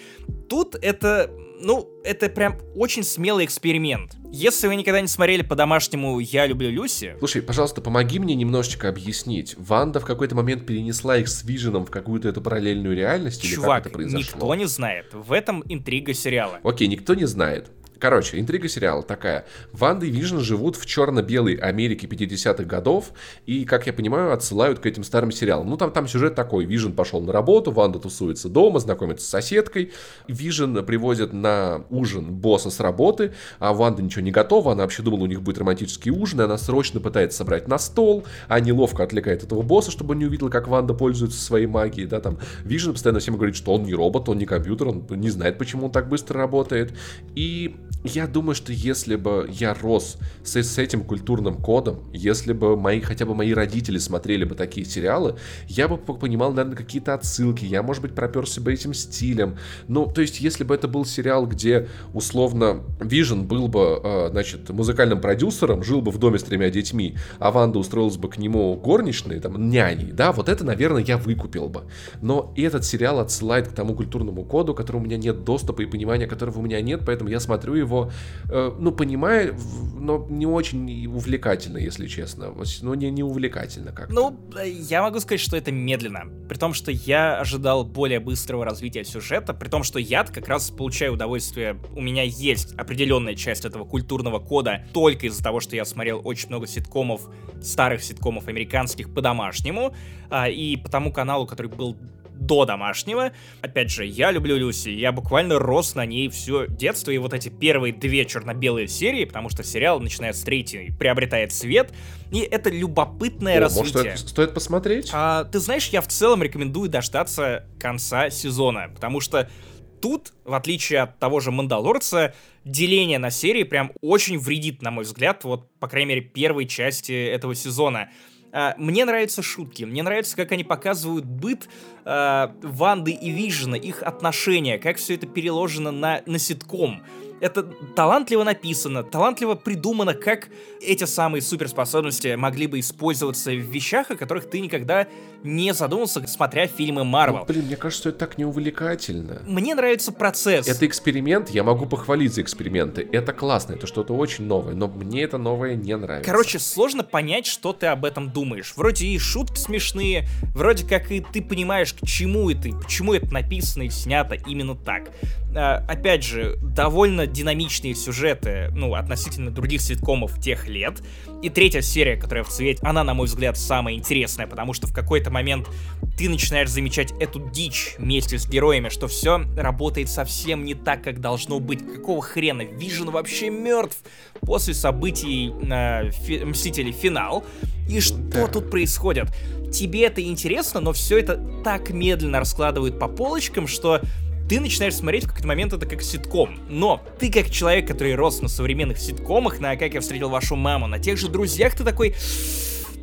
Тут это ну, это прям очень смелый эксперимент. Если вы никогда не смотрели по-домашнему «Я люблю Люси...» Слушай, пожалуйста, помоги мне немножечко объяснить. Ванда в какой-то момент перенесла их с Виженом в какую-то эту параллельную реальность? Чувак, или как это произошло? никто не знает. В этом интрига сериала. Окей, никто не знает. Короче, интрига сериала такая. Ванда и Вижн живут в черно-белой Америке 50-х годов, и, как я понимаю, отсылают к этим старым сериалам. Ну, там, там сюжет такой. Вижн пошел на работу, Ванда тусуется дома, знакомится с соседкой. Вижн привозит на ужин босса с работы, а Ванда ничего не готова, она вообще думала, у них будет романтический ужин, и она срочно пытается собрать на стол, а неловко отвлекает этого босса, чтобы он не увидел, как Ванда пользуется своей магией, да, там. Вижн постоянно всем говорит, что он не робот, он не компьютер, он не знает, почему он так быстро работает. И я думаю, что если бы я рос с, с этим культурным кодом, если бы мои, хотя бы мои родители смотрели бы такие сериалы, я бы понимал, наверное, какие-то отсылки, я, может быть, проперся бы этим стилем. Ну, то есть, если бы это был сериал, где, условно, Вижн был бы, э, значит, музыкальным продюсером, жил бы в доме с тремя детьми, а Ванда устроилась бы к нему горничной, там, няней, да, вот это, наверное, я выкупил бы. Но этот сериал отсылает к тому культурному коду, к которому у меня нет доступа и понимания которого у меня нет, поэтому я смотрю его Э, ну, понимаю, но не очень увлекательно, если честно. Ну, не, не увлекательно как -то. Ну, я могу сказать, что это медленно. При том, что я ожидал более быстрого развития сюжета, при том, что я как раз получаю удовольствие. У меня есть определенная часть этого культурного кода только из-за того, что я смотрел очень много ситкомов, старых ситкомов американских по-домашнему, а, и по тому каналу, который был до домашнего. Опять же, я люблю Люси, я буквально рос на ней все детство, и вот эти первые две черно-белые серии, потому что сериал, начиная с третьей, приобретает цвет, и это любопытное О, развитие. Может, стоит, стоит посмотреть? А, ты знаешь, я в целом рекомендую дождаться конца сезона, потому что тут, в отличие от того же Мандалорца, деление на серии прям очень вредит, на мой взгляд, вот, по крайней мере, первой части этого сезона. А, мне нравятся шутки, мне нравится, как они показывают быт э, Ванды и Вижена, их отношения, как все это переложено на, на ситком это талантливо написано, талантливо придумано, как эти самые суперспособности могли бы использоваться в вещах, о которых ты никогда не задумался, смотря фильмы Марвел. Ну, блин, мне кажется, это так неувлекательно. Мне нравится процесс. Это эксперимент, я могу похвалить за эксперименты. Это классно, это что-то очень новое, но мне это новое не нравится. Короче, сложно понять, что ты об этом думаешь. Вроде и шутки смешные, вроде как и ты понимаешь, к чему это, почему это написано и снято именно так. А, опять же, довольно динамичные сюжеты, ну, относительно других ситкомов тех лет. И третья серия, которая в цвете, она, на мой взгляд, самая интересная, потому что в какой-то момент ты начинаешь замечать эту дичь вместе с героями, что все работает совсем не так, как должно быть. Какого хрена? Вижен вообще мертв после событий э, фи- Мстителей Финал. И что да. тут происходит? Тебе это интересно, но все это так медленно раскладывают по полочкам, что ты начинаешь смотреть в какой-то момент это как ситком. Но ты как человек, который рос на современных ситкомах, на «Как я встретил вашу маму», на тех же «Друзьях», ты такой...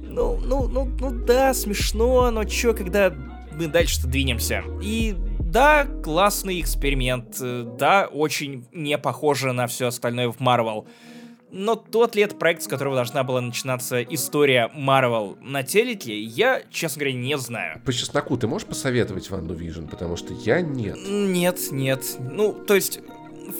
Ну, ну, ну, ну да, смешно, но чё, когда мы дальше-то двинемся? И да, классный эксперимент, да, очень не похоже на все остальное в Марвел. Но тот это проект, с которого должна была начинаться история Марвел на телеке, я, честно говоря, не знаю. По чесноку ты можешь посоветовать Ванду Vision, потому что я нет. Нет, нет. Ну, то есть,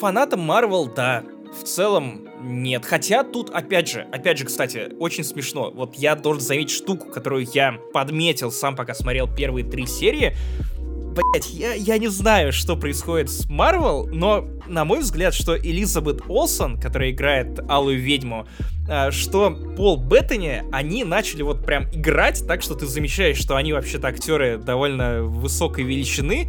фанатам Марвел, да. В целом, нет. Хотя тут, опять же, опять же, кстати, очень смешно. Вот я должен заметить штуку, которую я подметил сам, пока смотрел первые три серии. Блять, я, я не знаю, что происходит с Марвел, но, на мой взгляд, что Элизабет Олсон, которая играет Алую Ведьму, а, что Пол Беттани, они начали вот прям играть так, что ты замечаешь, что они вообще-то актеры довольно высокой величины,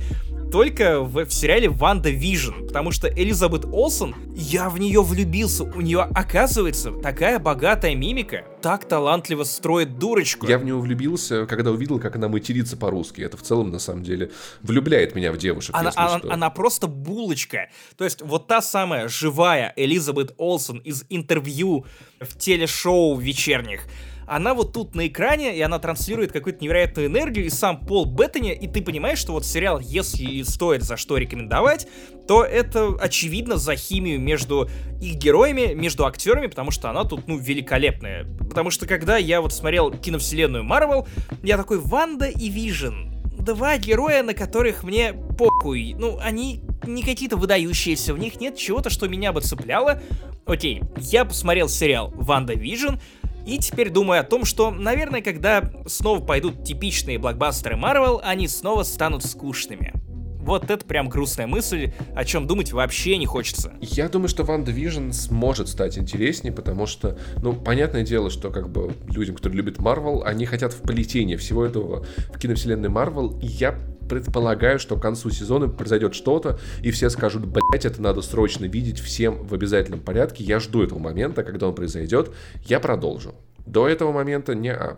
только в, в сериале WandaVision, потому что Элизабет Олсен, я в нее влюбился, у нее оказывается такая богатая мимика, так талантливо строит дурочку. Я в нее влюбился, когда увидел, как она матерится по-русски. Это в целом, на самом деле, влюбляет меня в девушек, она, она, она просто булочка. То есть вот та самая живая Элизабет Олсен из интервью в телешоу вечерних, она вот тут на экране, и она транслирует какую-то невероятную энергию, и сам Пол Беттани, и ты понимаешь, что вот сериал, если стоит за что рекомендовать, то это очевидно за химию между их героями, между актерами, потому что она тут, ну, великолепная. Потому что когда я вот смотрел киновселенную Марвел, я такой, Ванда и Вижн, два героя, на которых мне похуй. Ну, они не какие-то выдающиеся, в них нет чего-то, что меня бы цепляло. Окей, я посмотрел сериал «WandaVision», и теперь думаю о том, что, наверное, когда снова пойдут типичные блокбастеры Marvel, они снова станут скучными. Вот это прям грустная мысль, о чем думать вообще не хочется. Я думаю, что WandaVision сможет стать интереснее, потому что, ну, понятное дело, что как бы людям, которые любят Марвел, они хотят вплетения всего этого в киновселенной Марвел, и я предполагаю, что к концу сезона произойдет что-то, и все скажут, блять, это надо срочно видеть всем в обязательном порядке. Я жду этого момента, когда он произойдет. Я продолжу. До этого момента не а.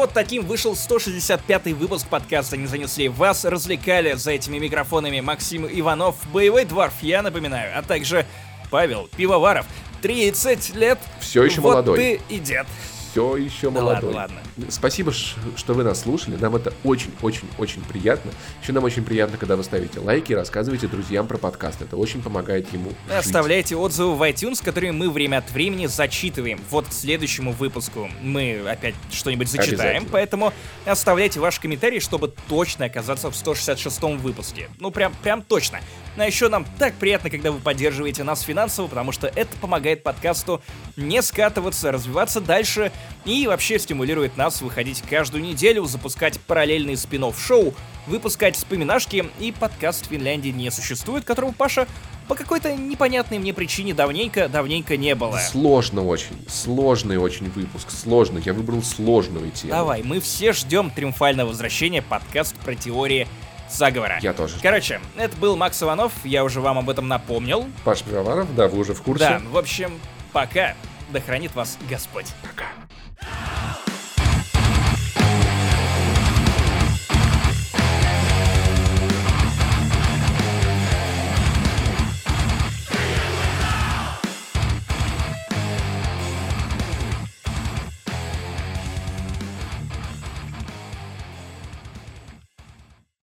Вот таким вышел 165-й выпуск подкаста «Не занесли». Вас развлекали за этими микрофонами Максим Иванов, боевой дворф, я напоминаю, а также Павел Пивоваров. 30 лет. Все еще вот молодой. ты и дед все еще да молодой. Ладно, ладно. Спасибо, что вы нас слушали. Нам это очень-очень-очень приятно. Еще нам очень приятно, когда вы ставите лайки и рассказываете друзьям про подкаст. Это очень помогает ему. Жить. Оставляйте отзывы в iTunes, которые мы время от времени зачитываем. Вот к следующему выпуску мы опять что-нибудь зачитаем, поэтому оставляйте ваши комментарии, чтобы точно оказаться в 166-м выпуске. Ну, прям, прям точно. Ну, а еще нам так приятно, когда вы поддерживаете нас финансово, потому что это помогает подкасту не скатываться, развиваться дальше и вообще стимулирует нас выходить каждую неделю, запускать параллельные спин шоу выпускать вспоминашки, и подкаст Финляндии не существует, которого Паша по какой-то непонятной мне причине давненько-давненько не было. Сложно очень, сложный очень выпуск, сложно, я выбрал сложную тему. Давай, мы все ждем триумфального возвращения подкаст про теории заговора. Я тоже. Короче, это был Макс Иванов, я уже вам об этом напомнил. Паш Пивоваров, да, вы уже в курсе. Да, в общем, пока. Да хранит вас Господь. Пока.